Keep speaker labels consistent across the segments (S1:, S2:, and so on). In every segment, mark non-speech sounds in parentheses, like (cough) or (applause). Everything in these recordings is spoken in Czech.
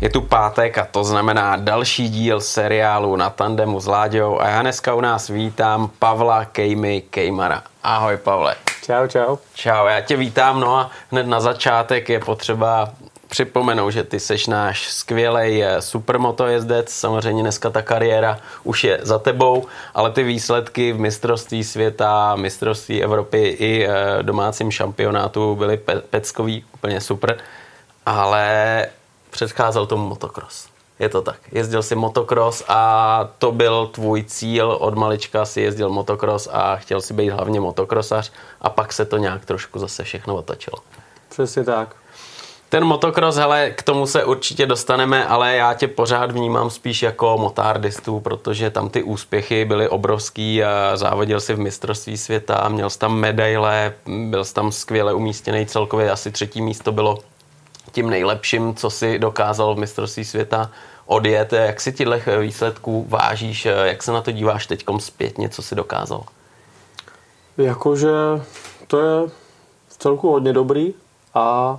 S1: Je tu pátek a to znamená další díl seriálu na tandemu s Láďou a já dneska u nás vítám Pavla Kejmy Kejmara. Ahoj Pavle.
S2: Čau, čau.
S1: Čau, já tě vítám, no a hned na začátek je potřeba připomenout, že ty seš náš skvělý supermotojezdec, samozřejmě dneska ta kariéra už je za tebou, ale ty výsledky v mistrovství světa, mistrovství Evropy i eh, domácím šampionátu byly pe- peckový, úplně super, ale předcházel tomu motocross. Je to tak. Jezdil si motocross a to byl tvůj cíl. Od malička si jezdil motocross a chtěl si být hlavně motocrossař a pak se to nějak trošku zase všechno otočilo.
S2: Přesně tak.
S1: Ten motocross, hele, k tomu se určitě dostaneme, ale já tě pořád vnímám spíš jako motardistu, protože tam ty úspěchy byly obrovský a závodil si v mistrovství světa, měl jsi tam medaile, byl jsi tam skvěle umístěný celkově, asi třetí místo bylo tím nejlepším, co si dokázal v mistrovství světa odjet. Jak si těchto výsledků vážíš, jak se na to díváš teď zpětně, co si dokázal?
S2: Jakože to je v celku hodně dobrý a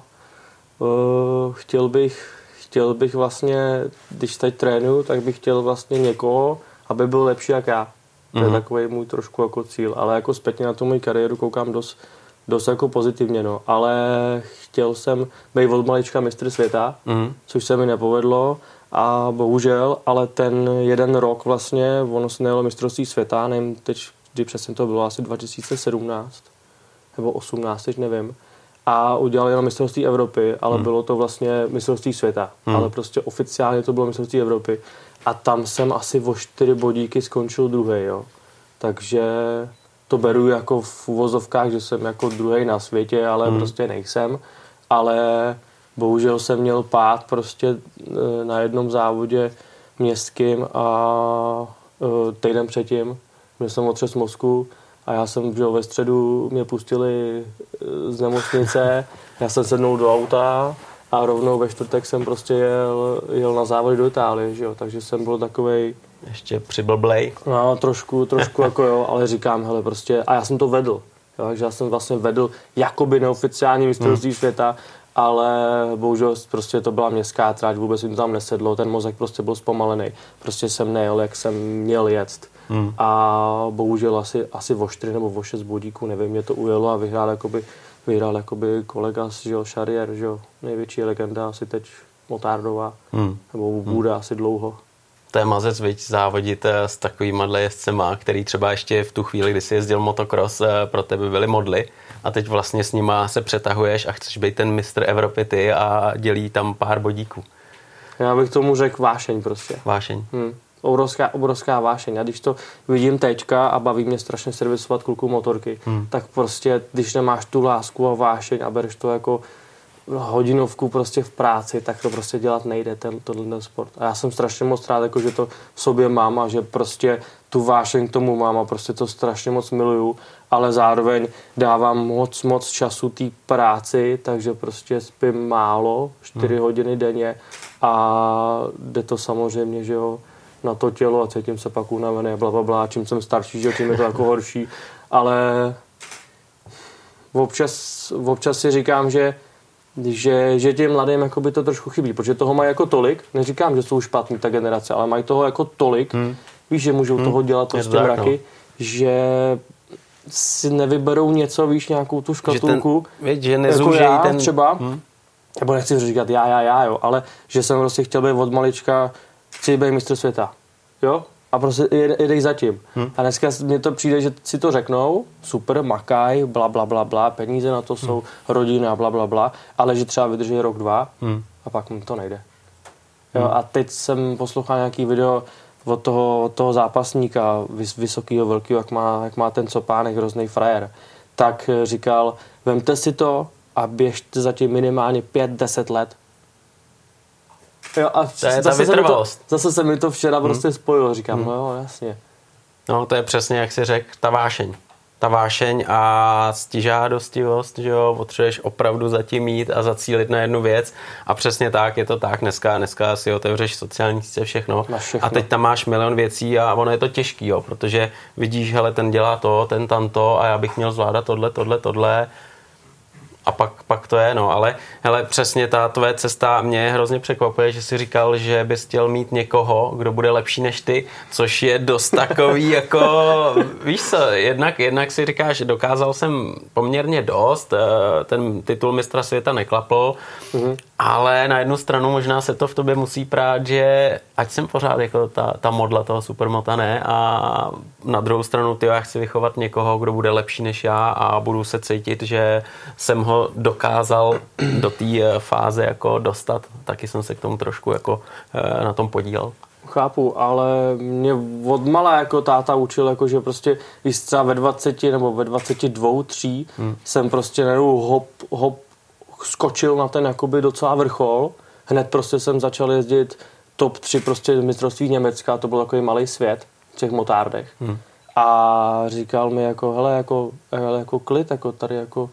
S2: uh, chtěl bych chtěl bych vlastně, když teď trénuju, tak bych chtěl vlastně někoho, aby byl lepší jak já. To je mm-hmm. takový můj trošku jako cíl, ale jako zpětně na tu moji kariéru koukám dost, dost jako pozitivně, no. Ale chtěl jsem být od malička mistr světa, mm. což se mi nepovedlo a bohužel, ale ten jeden rok vlastně, ono se nejelo mistrovství světa, nevím teď, kdy přesně to bylo, asi 2017 nebo 18, teď nevím. A udělali na mistrovství Evropy, ale mm. bylo to vlastně mistrovství světa. Mm. Ale prostě oficiálně to bylo mistrovství Evropy. A tam jsem asi o čtyři bodíky skončil druhý, jo. Takže to beru jako v uvozovkách, že jsem jako druhý na světě, ale hmm. prostě nejsem. Ale bohužel jsem měl pád prostě e, na jednom závodě městským a e, týden předtím měl jsem otřes mozku a já jsem že ve středu mě pustili e, z nemocnice, já jsem sednul do auta a rovnou ve čtvrtek jsem prostě jel, jel na závody do Itálie, že jo? takže jsem byl takovej
S1: ještě přiblblej.
S2: No, trošku, trošku (laughs) jako jo, ale říkám, hele, prostě, a já jsem to vedl. Jo, takže já jsem vlastně vedl jakoby neoficiální mistrovství hmm. světa, ale bohužel prostě to byla městská tráť, vůbec to tam nesedlo, ten mozek prostě byl zpomalený. Prostě jsem nejel, jak jsem měl jet. Hmm. A bohužel asi, asi o 4 nebo o 6 bodíků, nevím, mě to ujelo a vyhrál jakoby, vyhrál jakoby kolega že jo, Šarier, že jo, největší legenda asi teď Motardová, hmm. nebo bude hmm. asi dlouho
S1: to je mazec, viď, závodit eh, s takovýma jezdcema, který třeba ještě v tu chvíli, kdy jsi jezdil motocross, eh, pro tebe byly modly a teď vlastně s nima se přetahuješ a chceš být ten mistr Evropy ty a dělí tam pár bodíků.
S2: Já bych tomu řekl vášeň prostě.
S1: Vášeň.
S2: Hmm. Obrovská, obrovská vášeň. A když to vidím teďka a baví mě strašně servisovat kluku motorky, hmm. tak prostě, když nemáš tu lásku a vášeň a bereš to jako hodinovku prostě v práci, tak to prostě dělat nejde, ten, tohle sport. A já jsem strašně moc rád, jako, že to v sobě mám a že prostě tu vášeň k tomu mám a prostě to strašně moc miluju, ale zároveň dávám moc, moc času té práci, takže prostě spím málo, 4 hmm. hodiny denně a jde to samozřejmě, že jo, na to tělo a cítím se pak unavený, bla, bla, bla, čím jsem starší, že tím je to jako horší, ale občas, občas si říkám, že že, že těm mladým jako by to trošku chybí, protože toho mají jako tolik, neříkám, že jsou špatný ta generace, ale mají toho jako tolik, hmm. víš, že můžou hmm. toho dělat prostě mraky, no. že si nevyberou něco, víš, nějakou tu škatulku,
S1: že, ten, víš, že jako já ten...
S2: třeba, hmm. nebo nechci říkat já, já, já, jo, ale že jsem prostě chtěl být od malička, chci být mistr světa, jo, a prostě jedej zatím. Hmm. A dneska mi to přijde, že si to řeknou, super, makaj, bla, bla, bla, bla, peníze na to jsou, hmm. rodina, bla, bla, bla, ale že třeba vydrží rok, dva hmm. a pak mu to nejde. Jo, hmm. a teď jsem poslouchal nějaký video od toho, od toho zápasníka, vys, vysokýho, velkého, jak má, jak má ten copánek, hrozný frajer, tak říkal, vemte si to a běžte zatím minimálně 5-10 let
S1: Jo, a to je zase, se
S2: to, zase se mi to včera hmm. prostě spojilo, říkám, hmm. no jo, jasně.
S1: No to je přesně, jak si řekl, ta vášeň. Ta vášeň a stižádostivost, že jo, potřebuješ opravdu zatím mít a zacílit na jednu věc a přesně tak, je to tak, dneska, dneska si otevřeš sociální sítě, všechno, všechno a teď tam máš milion věcí a ono je to těžký, jo, protože vidíš, hele, ten dělá to, ten tamto a já bych měl zvládat tohle, tohle, tohle a pak, pak to je, no, ale hele, přesně ta tvoje cesta mě hrozně překvapuje, že jsi říkal, že bys chtěl mít někoho, kdo bude lepší než ty, což je dost takový (laughs) jako, víš co, jednak, jednak si říkáš, dokázal jsem poměrně dost, eh, ten titul mistra světa neklapl, mm-hmm. Ale na jednu stranu možná se to v tobě musí prát, že ať jsem pořád jako ta, ta modla toho supermota ne a na druhou stranu ty já chci vychovat někoho, kdo bude lepší než já a budu se cítit, že jsem ho dokázal do té eh, fáze jako dostat. Taky jsem se k tomu trošku jako eh, na tom podílel.
S2: Chápu, ale mě od malé jako táta učil, jako že prostě když třeba ve 20 nebo ve 22, 3 hmm. jsem prostě najednou hop, hop skočil na ten jakoby docela vrchol. Hned prostě jsem začal jezdit top 3 prostě mistrovství Německa, to byl takový malý svět v těch motárdech. Hmm. A říkal mi jako, hele, jako, hele, jako klid, jako tady jako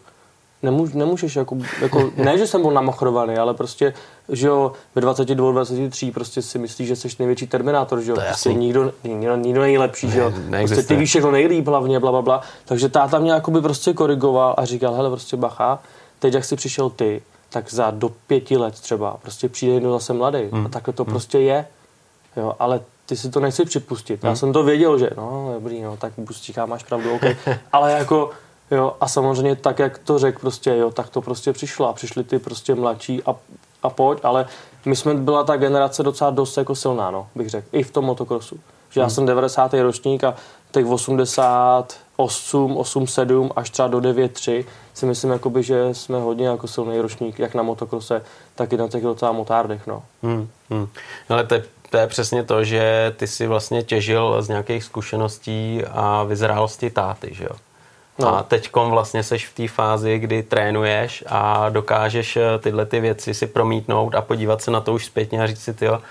S2: nemůž, nemůžeš jako, jako, (laughs) ne, že jsem byl namochrovaný, ale prostě, že jo, ve 22, 23 prostě si myslíš, že jsi největší Terminátor, že jo, prostě nikdo, nikdo, nikdo není lepší, že jo, prostě ty víš všechno nejlíp hlavně, bla, bla, bla, takže táta mě jakoby prostě korigoval a říkal, hele, prostě bacha, teď jak jsi přišel ty, tak za do pěti let třeba prostě přijde někdo zase mladý hmm. a takhle to hmm. prostě je, jo, ale ty si to nechci připustit. Hmm. Já jsem to věděl, že no, dobrý, no, tak Bustíka máš pravdu, OK. (laughs) ale jako Jo, a samozřejmě tak, jak to řekl, prostě, jo, tak to prostě přišlo a přišli ty prostě mladší a, a pojď, ale my jsme byla ta generace docela dost jako silná, no, bych řekl, i v tom motokrosu. Že já hmm. jsem 90. ročník a těch 88, 87 až třeba do 93 si myslím, jakoby, že jsme hodně jako silný ročník, jak na motokrose, tak i na těch docela motárdech, no. Hmm,
S1: hmm. Ale to je, to je přesně to, že ty si vlastně těžil z nějakých zkušeností a vyzrálosti táty, že jo? No. A teď vlastně seš v té fázi, kdy trénuješ a dokážeš eh, tyhle ty věci si promítnout a podívat se na to už zpětně a říct si, tyjo,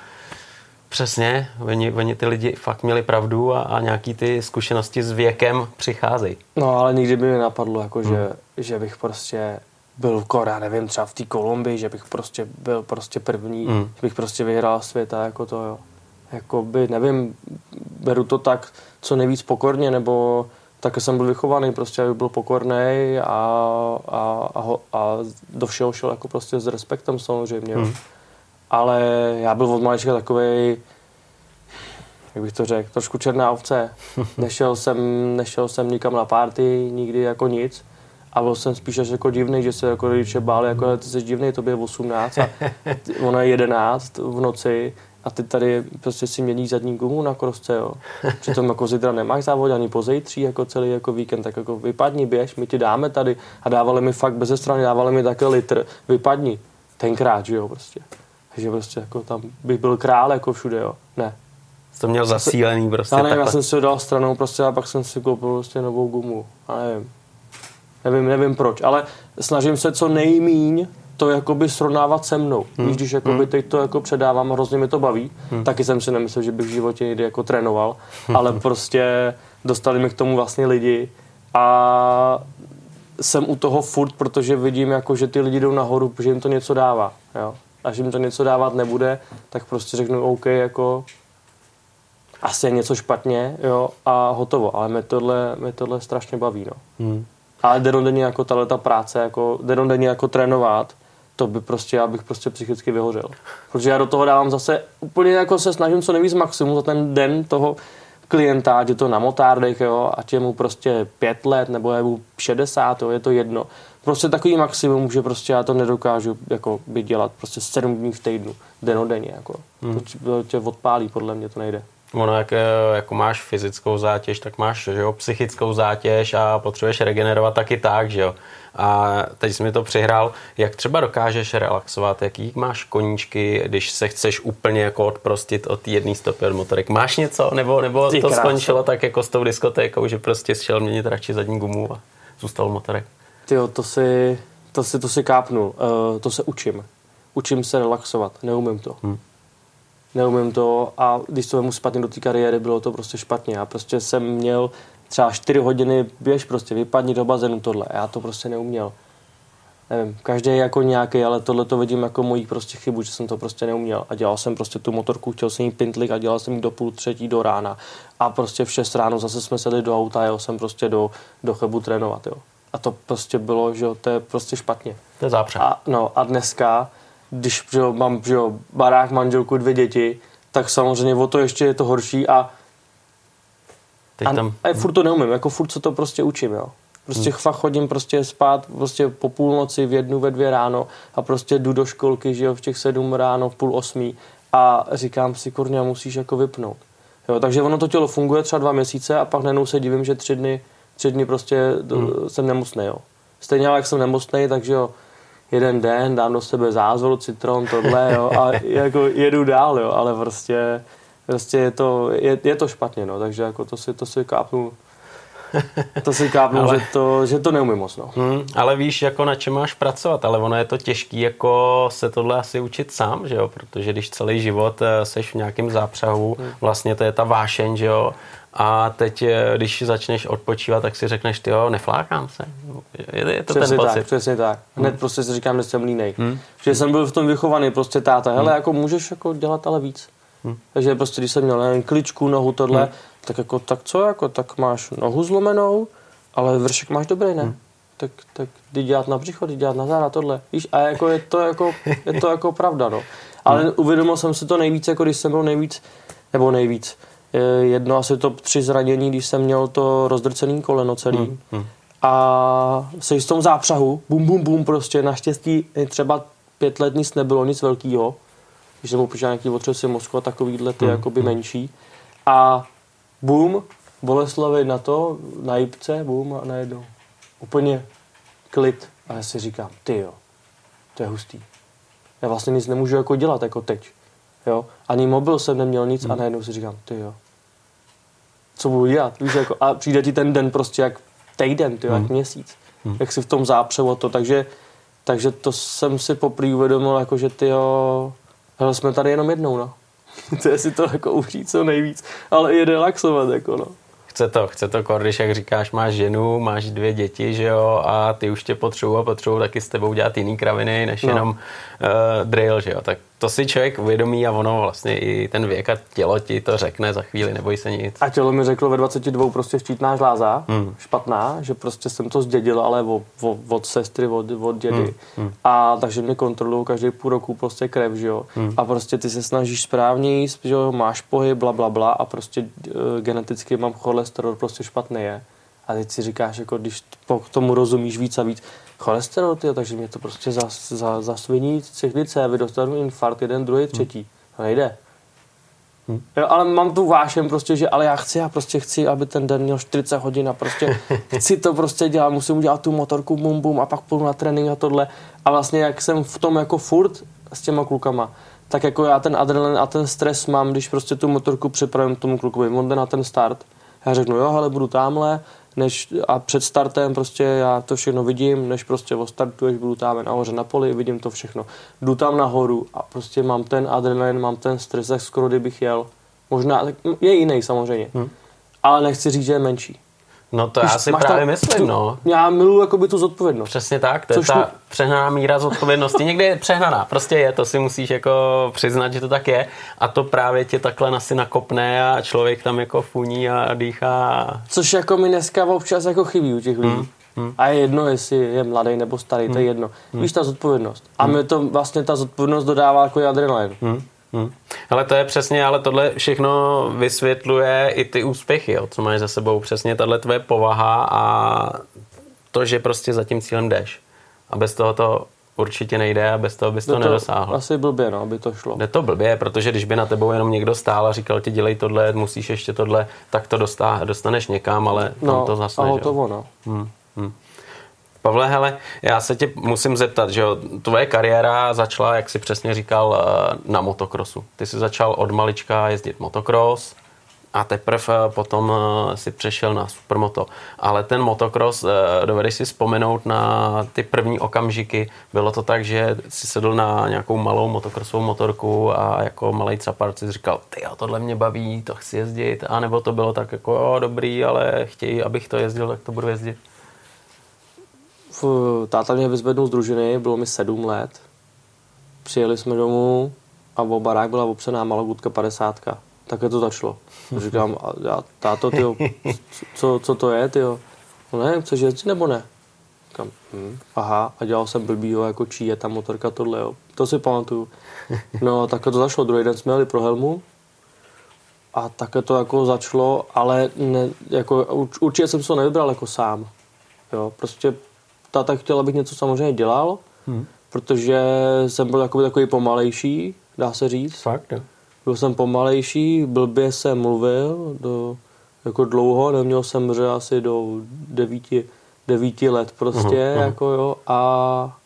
S1: přesně, oni, oni ty lidi fakt měli pravdu a, a nějaký ty zkušenosti s věkem přicházejí.
S2: No ale nikdy by mi napadlo, jako, hmm. že, že bych prostě byl v Korea, nevím, třeba v té Kolumbii, že bych prostě byl prostě první, hmm. že bych prostě vyhrál světa, jako to, jo. Jako by, nevím, beru to tak, co nejvíc pokorně, nebo tak jsem byl vychovaný, prostě aby byl pokorný a, a, a, a do všeho šel jako prostě s respektem samozřejmě. Hmm. Ale já byl od malička takový, jak bych to řekl, trošku černá ovce. (laughs) Nešel jsem, nešel jsem nikam na party, nikdy jako nic. A byl jsem spíš až jako divný, že se jako rodiče báli, jako ty jsi divný, to je 18 a (laughs) ono je 11 v noci a ty tady prostě si mění zadní gumu na krosce, jo. Přitom jako zítra nemáš závod ani po zítří, jako celý jako víkend, tak jako vypadni, běž, my ti dáme tady. A dávali mi fakt bez strany, dávali mi také litr, vypadni. Tenkrát, že jo, prostě. Takže prostě jako tam bych byl král jako všude, jo. Ne.
S1: To měl zasílený prostě.
S2: Já nevím, já jsem si ho dal stranou prostě a pak jsem si koupil prostě novou gumu. A nevím. Nevím, nevím proč, ale snažím se co nejmíň to jakoby srovnávat se mnou. Hmm. Když jakoby hmm. teď to jako předávám, hrozně mi to baví, hmm. taky jsem si nemyslel, že bych v životě někdy jako trénoval, hmm. (laughs) ale prostě dostali mi k tomu vlastně lidi a jsem u toho furt, protože vidím, jako, že ty lidi jdou nahoru, že jim to něco dává. Jo? A že jim to něco dávat nebude, tak prostě řeknu OK, jako asi je něco špatně, jo, a hotovo. Ale mě tohle, mě tohle strašně baví, no. Hmm. Ale denodenně jako tahle ta práce, jako denodenně jako trénovat, to by prostě, já bych prostě psychicky vyhořel. Protože já do toho dávám zase, úplně jako se snažím co nejvíc maximum za ten den toho klienta, ať je to na motárdech, jo, ať je mu prostě pět let, nebo je mu 60, jo, je to jedno. Prostě takový maximum, že prostě já to nedokážu jako by dělat prostě sedm dní v týdnu, denodenně, jako. Hmm. To tě odpálí, podle mě to nejde.
S1: Ono, jak jako máš fyzickou zátěž, tak máš že jo, psychickou zátěž a potřebuješ regenerovat taky tak, že jo. A teď jsi mi to přihrál, jak třeba dokážeš relaxovat, jaký máš koníčky, když se chceš úplně jako odprostit od jedné stopy od motorek. Máš něco, nebo, nebo to krásno. skončilo tak jako s tou diskotékou, že prostě šel měnit radši zadní gumu a zůstal motorek?
S2: Tyjo, to si, to si, to si kápnu, uh, to se učím. Učím se relaxovat, neumím to. Hmm neumím to a když to vemu špatně do té kariéry, bylo to prostě špatně. Já prostě jsem měl třeba 4 hodiny, běž prostě, vypadni do bazénu tohle. Já to prostě neuměl. Nevím, každý je jako nějaký, ale tohle to vidím jako mojí prostě chybu, že jsem to prostě neuměl. A dělal jsem prostě tu motorku, chtěl jsem jí pintlik a dělal jsem ji do půl třetí do rána. A prostě v 6 ráno zase jsme sedli do auta a jel jsem prostě do, do chebu trénovat, jo. A to prostě bylo, že jo, to je prostě špatně.
S1: To je zápřeh.
S2: A, no, a dneska, když že jo, mám že jo, barák, manželku, dvě děti, tak samozřejmě o to ještě je to horší a,
S1: Teď
S2: a,
S1: tam,
S2: a furt to neumím, jako furt se to prostě učím, jo. Prostě hmm. fakt chodím prostě spát prostě po půlnoci, v jednu, ve dvě ráno a prostě jdu do školky, že jo, v těch sedm ráno, v půl osmí a říkám si, kurňa, musíš jako vypnout. Jo, takže ono to tělo funguje třeba dva měsíce a pak najednou se divím, že tři dny, tři dny prostě hmm. jsem nemocný, jo. Stejně jak jsem nemocný, takže jo, jeden den dám do sebe zázvor, citron, tohle, jo, a (laughs) jako jedu dál, jo, ale prostě, prostě je to, je, je to špatně, no, takže jako to si, to si kápnu, (laughs) to si kápnu, ale... že, to, že to neumím moc, no.
S1: Hmm, ale víš, jako na čem máš pracovat, ale ono je to těžký jako se tohle asi učit sám, že jo, protože když celý život eh, seš v nějakém zápřahu, hmm. vlastně to je ta vášeň, že jo, a teď, eh, když začneš odpočívat, tak si řekneš, ty jo, neflákám se. Je, je to
S2: přesně
S1: ten pocit.
S2: tak, přesně tak. Hned hmm. prostě si říkám, že jsem línej. Hmm. Že jsem byl v tom vychovaný prostě táta, hele, hmm. jako můžeš jako dělat ale víc. Hmm. Takže prostě, když jsem měl nevím, kličku, nohu, tohle, hmm. tak jako, tak co, jako, tak máš nohu zlomenou, ale vršek máš dobrý, ne? Hmm. Tak, tak jdi dělat na břicho, jdi dělat na záda, tohle. Víš, a jako je to jako, je to jako pravda, no. Ale hmm. uvědomil jsem si to nejvíc, jako když jsem byl nejvíc, nebo nejvíc, jedno asi to tři zranění, když jsem měl to rozdrcený koleno celý. Hmm. Hmm. A se v tom zápřahu, bum, bum, bum, prostě naštěstí třeba pět let nic nebylo, nic velkého. Když jsem upišel nějaký otřesy mozku a takovýhle ty hmm. jakoby hmm. menší. A bum, Boleslavy na to, na jibce, bum a najednou. Úplně klid. A já si říkám, ty jo, to je hustý. Já vlastně nic nemůžu jako dělat jako teď. Jo? Ani mobil jsem neměl nic hmm. a najednou si říkám, ty jo, co budu dělat? Víš, jako, a přijde ti ten den prostě jak týden, ty hmm. jak měsíc. Hmm. Jak si v tom zápřevo to, takže, takže to jsem si poprý uvědomil, jako, že ty jo, hele, jsme tady jenom jednou, no. (laughs) to je si to jako užít co nejvíc, ale i relaxovat, jako no
S1: chce to, chce to když jak říkáš, máš ženu, máš dvě děti, že jo, a ty už tě potřebují a potřebují taky s tebou dělat jiný kraviny, než no. jenom uh, drill, že jo, tak to si člověk uvědomí a ono vlastně i ten věk a tělo ti to řekne za chvíli, neboj se nic.
S2: A tělo mi řeklo ve 22 prostě štítná žláza, hmm. špatná, že prostě jsem to zdědil, ale od, od, od sestry, od, od dědy. Hmm. Hmm. A takže mě kontrolují každý půl roku prostě krev, že jo. Hmm. A prostě ty se snažíš správně jíst, že jo, máš pohyb, bla, bla, bla a prostě uh, geneticky mám cholesterol prostě špatný je. A teď si říkáš, jako když po tomu rozumíš víc a víc, cholesterol, tyjo, takže mě to prostě zas, za, zasviní cyklice, vy dostanu infarkt, jeden, druhý, hmm. třetí. To nejde. Hmm. Jo, ale mám tu vášem prostě, že ale já chci, já prostě chci, aby ten den měl 40 hodin a prostě (laughs) chci to prostě dělat, musím udělat tu motorku bum bum a pak půjdu na trénink a tohle. A vlastně jak jsem v tom jako furt s těma klukama, tak jako já ten adrenalin a ten stres mám, když prostě tu motorku připravím tomu klukovi, on jde na ten start, já řeknu, jo, ale budu tamhle, než, a před startem prostě já to všechno vidím, než prostě odstartuješ, budu tam nahoře na poli, vidím to všechno. Jdu tam nahoru a prostě mám ten adrenalin, mám ten stres, tak skoro kdybych jel. Možná, je jiný samozřejmě, hmm. ale nechci říct, že je menší.
S1: No to Víš, já si právě tam, myslím, no.
S2: Já miluji jakoby tu zodpovědnost.
S1: Přesně tak, to Což je ta tu... přehnaná míra zodpovědnosti. Někdy je přehnaná, prostě je, to si musíš jako přiznat, že to tak je. A to právě tě takhle asi nakopne a člověk tam jako funí a dýchá.
S2: Což jako mi dneska občas jako chybí u těch lidí. Hmm. Hmm. A je jedno, jestli je mladý nebo starý, hmm. to je hmm. jedno. Hmm. Víš, ta zodpovědnost. A hmm. mi to vlastně ta zodpovědnost dodává jako adrenalin. Hmm.
S1: Hmm. Ale to je přesně, ale tohle všechno vysvětluje i ty úspěchy, jo, co máš za sebou. Přesně tahle tvoje povaha a to, že prostě za tím cílem jdeš. A bez toho to určitě nejde a bez toho bys to, to nedosáhl.
S2: Asi blbě, no, aby to šlo.
S1: Jde to blbě, protože když by na tebou jenom někdo stál a říkal ti dělej tohle, musíš ještě tohle, tak to dostá, dostaneš někam, ale no, to zase
S2: a hotovo, no. Hmm,
S1: hmm. Pavle, hele, já se tě musím zeptat, že jo, tvoje kariéra začala, jak si přesně říkal, eh, na motokrosu. Ty jsi začal od malička jezdit motokros a teprve eh, potom eh, si přešel na supermoto. Ale ten motokros, dovedeš si vzpomenout na ty první okamžiky, bylo to tak, že si sedl na nějakou malou motokrosovou motorku a jako malý capar si říkal, ty jo, tohle mě baví, to chci jezdit, a nebo to bylo tak jako, jo, dobrý, ale chtějí, abych to jezdil, tak to budu jezdit
S2: táta mě vyzvednul z družiny, bylo mi sedm let. Přijeli jsme domů a o barák byla opřená malogutka 50. Také to začalo. (laughs) Říkám, a já, táto, tyjo, co, co to je, tyjo? No nevím, chceš jezdit nebo ne? Říkám, hm, aha, a dělal jsem blbýho, jako čí je ta motorka, tohle, jo. To si pamatuju. (laughs) No, tak to zašlo. Druhý den jsme jeli pro Helmu a také to jako začalo, ale ne, jako, určitě jsem se to nevybral jako sám. Jo, prostě táta chtěl, abych něco samozřejmě dělal, hmm. protože jsem byl takový, takový pomalejší, dá se říct.
S1: Fakt, jo.
S2: Byl jsem pomalejší, blbě jsem mluvil do, jako dlouho, neměl jsem že asi do devíti, devíti let prostě, uh-huh, jako jo, a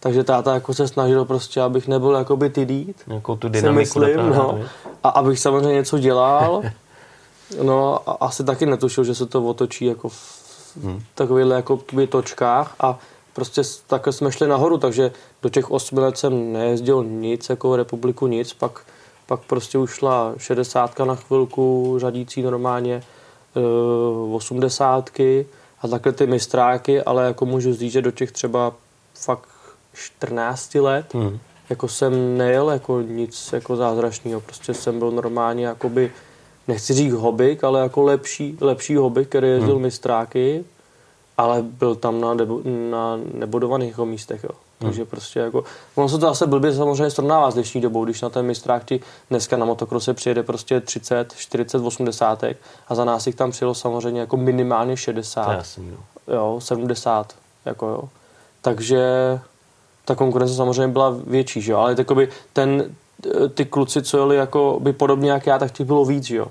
S2: takže táta jako se snažil prostě, abych nebyl jakoby dít.
S1: Nějakou tu dynamiku.
S2: Myslím, no, a abych samozřejmě něco dělal. (laughs) No a asi taky netušil, že se to otočí jako v hmm. takovýchhle jako točkách a prostě takhle jsme šli nahoru, takže do těch osmi let jsem nejezdil nic, jako republiku nic, pak, pak prostě ušla šedesátka na chvilku, řadící normálně e, osmdesátky a takhle ty mistráky, ale jako můžu říct, že do těch třeba fakt 14 let, hmm. jako jsem nejel jako nic jako zázračného, prostě jsem byl normálně jakoby, nechci říct hobbyk, ale jako lepší, lepší hobbyk, který jezdil hmm. mistráky, ale byl tam na, debu, na nebudovaných jako místech, jo. Hmm. Takže prostě jako, ono se to zase blbě samozřejmě srovnává s dnešní dobou, když na ten mistrák ti dneska na motokrose přijede prostě 30, 40, 80 a za nás jich tam přijelo samozřejmě jako minimálně 60,
S1: jasný, no.
S2: jo, 70, jako jo. Takže ta konkurence samozřejmě byla větší, že jo, ale takoby ten, ty kluci, co jeli jako by podobně jak já, tak těch bylo víc, jo.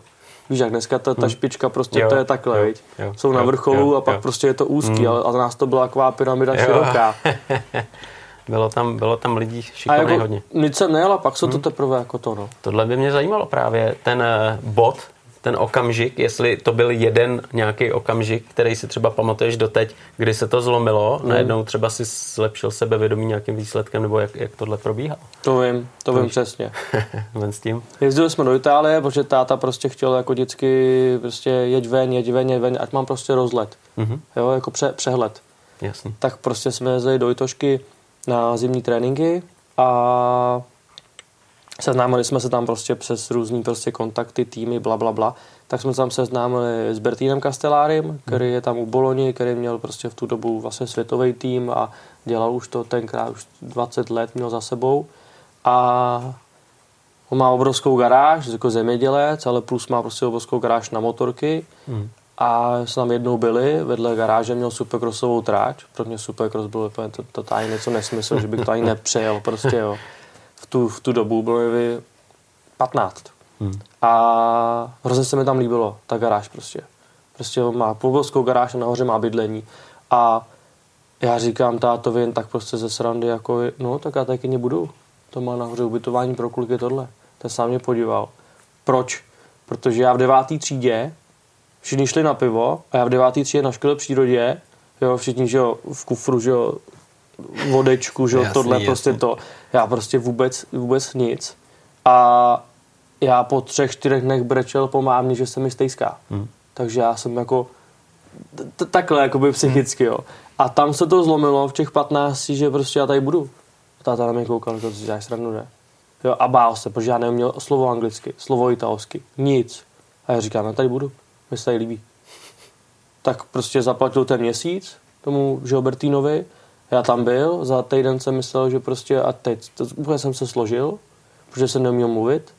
S2: Víš, jak dneska ta, ta hmm. špička prostě jo, to je takhle, jo, jo, Jsou jo, na vrcholu jo, a pak jo. prostě je to úzký, hmm. ale a za nás to byla taková pyramida jo. široká. (laughs)
S1: bylo, tam, bylo tam lidí šikovných jako, hodně.
S2: Nic jsem nejel a pak se hmm. to teprve jako to, no.
S1: Tohle by mě zajímalo právě, ten uh, bod, ten okamžik, jestli to byl jeden nějaký okamžik, který si třeba pamatuješ doteď, kdy se to zlomilo, mm. najednou třeba si zlepšil sebevědomí nějakým výsledkem, nebo jak, jak tohle probíhá?
S2: To vím, to vím přesně. (laughs)
S1: Ven s tím?
S2: Jezdili jsme do Itálie, protože táta prostě chtěl jako vždycky prostě jeď ven, jeď ven, jeď ven, ať mám prostě rozlet. Mm-hmm. Jo, jako pře- přehled.
S1: Jasný.
S2: Tak prostě jsme jezdili do Itošky na zimní tréninky a Seznámili jsme se tam prostě přes různý prostě kontakty, týmy, bla, bla, bla. Tak jsme se tam seznámili s Bertínem Castellárem, který je tam u Boloni, který měl prostě v tu dobu vlastně světový tým a dělal už to tenkrát, už 20 let měl za sebou. A on má obrovskou garáž, jako zemědělec, ale plus má prostě obrovskou garáž na motorky. Hmm. A jsme tam jednou byli, vedle garáže měl supercrossovou tráč. Pro mě supercross byl to, to, to, to něco nesmysl, že bych to ani nepřejel, prostě jo tu, v tu dobu bylo mi 15. Hmm. A hrozně se mi tam líbilo, ta garáž prostě. Prostě má půlbovskou garáž a nahoře má bydlení. A já říkám tátovi jen tak prostě ze srandy, jako, no tak já taky nebudu. To má nahoře ubytování pro kluky tohle. Ten se mě podíval. Proč? Protože já v devátý třídě všichni šli na pivo a já v devátý třídě na škole přírodě, jo, všichni, že jo, v kufru, že jo, vodečku, že jo, tohle jasný. prostě to. Já prostě vůbec, vůbec nic. A já po třech, čtyřech dnech brečel po mámě, že se mi stejská. Hmm. Takže já jsem jako takhle jakoby psychicky, jo. A tam se to zlomilo v těch 15, že prostě já tady budu. Táta na mě koukal, že to děláš srandu, ne? Jo, a bál se, protože já neměl slovo anglicky, slovo italsky, nic. A já říkám, já tady budu, mi se tady líbí. Tak prostě zaplatil ten měsíc tomu Gilbertinovi já tam byl, za týden jsem myslel, že prostě a teď, to, úplně jsem se složil, protože jsem neměl mluvit.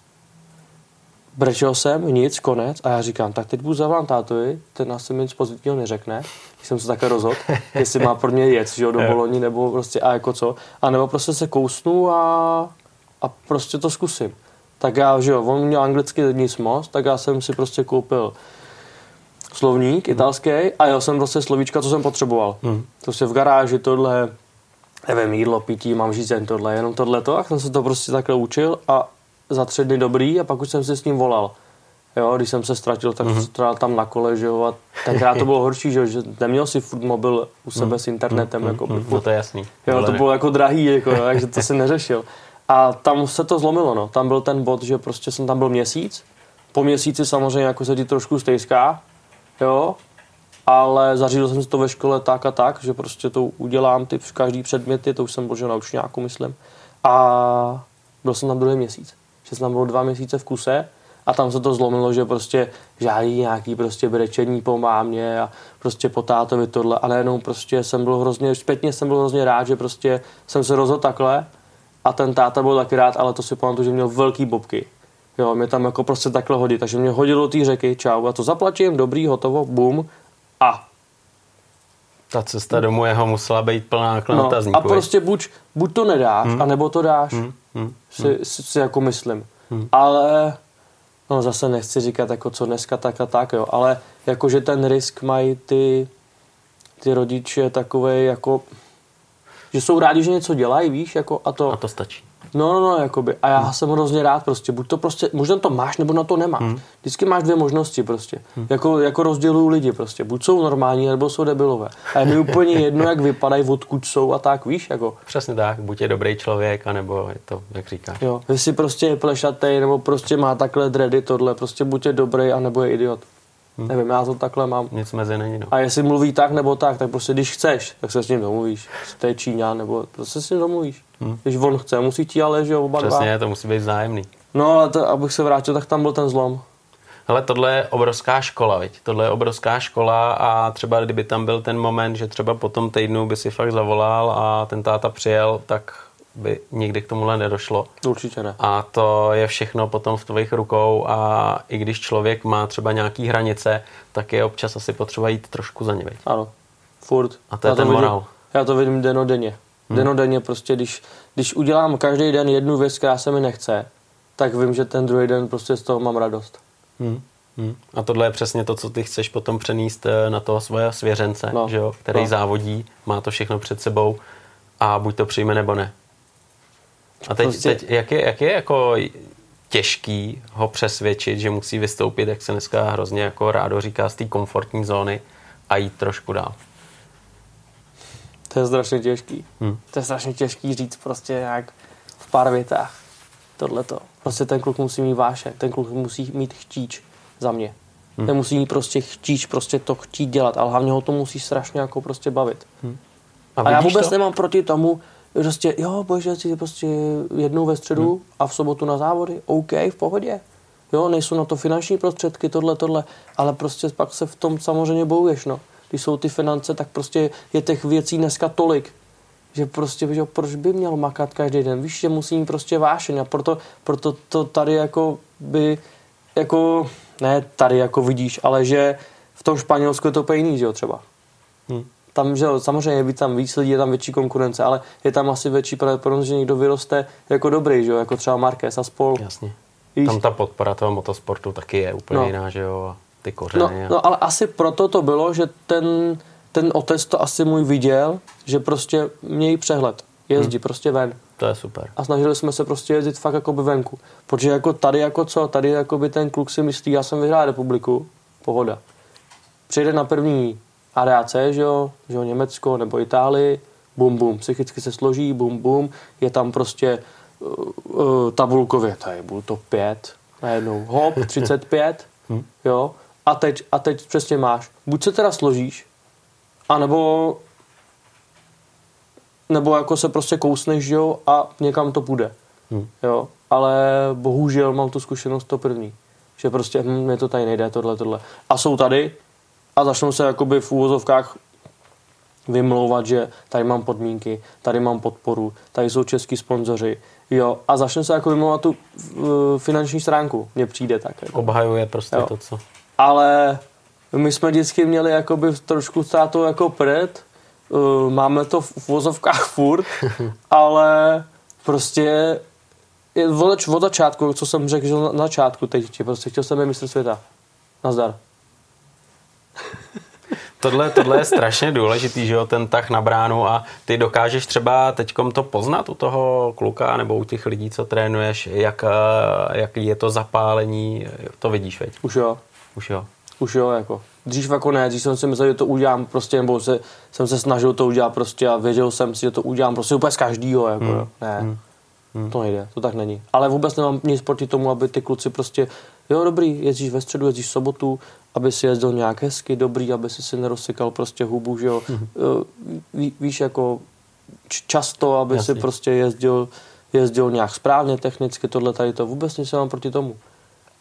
S2: Brečel jsem, nic, konec a já říkám, tak teď budu zavolám tátovi, ten asi mi nic pozitivního neřekne, když jsem se také rozhodl, jestli má pro mě jet, že jo, do Boloni, nebo prostě a jako co, a nebo prostě se kousnu a, a prostě to zkusím. Tak já, že jo, on měl anglicky nic moc, tak já jsem si prostě koupil slovník hmm. italský a jel jsem prostě slovíčka, co jsem potřeboval. Hmm. Prostě v garáži tohle, nevím, jídlo, pití, mám žízeň, tohle, jenom tohle to. A jsem se to prostě takhle učil a za tři dny dobrý a pak už jsem si s ním volal. Jo, když jsem se ztratil, tak mm-hmm. tam na kole, že jo, a tenkrát to bylo horší, že, že neměl si furt mobil u sebe mm, s internetem, mm, jako mm,
S1: no to je jasný.
S2: Jo, to bylo jako drahý, jako, takže to si neřešil. A tam se to zlomilo, no. Tam byl ten bod, že prostě jsem tam byl měsíc. Po měsíci samozřejmě jako se ti trošku stejská, jo, ale zařídil jsem si to ve škole tak a tak, že prostě to udělám ty každý předměty, to už jsem bože na učňáku, myslím. A byl jsem tam druhý měsíc. Že jsem tam byl dva měsíce v kuse A tam se to zlomilo, že prostě žádný nějaký prostě brečení po mámě a prostě po tátovi tohle. A najednou prostě jsem byl hrozně, zpětně jsem byl hrozně rád, že prostě jsem se rozhodl takhle a ten táta byl taky rád, ale to si pamatuju, že měl velký bobky. Jo, mě tam jako prostě takhle hodit. Takže mě hodilo té řeky, čau, a to zaplatím, dobrý, hotovo, bum. A
S1: Ta cesta domů jeho musela být plná
S2: No,
S1: klenotazníků.
S2: a prostě buď, buď to nedáš, hmm. anebo to dáš, hmm.
S1: Hmm.
S2: si, si, si jako myslím. Hmm. Ale, no zase nechci říkat jako co dneska tak a tak, jo, ale jakože ten risk mají ty, ty rodiče takové jako, že jsou rádi, že něco dělají, víš, jako a to,
S1: A to stačí.
S2: No, no, no, jakoby, a já jsem hrozně rád prostě, buď to prostě, možná to máš, nebo na to nemáš. Hmm. Vždycky máš dvě možnosti prostě, hmm. jako, jako rozdělují lidi prostě, buď jsou normální, nebo jsou debilové. A je mi úplně jedno, jak vypadají, odkud jsou a tak, víš, jako.
S1: Přesně tak, buď je dobrý člověk, anebo je to, jak říkáš.
S2: Jo, jestli prostě je plešatej, nebo prostě má takhle dready tohle, prostě buď je dobrý, anebo je idiot. Hmm. Nevím, já to takhle mám.
S1: Nic mezi není, no.
S2: A jestli mluví tak nebo tak, tak prostě když chceš, tak se s ním domluvíš. To je Číňan, nebo prostě s ním domluvíš. Hmm. Když on chce, musí ti ale, že jo, oba dva.
S1: Přesně, to musí být vzájemný.
S2: No ale to, abych se vrátil, tak tam byl ten zlom.
S1: Hele, tohle je obrovská škola, viď? Tohle je obrovská škola a třeba kdyby tam byl ten moment, že třeba po tom týdnu by si fakt zavolal a ten táta přijel, tak by nikdy k tomuhle nedošlo.
S2: Určitě ne.
S1: A to je všechno potom v tvých rukou a i když člověk má třeba nějaký hranice, tak je občas asi potřeba jít trošku za ně, viď?
S2: Ano, furt.
S1: A to je
S2: Já
S1: ten
S2: vidím,
S1: morál.
S2: Já to vidím denodenně. Hmm. Denodenně prostě, když, když udělám každý den jednu věc, která se mi nechce, tak vím, že ten druhý den prostě z toho mám radost.
S1: Hmm. Hmm. A tohle je přesně to, co ty chceš potom přenést eh, na toho svoje svěřence,
S2: No.
S1: že jo? který
S2: No.
S1: závodí, má to všechno před sebou a buď to přijme nebo ne. A teď,
S2: Prostě-
S1: teď jak, je, jak je jako těžký ho přesvědčit, že musí vystoupit, jak se dneska hrozně jako rádo říká, z té komfortní zóny a jít trošku dál.
S2: To je strašně těžký.
S1: Hmm.
S2: To je strašně těžký říct prostě nějak v pár větách. Tohleto. Prostě ten kluk musí mít vášeň, ten kluk musí mít chtíč za mě. Hmm. Ten musí mít prostě chtíč, prostě to chtít dělat, ale hlavně ho to musí strašně jako prostě bavit.
S1: A,
S2: A já vůbec
S1: to?
S2: nemám proti tomu, prostě jo, bože, si prostě jednou ve středu hmm. a v sobotu na závody, OK, v pohodě. Jo, nejsou na to finanční prostředky, tohle, tohle, ale prostě pak se v tom samozřejmě bojuješ, no. Když jsou ty finance, tak prostě je těch věcí dneska tolik, že prostě, že proč by měl makat každý den? Víš, že musí mít prostě vášeň a proto, proto to tady jako by, jako, ne tady jako vidíš, ale že v tom Španělsku je to úplně jiný, že jo, třeba
S1: Hm.
S2: Tam, že jo, samozřejmě je tam víc lidí, je tam větší konkurence, ale je tam asi větší pravděpodobnost, že někdo vyroste jako dobrý, že jo, jako třeba Marquez a spol.
S1: Jasně.
S2: Víš?
S1: Tam ta podpora toho motosportu taky je úplně
S2: No.
S1: jiná, že jo? a Ty kořeny.
S2: No,
S1: a...
S2: no, ale asi proto to bylo, že ten, ten otec to asi můj viděl, že prostě mějí přehled. Jezdí hmm. prostě ven.
S1: To je super.
S2: A snažili jsme se prostě jezdit fakt jako by venku. Protože jako tady jako co, tady jako by ten kluk si myslí, já jsem vyhrál republiku, pohoda. Přijde na první ADAC, že jo, že jo, Německo nebo Itálii, bum bum, psychicky se složí, bum bum, je tam prostě uh, uh, tabulkově, tady byl to 5, najednou hop, (laughs) 35, jo, a teď, a teď přesně máš, buď se teda složíš, anebo nebo jako se prostě kousneš, jo, a někam to půjde.
S1: Hmm.
S2: Jo, ale bohužel mám tu zkušenost to první. Že prostě, hm, mě to tady nejde, tohle, tohle. A jsou tady a začnou se jakoby v úvozovkách vymlouvat, že tady mám podmínky, tady mám podporu, tady jsou český sponzoři, jo, a začne se jako vymlouvat tu finanční stránku, mně přijde tak. Jako.
S1: Obhajuje prostě
S2: Jo.
S1: to, co...
S2: Ale my jsme vždycky měli jakoby trošku státu jako před, uh, máme to v vozovkách (laughs) furt, ale prostě je od, od začátku, co jsem řekl, že na začátku teď, prostě chtěl jsem být mistr světa. Nazdar. (laughs)
S1: Tohle, tohle je strašně důležitý, že jo, ten tah na bránu a ty dokážeš třeba teďkom to poznat u toho kluka nebo u těch lidí, co trénuješ, jak, eh, jak je to zapálení, to vidíš, veď?
S2: Už jo.
S1: Už jo.
S2: Už jo, jako. Dřív jako ne, dřív jsem si myslel, že to udělám prostě, nebo se, jsem se snažil to udělat prostě a věděl jsem si, že to udělám prostě úplně z každýho, jako hmm. ne. Hmm. To nejde, to tak není. Ale vůbec nemám nic proti tomu, aby ty kluci prostě, jo dobrý, jezdíš ve středu, jezdíš v sobotu, aby si jezdil nějak hezky, dobrý, aby si si nerozsykal prostě hubu, že jo. Hmm. Ví, víš, jako často, aby
S1: Jasně.
S2: si prostě jezdil, jezdil nějak správně technicky, tohle tady to, vůbec nic nemám proti tomu.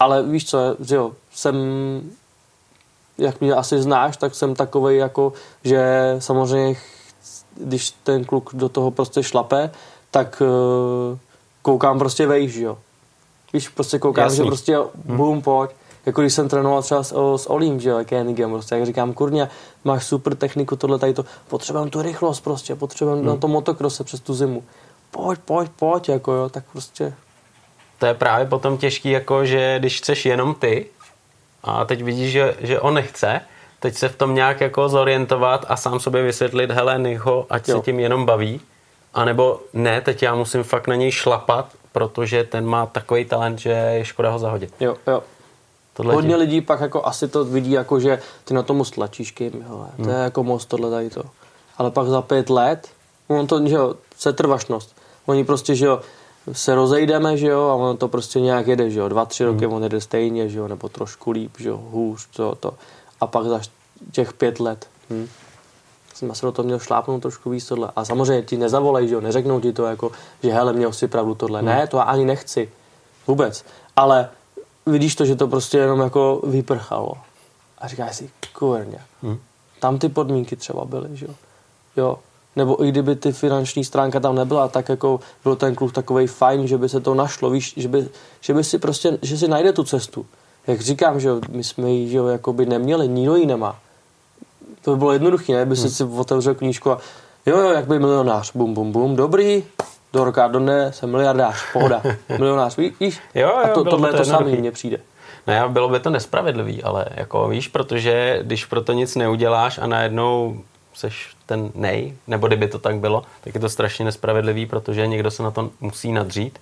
S2: Ale víš co, že jo, jsem, jak mě asi znáš, tak jsem takovej jako, že samozřejmě, když ten kluk do toho prostě šlape, tak uh, koukám prostě vejš, jo. Víš, prostě koukám, Jasný. že prostě bum, pojď. Jako když jsem trénoval třeba s, s Olím, že jo, Kenigem, prostě, jak říkám, kurně, máš super techniku, tohle tady to, potřebujeme tu rychlost prostě, potřebujeme hmm. na to motokrose přes tu zimu. Pojď, pojď, pojď, jako jo, tak prostě.
S1: To je právě potom těžký, jako že když chceš jenom ty a teď vidíš, že, že on nechce, teď se v tom nějak jako zorientovat a sám sobě vysvětlit, hele, nech ho, ať jo. se tím jenom baví, a nebo ne, teď já musím fakt na něj šlapat, protože ten má takový talent, že je škoda ho zahodit.
S2: Jo, jo. Tohle Hodně tím. lidí pak jako asi to vidí jako, že ty na tomu stlačíš kým, hele, to hmm. je jako most tohle tady to. Ale pak za pět let, on to, že jo, setrvačnost. Oni prostě, že jo, se rozejdeme, že jo, a ono to prostě nějak jede, že jo, dva, tři roky hmm. on jede stejně, že jo, nebo trošku líp, že jo, hůř, to, to. A pak za těch pět let, hm, jsem asi do toho měl šlápnout trošku víc tohle. A samozřejmě ti nezavolej, že jo, neřeknou ti to jako, že hele, měl si pravdu tohle. Hmm. Ne, to já ani nechci. Vůbec. Ale vidíš to, že to prostě jenom jako vyprchalo. A říkáš si, kurně, hmm. tam ty podmínky třeba byly, že jo. jo. Nebo i kdyby ty finanční stránka tam nebyla, tak jako byl ten kluk takový fajn, že by se to našlo, víš, že by, že by si prostě, že si najde tu cestu. Jak říkám, že my jsme ji, že jo, jako by neměli, nikdo ji nemá. To by bylo jednoduché, ne? By hmm. si otevřel knížku a jo, jo, jak by milionář, bum, bum, bum, dobrý, do roka do dne jsem miliardář, pohoda, (laughs) milionář, víš?
S1: Jo, jo,
S2: a to, tohle to, to samý mně přijde.
S1: No, bylo by to nespravedlivý, ale jako víš, protože když pro to nic neuděláš a najednou seš ten nej, nebo kdyby to tak bylo, tak je to strašně nespravedlivý, protože někdo se na to musí nadřít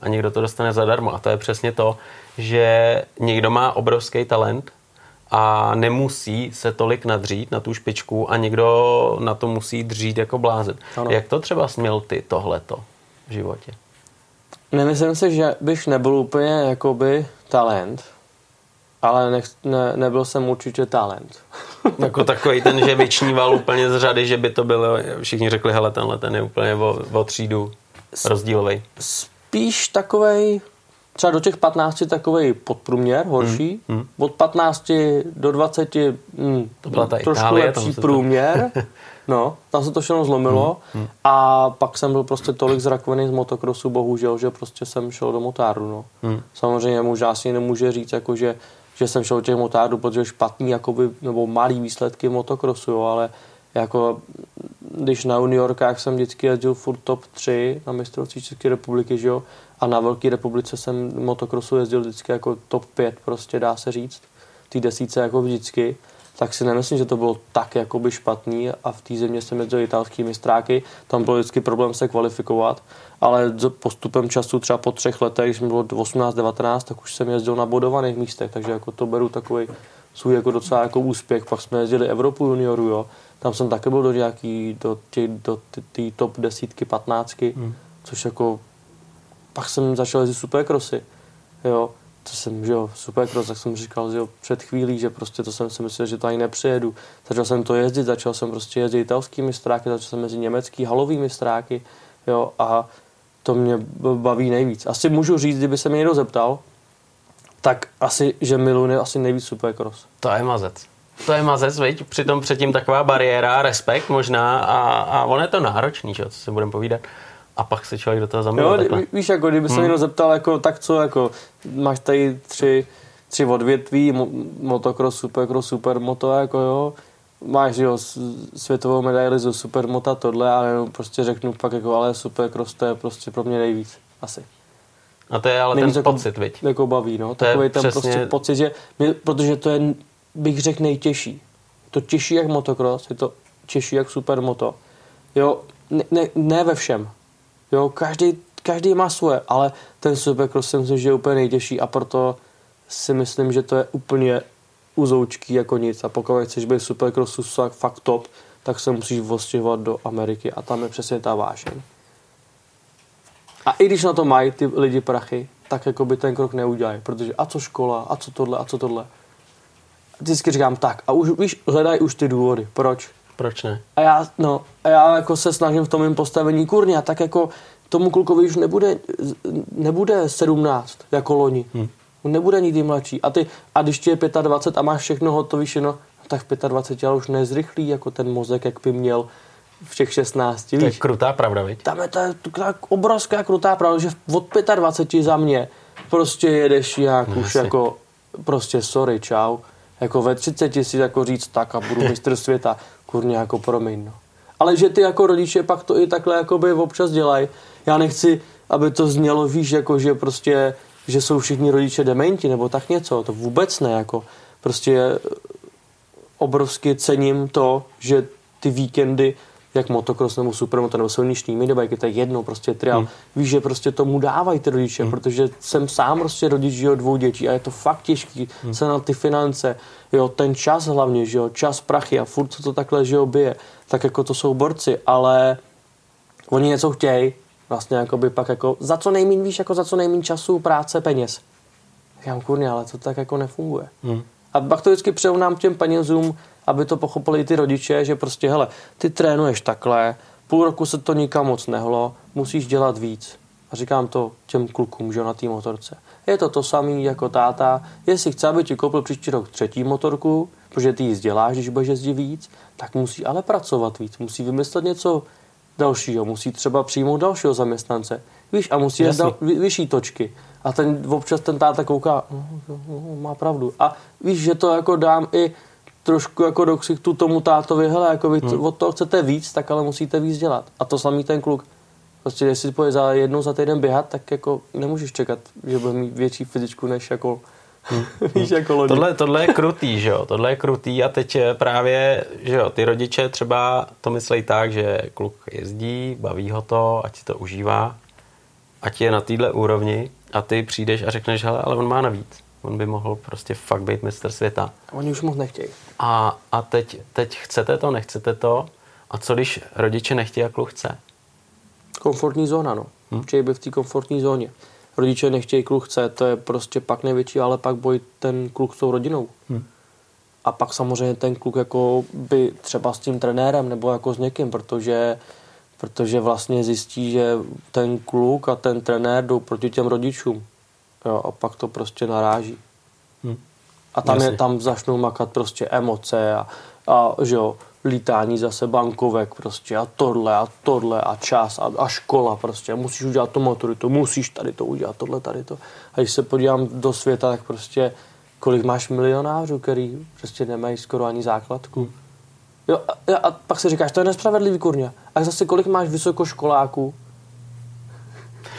S1: a někdo to dostane zadarmo. A to je přesně to, že někdo má obrovský talent a nemusí se tolik nadřít na tu špičku a někdo na to musí dřít jako blázen. Ano. Jak to třeba směl ty tohleto v životě?
S2: Nemyslím si, že bych nebyl úplně jakoby talent, ale nech, ne, nebyl jsem určitě talent. (laughs)
S1: jako takový ten, že vyčníval úplně z řady, že by to bylo, všichni řekli, hele, tenhle ten je úplně o, o třídu rozdílový.
S2: Spíš takovej, třeba do těch 15 takový podprůměr, horší. Mm, mm. Od 15 do 20 mm,
S1: to byla ta
S2: trošku
S1: Itálie,
S2: lepší průměr. (laughs) no, tam se to všechno zlomilo. Mm, mm. A pak jsem byl prostě tolik zrakvený z motokrosu, bohužel, že prostě jsem šel do motáru. No. Mm. Samozřejmě možná si nemůže říct, jako, že, že jsem šel do těch motárů, protože špatný jakoby, nebo malý výsledky motokrosu, jo, ale jako když na juniorkách jsem vždycky jezdil furt top 3 na mistrovství České republiky, že jo, a na Velké republice jsem motokrosu jezdil vždycky jako top 5, prostě dá se říct, ty desíce jako vždycky, tak si nemyslím, že to bylo tak jakoby špatný a v té země jsem jezdil italský mistráky, tam byl vždycky problém se kvalifikovat, ale postupem času třeba po třech letech, když mi bylo 18-19, tak už jsem jezdil na bodovaných místech, takže jako to beru takový svůj jako docela jako úspěch, pak jsme jezdili Evropu junioru, jo, tam jsem také byl do nějaký, do té do tý top desítky, patnáctky, hmm. což jako pak jsem začal jezdit superkrosy, jo, to jsem, že jo, supercross, tak jsem říkal, že jo, před chvílí, že prostě to jsem si myslel, že ani nepřijedu. Začal jsem to jezdit, začal jsem prostě jezdit italský mistráky, začal jsem jezdit německý halový mistráky, jo, a to mě baví nejvíc. Asi můžu říct, kdyby se mě někdo zeptal, tak asi, že miluji asi nejvíc supercross.
S1: To je mazec. To je mazec, veď? Přitom předtím taková bariéra, respekt možná a, a on je to náročný, že? co se budeme povídat a pak se člověk do toho zamiluje.
S2: Jo, víš, jako kdyby se hmm. někdo zeptal, jako, tak co, jako, máš tady tři, tři odvětví, motocross, supercross, supermoto, jako jo, máš jo, světovou medaili zo supermota, tohle, ale prostě řeknu pak jako, ale supercross to je prostě pro mě nejvíc, asi.
S1: A to je ale Nejvíc ten jako, pocit, viď?
S2: Jako baví, no. To Takový ten přesně... prostě pocit, že, my, protože to je, bych řekl, nejtěžší. To těžší jak motocross, je to těžší jak supermoto. Jo, ne, ne, ne ve všem. Jo, každý, každý má svoje, ale ten supercross si myslím, že je úplně nejtěžší a proto si myslím, že to je úplně uzoučký jako nic a pokud chceš být supercrossu fakt top, tak se musíš ostěhovat do Ameriky a tam je přesně ta vášeň. A i když na to mají ty lidi prachy, tak jako by ten krok neudělají, protože a co škola, a co tohle, a co tohle. Vždycky říkám tak a už víš, hledají už ty důvody, proč.
S1: Proč ne?
S2: A já, no, a já jako se snažím v tom mým postavení kurně a tak jako tomu klukovi už nebude, nebude 17 jako loni. Hmm. On nebude nikdy mladší. A, ty, a když ti je 25 a máš všechno hotové, no, tak v 25 ale už nezrychlí jako ten mozek, jak by měl v těch 16.
S1: To je krutá pravda, viď?
S2: Tam je ta, ta obrovská krutá pravda, že od 25 za mě prostě jedeš jak no, už jako prostě sorry, čau. Jako ve 30 si jako říct tak a budu (laughs) mistr světa, kurně jako promiň, no. Ale že ty jako rodiče pak to i takhle jako by občas dělají. Já nechci, aby to znělo, víš, jako že prostě, že jsou všichni rodiče dementi nebo tak něco, to vůbec ne, jako prostě obrovsky cením to, že ty víkendy jak motocross nebo supermoto nebo silniční minibike, to je jedno, prostě trial. Hmm. Víš, že prostě tomu dávají ty rodiče, hmm. protože jsem sám prostě rodič že jo, dvou dětí a je to fakt těžký hmm. se na ty finance, jo, ten čas hlavně, že jo, čas, prachy a furt co to takhle, že jo, bije, tak jako to jsou borci, ale oni něco chtějí, vlastně jako by pak jako za co nejméně, víš, jako za co nejméně času, práce, peněz. Já kurně, ale to tak jako nefunguje. Hmm. A pak to vždycky přeunám těm penězům, aby to pochopili ty rodiče, že prostě, hele, ty trénuješ takhle, půl roku se to nikam moc nehlo, musíš dělat víc. A říkám to těm klukům, že na té motorce. Je to to samý jako táta, jestli chce, aby ti koupil příští rok třetí motorku, protože ty ji děláš, když budeš jezdit víc, tak musí ale pracovat víc, musí vymyslet něco dalšího, musí třeba přijmout dalšího zaměstnance, víš, a musí jít vyšší točky. A ten občas ten táta kouká, no, no, no, má pravdu. A víš, že to jako dám i trošku jako do ksichtu tomu tátovi, hele, jako vy hmm. od toho chcete víc, tak ale musíte víc dělat. A to samý ten kluk. Prostě jestli pojde za jednou za týden běhat, tak jako nemůžeš čekat, že bude mít větší fyzičku než jako Hmm. (laughs) Víš, jako lodi.
S1: Tohle, tohle je krutý, že jo? Tohle je krutý a teď právě, že jo, ty rodiče třeba to myslí tak, že kluk jezdí, baví ho to, ať si to užívá, ať je na téhle úrovni a ty přijdeš a řekneš, hele, ale on má navíc. On by mohl prostě fakt být mistr světa.
S2: Oni už moc nechtějí.
S1: A, a teď, teď chcete to, nechcete to. A co když rodiče nechtějí a kluk chce?
S2: Komfortní zóna, no. Hmm? Chtějí by v té komfortní zóně. Rodiče nechtějí, kluk chce, to je prostě pak největší, ale pak boj ten kluk s tou rodinou. Hmm. A pak samozřejmě ten kluk jako by třeba s tím trenérem nebo jako s někým, protože protože vlastně zjistí, že ten kluk a ten trenér jdou proti těm rodičům. Jo, a pak to prostě naráží. Hmm. A tam, je, tam začnou makat prostě emoce a, a že jo, lítání zase bankovek prostě a tohle a tohle a čas a, a škola prostě. Musíš udělat to maturitu, musíš tady to udělat, tohle, tady to. A když se podívám do světa, tak prostě kolik máš milionářů, který prostě nemají skoro ani základku. Hmm. Jo, a, a pak si říkáš, to je nespravedlivý kurně. A zase kolik máš vysokoškoláků,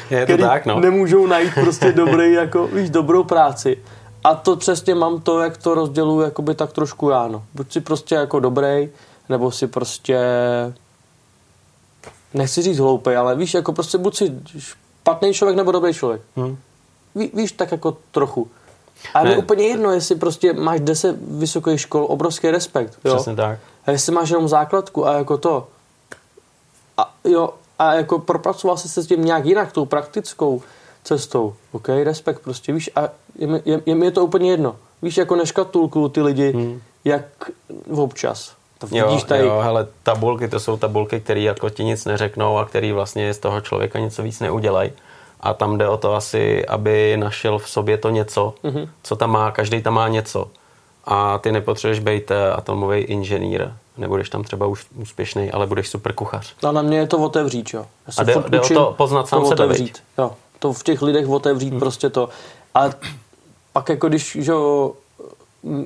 S1: je to tak, no.
S2: nemůžou najít prostě dobrý, jako, víš, dobrou práci. A to přesně mám to, jak to rozděluji, jakoby tak trošku já, no. Buď si prostě jako dobrý, nebo si prostě nechci říct hloupý, ale víš, jako prostě buď si špatný člověk nebo dobrý člověk. Hmm. Ví, víš, tak jako trochu. A je úplně jedno, jestli prostě máš 10 vysokých škol, obrovský respekt. Jo?
S1: Přesně tak.
S2: A jestli máš jenom základku a jako to. A jo, a jako propracoval jsi se s tím nějak jinak, tou praktickou cestou. OK, respekt prostě, víš, a je, je, je, je to úplně jedno. Víš, jako neškatulku ty lidi, hmm. jak občas.
S1: To vidíš jo, tady. Jo, hele, tabulky, to jsou tabulky, které jako ti nic neřeknou a který vlastně z toho člověka něco víc neudělají. A tam jde o to asi, aby našel v sobě to něco, mm-hmm. co tam má, každý tam má něco. A ty nepotřebuješ být eh, atomový inženýr, nebudeš tam třeba už úspěšný, ale budeš super kuchař.
S2: A na mě je to otevřít, jo.
S1: Já a jde, jde o to poznat sám to sebe,
S2: otevřít, jo. To v těch lidech otevřít hmm. prostě to. A pak jako když, že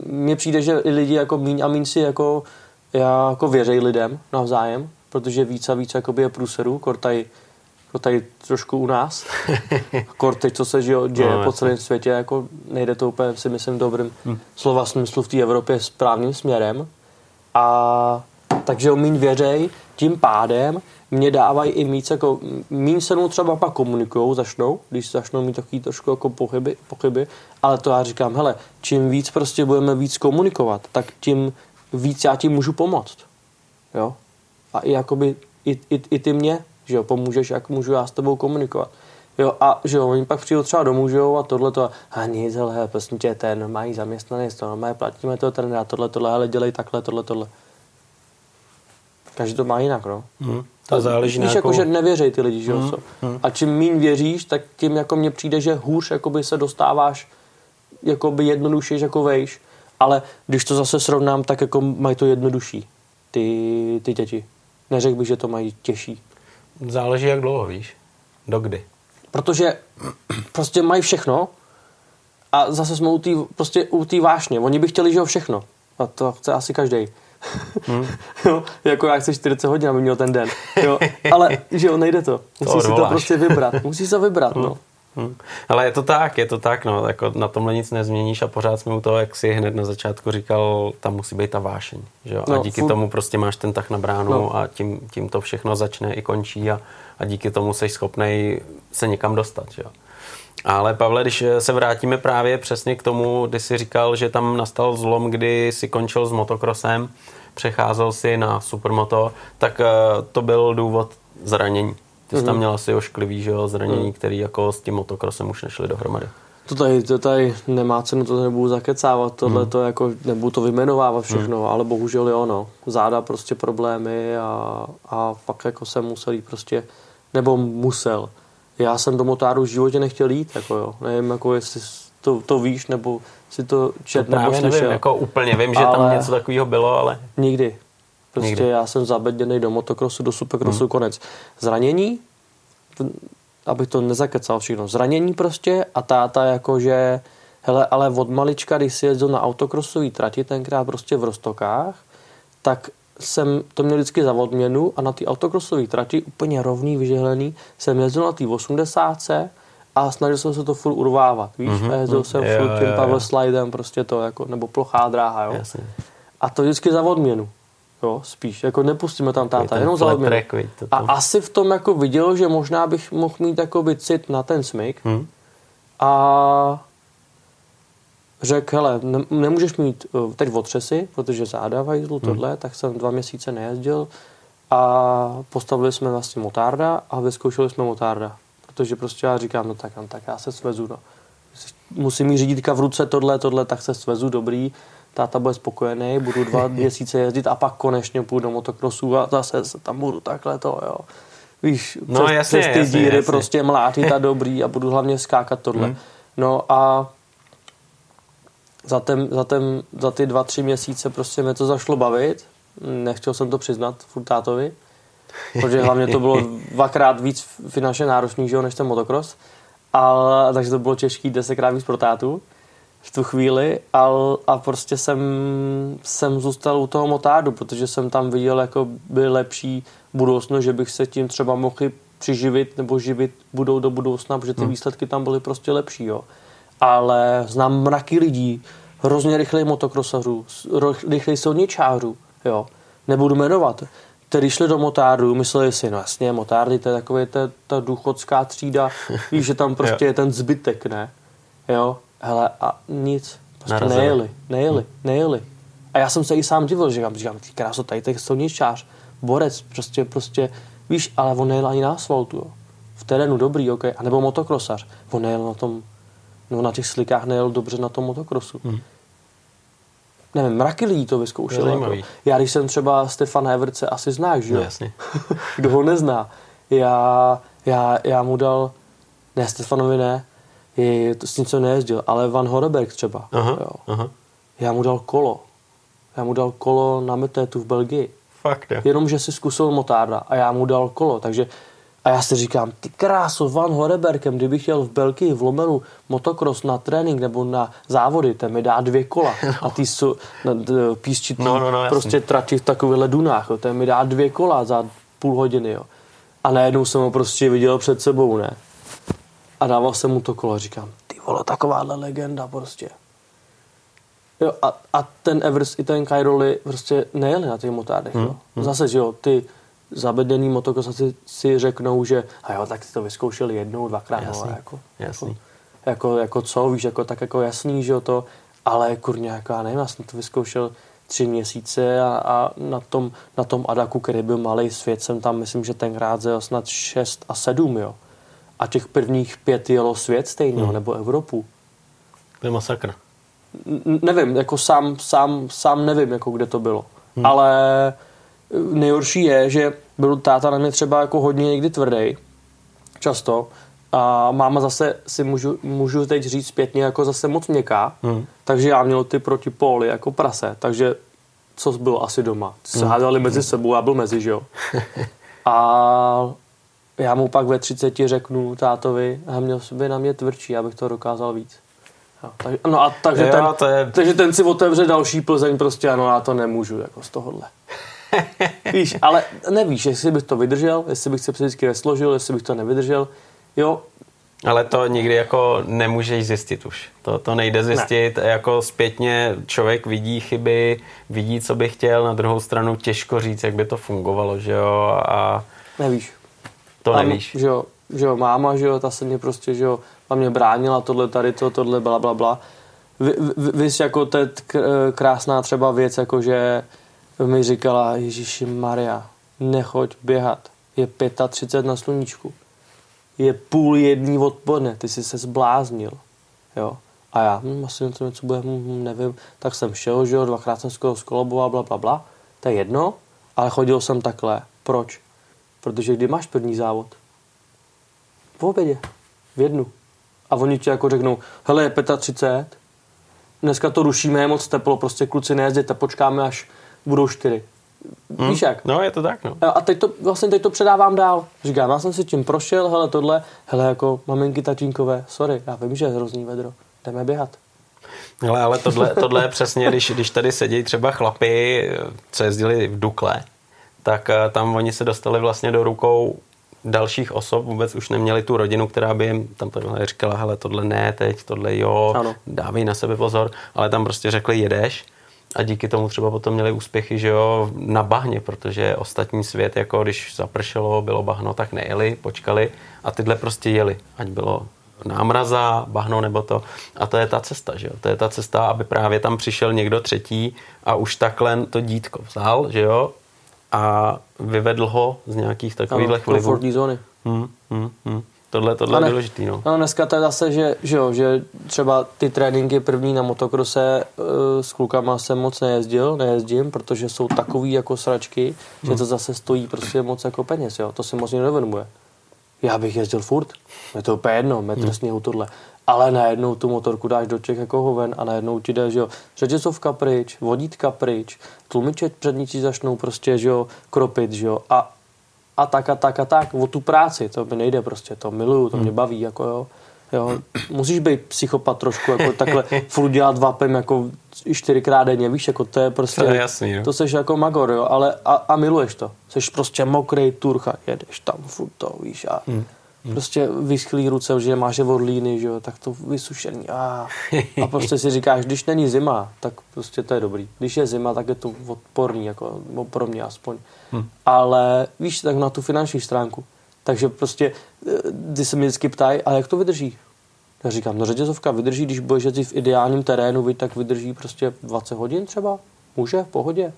S2: mně přijde, že lidi jako míň a míň si jako, já jako věřej lidem navzájem, protože víc a víc jakoby je průserů, kortaj jako tady trošku u nás. (laughs) Kor teď, co se děje no, po celém světě, jako nejde to úplně, si myslím, dobrým hmm. slova smyslu v té Evropě správným směrem. A takže o míň věřej, tím pádem mě dávají i víc, jako míň se mnou třeba pak komunikujou, začnou, když začnou mít takový trošku jako pochyby, pochyby, ale to já říkám, hele, čím víc prostě budeme víc komunikovat, tak tím víc já ti můžu pomoct. Jo? A i jakoby, i, i, i ty mě že jo, pomůžeš, jak můžu já s tebou komunikovat. Jo, a že jo, oni pak přijdou třeba domů, že jo, a tohle to, a nic, hele, prostě tě, ten mají zaměstnaný, to mají, platíme toho trenéra, tohle, tohle, ale dělej takhle, tohle, tohle. Každý to má jinak, no.
S1: Hmm, to záleží
S2: Víš, jako, že nevěří ty lidi, že jo, hmm, hmm. A čím míň věříš, tak tím jako mně přijde, že hůř jakoby se dostáváš jakoby jednodušší jako vejš, ale když to zase srovnám, tak jako mají to jednodušší ty, ty děti. Neřekl bych, že to mají těžší.
S1: Záleží, jak dlouho, víš? Dokdy?
S2: Protože prostě mají všechno a zase jsme u té prostě u tý vášně. Oni by chtěli, že jo, všechno. A to chce asi každý. Hmm. (laughs) jo, jako já chci 40 hodin, aby měl ten den. Jo, ale že jo, nejde to. Musí to si to prostě vybrat. Musí se vybrat, no.
S1: Hmm. Ale je to tak, je to tak, no, jako na tomhle nic nezměníš a pořád jsme u toho, jak si hned na začátku říkal, tam musí být ta vášeň, že jo? No, a díky furt. tomu prostě máš ten tak na bránu no. a tím, tím to všechno začne i končí a, a díky tomu jsi schopný se někam dostat, že jo? Ale Pavle, když se vrátíme právě přesně k tomu, kdy jsi říkal, že tam nastal zlom, kdy si končil s motokrosem, přecházel si na supermoto, tak eh, to byl důvod zranění. Ty jsi mm-hmm. tam mhm. měl asi ošklivý že jo, zranění, mm. který jako s tím motokrosem už nešli dohromady.
S2: To tady, to tady nemá cenu, to nebudu zakecávat, tohle mm. to jako, nebudu to vymenovávat všechno, mm. ale bohužel jo, no. Záda prostě problémy a, a fakt jako jsem musel jít prostě, nebo musel. Já jsem do motáru v životě nechtěl jít, jako jo. Nevím, jako jestli to, to víš, nebo si to čet, to nebo
S1: slyšel. nevím, jako úplně vím, že ale tam něco takového bylo, ale...
S2: Nikdy. Prostě Nikdy. já jsem zabedněný do motokrosu, do superkrosu, hmm. konec. Zranění, abych to nezakecal všechno, zranění prostě a táta jakože, hele, ale od malička, když si jezdil na autokrosový trati, tenkrát prostě v Rostokách, tak jsem to měl vždycky za odměnu a na ty autokrosové trati úplně rovný, vyžehlený, jsem jezdil na té 80 a snažil jsem se to furt urvávat, víš, mm-hmm. a jezdil jsem jo, furt tím power slidem, prostě to, jako, nebo plochá dráha, jo. Jasně. A to vždycky za odměnu. Jo, spíš, jako nepustíme tam táta, jenom za. A asi v tom jako viděl, že možná bych mohl mít jako cit na ten smyk hmm. a řekl, hele, ne, nemůžeš mít uh, teď otřesy, protože zádávají zlu hmm. tohle, tak jsem dva měsíce nejezdil a postavili jsme vlastně motárda a vyzkoušeli jsme motárda. Protože prostě já říkám, no tak, no, tak já se svezu, no. Musím mít řídítka v ruce tohle, tohle, tak se svezu, dobrý táta bude spokojený, budu dva (laughs) měsíce jezdit a pak konečně půjdu do motokrosu a zase tam budu takhle to, jo. Víš, no, přes, jasně, přes ty jasně, díry jasně. prostě mlátit a (laughs) dobrý a budu hlavně skákat tohle. Hmm. No a za, ten, za, ten, za ty dva, tři měsíce prostě mě to zašlo bavit. Nechtěl jsem to přiznat furt tátovi, protože hlavně to bylo (laughs) dvakrát víc finančně náročný, že jo, než ten motocross. Ale, takže to bylo těžký desetkrát víc pro tátu v tu chvíli a, a prostě jsem, jsem zůstal u toho motádu, protože jsem tam viděl jako by lepší budoucnost, že bych se tím třeba mohl přiživit nebo živit budou do budoucna, protože ty hmm. výsledky tam byly prostě lepší, jo. Ale znám mraky lidí, hrozně rychlej motokrosařů, rychlej silničářů, jo. Nebudu jmenovat, kteří šli do motáru, mysleli si, no jasně, motárdy, to je takový ta, ta důchodská třída, (laughs) víš, že tam prostě je ten zbytek, ne? Jo, hele a nic, prostě Narazili. nejeli, nejeli, hmm. nejeli. A já jsem se i sám divil, že říkám, říkám, ty kráso, tady je silničář, borec, prostě, prostě, víš, ale on nejel ani na asfaltu, jo. V terénu dobrý, ok, a nebo motokrosař, on nejel na tom, no na těch slikách nejel dobře na tom motokrosu. Hmm. Nevím, mraky lidí to vyzkoušeli. Jako. Já když jsem třeba Stefan Heverce, asi znáš, že jo?
S1: No, jasně. (laughs)
S2: Kdo ho nezná. Já, já, já mu dal, ne, Stefanovi ne, je, to s ním nejezdil, ale Van Horeberg třeba. Aha, jo. aha. Já mu dal kolo. Já mu dal kolo na metétu v Belgii.
S1: Fakt, jo.
S2: Jenom, že si zkusil motárda a já mu dal kolo, takže a já si říkám, ty kráso, Van Horeberkem, kdybych chtěl v Belgii v Lomenu motocross na trénink nebo na závody, ten mi dá dvě kola. (laughs) A ty jsou písčitý no, no, no, prostě trati v takových dunách, jo. ten mi dá dvě kola za půl hodiny. Jo. A najednou jsem ho prostě viděl před sebou, ne a dával jsem mu to kolo. Říkám, ty vole, takováhle legenda prostě. Jo, a, a ten Evers i ten Kyroli prostě nejeli na těch motádech. Hmm. Jo. Hmm. Zase, že jo, ty zabedený motokosaci si řeknou, že a jo, tak si to vyzkoušeli jednou, dvakrát.
S1: Jasný,
S2: no, jako,
S1: jasný.
S2: Jako, jako, jako, co, víš, jako, tak jako jasný, že jo, to, ale kurně, jako já nevím, já jsem to vyzkoušel tři měsíce a, a na, tom, na tom Adaku, který byl malý svět, jsem tam, myslím, že tenkrát zel snad 6 a 7, jo a těch prvních pět jelo svět stejného, hmm. nebo Evropu.
S1: To je masakr.
S2: N- nevím, jako sám, sám, sám nevím, jako kde to bylo. Hmm. Ale nejhorší je, že byl táta na mě třeba jako hodně někdy tvrdý, často, A máma zase si můžu, můžu teď říct zpětně jako zase moc měkká, hmm. takže já měl ty protipóly jako prase, takže co bylo asi doma. Se hmm. hádali mezi sebou, já byl mezi, že jo. (laughs) A já mu pak ve 30 řeknu tátovi, a měl by na mě tvrdší, abych to dokázal víc. Jo, tak, no a takže, jo, ten, to je... takže ten si otevře další Plzeň prostě, ano, já to nemůžu jako z tohohle. (laughs) Víš, ale nevíš, jestli bych to vydržel, jestli bych se psychicky nesložil, jestli bych to nevydržel. Jo,
S1: ale to nikdy jako nemůžeš zjistit už. To, to nejde zjistit. Ne. Jako zpětně člověk vidí chyby, vidí, co by chtěl, na druhou stranu těžko říct, jak by to fungovalo, že jo. A
S2: Nevíš.
S1: To Tam, nevíš.
S2: Že jo, že jo, máma, že jo, ta se mě prostě, že jo, ta mě bránila tohle, tady to, tohle, bla, bla, bla. Vy, vy, víš, jako to je krásná třeba věc, jako že mi říkala, Ježíši Maria, nechoď běhat, je 35 na sluníčku je půl jedný odpoledne, ty jsi se zbláznil, jo. A já, hm, asi něco, něco bude, hm, nevím, tak jsem šel, že jo, dvakrát jsem skoro skoloboval, bla, bla, bla, to je jedno, ale chodil jsem takhle. Proč? Protože kdy máš první závod? V obědě, v jednu. A oni ti jako řeknou, hele, je 35, dneska to rušíme, je moc teplo, prostě kluci nejezděte, počkáme, až budou čtyři. Hmm. Víš jak?
S1: No, je to tak, no.
S2: A teď to, vlastně teď to předávám dál. Říkám, já jsem si tím prošel, hele tohle, hele jako maminky, tatínkové, sorry, já vím, že je hrozný vedro, jdeme běhat.
S1: Ale, ale tohle, tohle je přesně, když, když tady sedí třeba chlapy, co jezdili v Dukle, tak eh, tam oni se dostali vlastně do rukou dalších osob, vůbec už neměli tu rodinu, která by jim tam tohle říkala, hele, tohle ne, teď, tohle jo, ano. dávej na sebe pozor, ale tam prostě řekli, jedeš a díky tomu třeba potom měli úspěchy, že jo, na bahně, protože ostatní svět, jako když zapršelo, bylo bahno, tak nejeli, počkali a tyhle prostě jeli, ať bylo námraza, bahno nebo to. A to je ta cesta, že jo? To je ta cesta, aby právě tam přišel někdo třetí a už takhle to dítko vzal, že jo? A vyvedl ho z nějakých takových vlivů.
S2: zóny.
S1: Hmm, hmm, hmm. Tohle, tohle ne, je důležitý, no.
S2: no. dneska to je zase, že, že, jo, že třeba ty tréninky první na motokrose uh, s klukama jsem moc nejezdil, nejezdím, protože jsou takový jako sračky, hmm. že to zase stojí prostě moc jako peněz, jo. To si moc někdo nevědomuje. Já bych jezdil furt, je to úplně jedno, metr hmm. sněhu tohle. Ale najednou tu motorku dáš do Čech jako hoven a najednou ti jde, že jo, řetězovka pryč, vodítka pryč, tlumiče přední ti začnou prostě, že jo, kropit, že jo. A a tak a tak a tak, o tu práci, to mi nejde prostě, to miluju, to mě hmm. baví, jako jo. Jo, musíš být psychopat trošku, jako takhle (laughs) furt dělat vapem jako čtyřikrát denně, víš, jako to je prostě,
S1: to, je jasný, jo.
S2: to seš jako magor, jo, ale a, a miluješ to, seš prostě mokrý turcha, jedeš tam furt to, víš, a hmm. Hmm. prostě vyschlý ruce, že máš vodlíny, že jo, tak to vysušený. A, a prostě si říkáš, když není zima, tak prostě to je dobrý. Když je zima, tak je to odporný, jako pro mě aspoň. Hmm. Ale víš, tak na tu finanční stránku. Takže prostě, ty eh, se mě vždycky ptají, a jak to vydrží? Já říkám, no řetězovka vydrží, když budeš jezdit v ideálním terénu, tak vydrží prostě 20 hodin třeba. Může, v pohodě.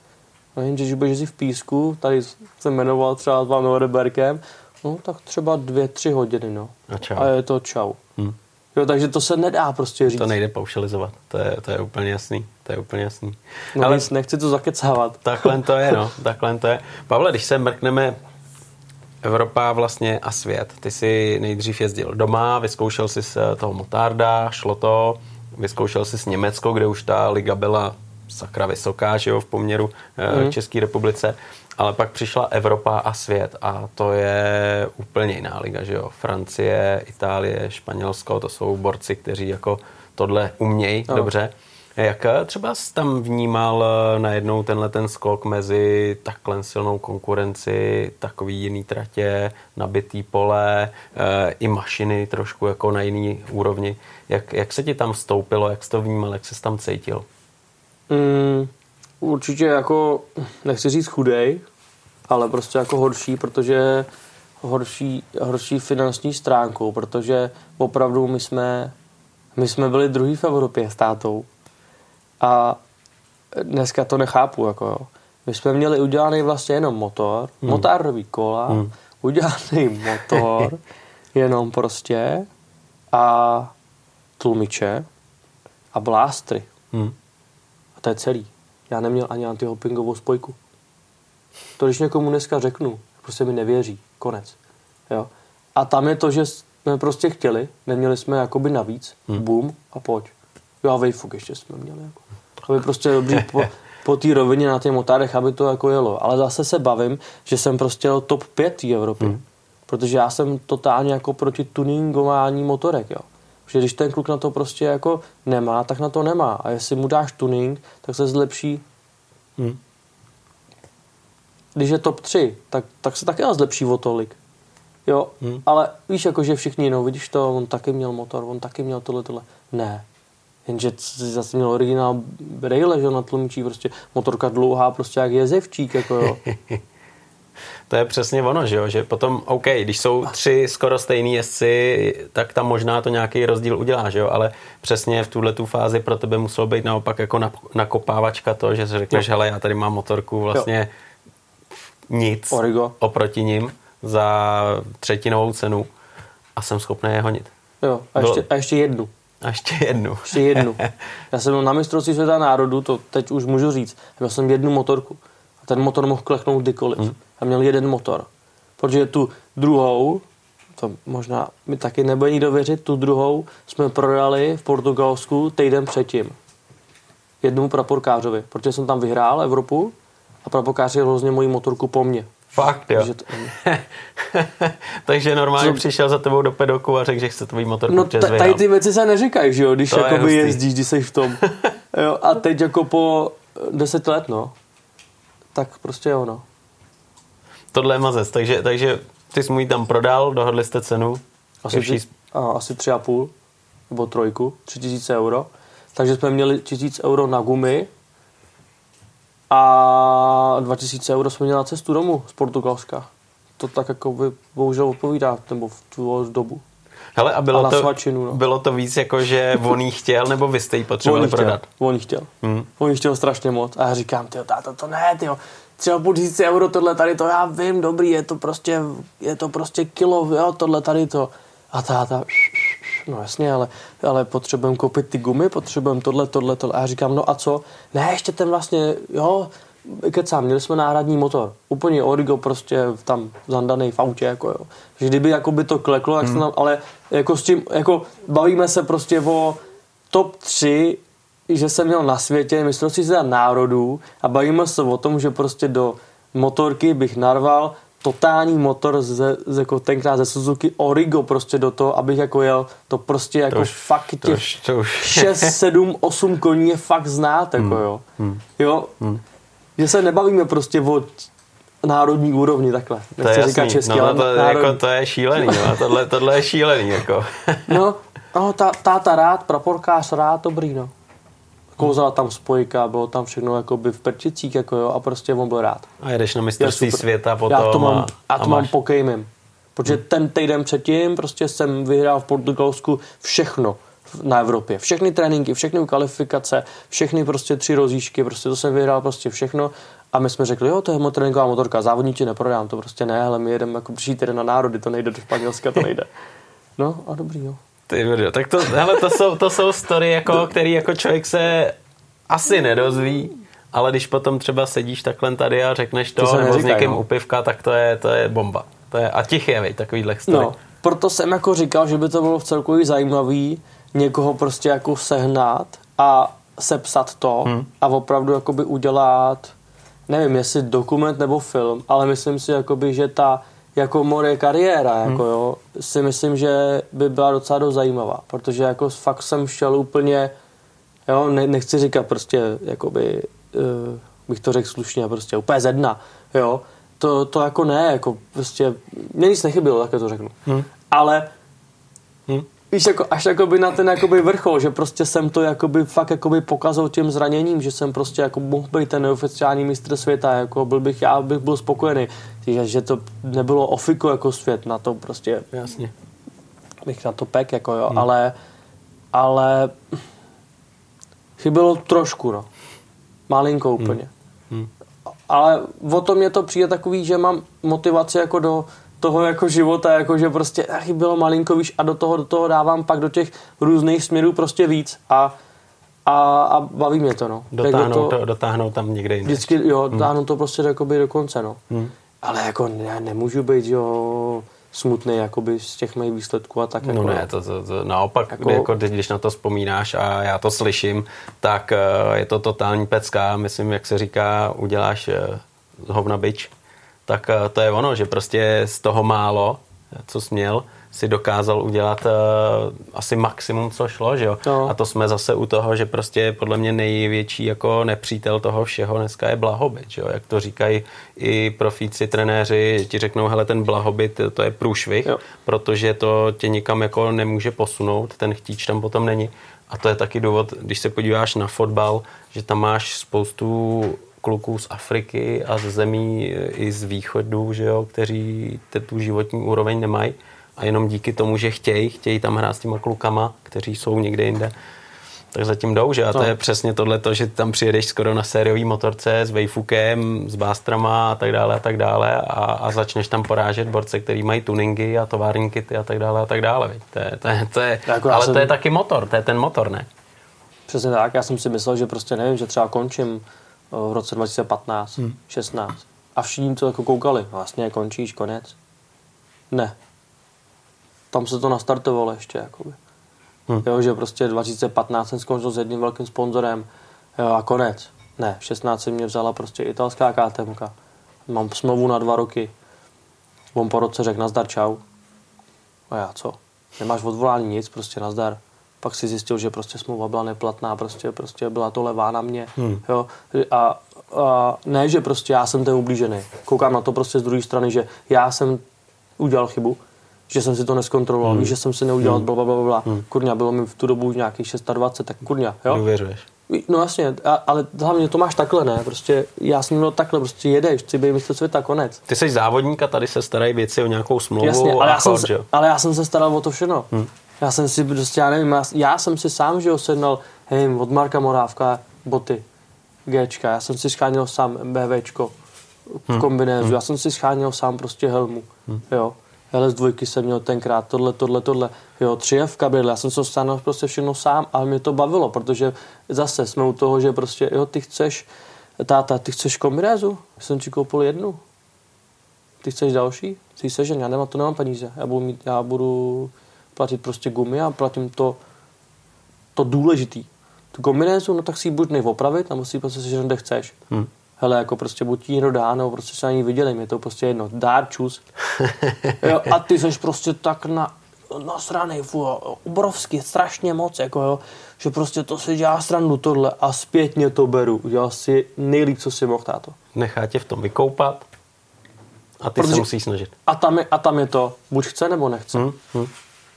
S2: No jenže, když budeš jezdit v písku, tady jsem jmenoval třeba s vám Reberkem, No tak třeba dvě, tři hodiny, no.
S1: A, čau.
S2: a je to čau. Hmm. Jo, takže to se nedá prostě říct.
S1: To nejde paušalizovat, to je, to je úplně jasný. To je úplně jasný.
S2: No Ale nic, nechci to zakecávat.
S1: Takhle to je, no. (laughs) Takhle to je. Pavle, když se mrkneme Evropa vlastně a svět. Ty jsi nejdřív jezdil doma, vyzkoušel jsi z toho motárda, šlo to, vyzkoušel jsi s Německo, kde už ta liga byla sakra vysoká, že jo, v poměru mm. České republice ale pak přišla Evropa a svět a to je úplně jiná liga, že jo. Francie, Itálie, Španělsko, to jsou borci, kteří jako tohle umějí no. dobře. Jak třeba jsi tam vnímal eh, najednou tenhle ten skok mezi takhle silnou konkurenci, takový jiný tratě, nabitý pole, e, i mašiny trošku jako na jiný úrovni. Jak, jak se ti tam vstoupilo, jak jsi to vnímal, jak jsi tam cítil?
S2: Mm, Určitě jako, nechci říct chudej, ale prostě jako horší, protože horší, horší finanční stránkou, protože opravdu my jsme, my jsme byli druhý v Evropě s tátou a dneska to nechápu, jako jo. My jsme měli udělaný vlastně jenom motor, hmm. motárový kola, hmm. udělaný motor, (laughs) jenom prostě a tlumiče a blástry. Hmm. A to je celý. Já neměl ani antihoppingovou spojku. To, když někomu dneska řeknu, prostě mi nevěří. Konec. Jo. A tam je to, že jsme prostě chtěli, neměli jsme jakoby navíc, hmm. boom a pojď. Jo a Wayfuk ještě jsme měli. Jako. Aby prostě dobrý po, po té rovině na těch motárech, aby to jako jelo. Ale zase se bavím, že jsem prostě top 5 té Evropy. Hmm. Protože já jsem totálně jako proti tuningování motorek, jo. Protože když ten kluk na to prostě jako nemá, tak na to nemá. A jestli mu dáš tuning, tak se zlepší. Hmm. Když je top 3, tak, tak se taky zlepší o tolik. Jo, hmm. ale víš, jako, že všichni, no vidíš to, on taky měl motor, on taky měl tohle, tohle. Ne. Jenže zase měl originál Braille, že na tlumičí, prostě motorka dlouhá, prostě jak jezevčík, jako jo. (laughs)
S1: to je přesně ono, že jo, že potom, OK, když jsou tři skoro stejný jezdci, tak tam možná to nějaký rozdíl udělá, že jo, ale přesně v tuhle tu fázi pro tebe muselo být naopak jako nakopávačka to, že si řekneš, hele, já tady mám motorku vlastně jo. nic
S2: Origo.
S1: oproti ním za třetinovou cenu a jsem schopný je honit.
S2: Jo, a ještě, a ještě jednu.
S1: A ještě jednu.
S2: Ještě jednu. (laughs) Já jsem byl na mistrovství světa národů, to teď už můžu říct. Měl jsem jednu motorku. Ten motor mohl kleknout kdykoliv. Hmm. A měl jeden motor. Protože tu druhou, to možná mi taky nebude nikdo věřit, tu druhou jsme prodali v Portugalsku týden předtím. Jednomu praporkářovi, protože jsem tam vyhrál Evropu a praporkář je hrozně moji motorku po mně.
S1: Fakt, jo. Takže, to... (laughs) Takže normálně Co? přišel za tebou do pedoku a řekl, že chce tvůj motor
S2: No t- tady ty věci se neříkají, že jo, když to jakoby je jezdíš, když jsi v tom. (laughs) jo, a teď jako po deset let, no, tak prostě jo, no.
S1: Tohle je mazec, takže, takže ty jsi mu ji tam prodal, dohodli jste cenu.
S2: Asi, tři, a, asi tři a půl, nebo trojku, tři tisíce euro. Takže jsme měli tisíc euro na gumy, a 2000 euro jsme měli na cestu domů z Portugalska. To tak jako by bohužel odpovídá, nebo v tu dobu.
S1: Hele, a bylo, a to, svačinu, no. bylo to víc jako, že on jí chtěl, nebo vy jste jí potřebovali on prodat?
S2: On jí chtěl. Hmm. On jí chtěl strašně moc. A já říkám, ty táto, to ne, ty třeba půl tisíce euro tohle tady to, já vím, dobrý, je to prostě, je to prostě kilo, jo, tohle tady to. A táta, no jasně, ale, ale potřebujeme koupit ty gumy, potřebujeme tohle, tohle, tohle. A já říkám, no a co? Ne, ještě ten vlastně, jo, kecám, měli jsme náhradní motor. Úplně origo prostě tam zandaný v autě, jako jo. Že kdyby jako by to kleklo, tak hmm. nám, ale jako s tím, jako bavíme se prostě o top 3 že jsem měl na světě mistrovství se národů a bavíme se o tom, že prostě do motorky bych narval totální motor ze, ze, jako tenkrát ze Suzuki Origo prostě do toho, abych jako jel, to prostě jako to už, fakt těch to už, to už. 6, 7, 8 koní je fakt znát, jako hmm. jo. Hmm. Jo, hmm. Že se nebavíme prostě o národní úrovni takhle.
S1: Nechci to je říkat česky, no, ale to, národní. jako, to je šílený, no, tohle, tohle je šílený, jako. (laughs)
S2: no, no tá, táta rád, praporkář rád, dobrý, no kouzala tam spojka, bylo tam všechno jakoby v prčicích, jako jo, a prostě on byl rád.
S1: A jedeš na mistrovství světa potom Já
S2: to mám, a, a to a mám pokejmem. Protože hmm. ten týden předtím prostě jsem vyhrál v Portugalsku všechno na Evropě. Všechny tréninky, všechny kvalifikace, všechny prostě tři rozíšky, prostě to jsem vyhrál prostě všechno. A my jsme řekli, jo, to je tréninková motorka, závodníci neprodám, to prostě ne, ale my jedeme jako přijít na národy, to nejde do Španělska, to nejde. No a dobrý, jo.
S1: Ty video, tak to, hele, to jsou, to jsou story, jako, který jako člověk se asi nedozví, ale když potom třeba sedíš takhle tady a řekneš to, to nebo neříkaj, s někým no. upivka, tak to je, to je bomba. To je, a tichý je, takovýhle story. No,
S2: proto jsem jako říkal, že by to bylo v celkově zajímavý někoho prostě jako sehnat a sepsat to hmm. a opravdu jakoby udělat, nevím, jestli dokument nebo film, ale myslím si, jakoby, že ta jako moje kariéra, hmm. jako jo, si myslím, že by byla docela dost zajímavá, protože jako fakt jsem šel úplně, jo, ne, nechci říkat prostě, jakoby, uh, bych to řekl slušně, prostě úplně ze dna, jo, to, to jako ne, jako prostě, mě nic nechybilo, tak to řeknu. Hmm. Ale víš, jako, až jakoby na ten jakoby vrchol, že prostě jsem to jakoby fakt jakoby pokazal tím zraněním, že jsem prostě jako mohl být ten neoficiální mistr světa, jako byl bych, já bych byl spokojený, že, že to nebylo ofiko jako svět, na to prostě,
S1: jasně,
S2: bych na to pek, jako jo, hmm. ale, ale chybilo trošku, no, malinko hmm. úplně. Hmm. Hmm. Ale o to mě to přijde takový, že mám motivaci jako do, toho jako života, jako že prostě achy bylo malinko, víš, a do toho, do toho dávám pak do těch různých směrů prostě víc a, a, a baví mě to, no.
S1: Dotáhnout, to, to, dotáhnout tam někde jinde.
S2: Vždycky, jo, hmm. dotáhnout to prostě jakoby do konce, no. Hmm. Ale jako ne, nemůžu být, jo, smutný jakoby z těch mých výsledků a tak.
S1: No
S2: jako,
S1: ne, to, to, to naopak,
S2: Jako-
S1: jako, jako když na to vzpomínáš a já to slyším, tak eh, je to totální pecka. Myslím, jak se říká, uděláš eh, z hovna bič. Tak eh, to je ono, že prostě z toho málo, co jsi měl, si dokázal udělat uh, asi maximum, co šlo, že jo?
S2: No.
S1: A to jsme zase u toho, že prostě podle mě největší jako nepřítel toho všeho dneska je blahobyt, že jo? Jak to říkají i profíci, trenéři, ti řeknou, hele, ten blahobyt, to je průšvih,
S2: Jo.
S1: protože to tě nikam jako nemůže posunout, ten chtíč tam potom není. A to je taky důvod, když se podíváš na fotbal, že tam máš spoustu kluků z Afriky a ze zemí i z východu, že jo, kteří te- tu životní úroveň nemají a jenom díky tomu, že chtějí, chtějí tam hrát s těma klukama, kteří jsou někde jinde, tak zatím jdou, že? A to
S2: No.
S1: je přesně tohle, že tam přijedeš skoro na sériový motorce s Vejfukem, s Bástrama a tak dále a tak dále a, a začneš tam porážet borce, který mají tuningy a tovární kity a tak dále a tak dále. Viď? To je, to je, to je,
S2: Jako
S1: ale
S2: jsem-
S1: to je taky motor, to je ten motor, ne?
S2: Přesně tak, já jsem si myslel, že prostě nevím, že třeba končím eh, v roce 2015, hmm. 16 a všichni to jako koukali, vlastně končíš, konec. Ne. Tam se to nastartovalo ještě, jakoby.
S1: Hmm.
S2: Jo, že prostě 2015 jsem skončil s jedním velkým sponzorem jo, a konec. Ne, v 16 mě vzala prostě italská KTMka. Mám smlouvu na dva roky. On po roce řekl nazdar, čau. A já co? Nemáš odvolání nic, prostě nazdar. Pak si zjistil, že prostě smlouva byla neplatná, prostě, prostě byla to levá na mě. Hmm. Jo? A, a, ne, že prostě já jsem ten ublížený. Koukám na to prostě z druhé strany, že já jsem udělal chybu, že jsem si to neskontroloval, hmm. že jsem si neudělal bla, bla, bla, bla. Hmm. Kurňa, bylo mi v tu dobu nějakých 26, tak kurňa, jo?
S1: Důvěřuješ.
S2: No jasně, a, ale hlavně to máš takhle, ne? Prostě já jsem měl takhle, prostě jedeš, chci být mistr světa, konec.
S1: Ty jsi závodník a tady se starají věci o nějakou smlouvu
S2: Jasně,
S1: a
S2: ale já, jsem,
S1: chod,
S2: se-
S1: že jo?
S2: ale já jsem se staral o to všechno. Hmm. Já jsem si prostě, já nevím, já, já jsem si sám, že jo, sednal, hej, od Marka Morávka boty, Gčka, já jsem si scháněl sám BVčko v kombinézu, hmm. já jsem si scháněl sám prostě helmu, hmm. jo. LS dvojky jsem měl tenkrát, tohle, tohle, tohle, jo, 3F kabel, já jsem se stánul prostě všechno sám, ale mě to bavilo, protože zase jsme u toho, že prostě, jo, ty chceš, táta, ty chceš kombinézu? Já jsem ti koupil jednu, ty chceš další? Chci sežen, já nemám, to nemám peníze. Já budu, mít, já budu platit prostě gumy a platím to, to důležitý. Tu kombinézu, no tak si ji buď neopravit, nebo si ji prostě sežen, kde chceš.
S1: Hmm.
S2: Hele, jako prostě buď ti někdo dá, nebo prostě se na ní je to prostě jedno. Dár, čus. (laughs) jo, a ty jsi prostě tak na, nasranej, fu, obrovský, strašně moc, jako jo, že prostě to si dělá stranu tohle a zpětně to beru. Udělal si nejlíp, co si mohl, táto.
S1: Nechá tě v tom vykoupat a ty
S2: Protože-
S1: se musíš snažit.
S2: A tam, je, a tam je to, buď chce, nebo nechce.
S1: Hmm? Hmm?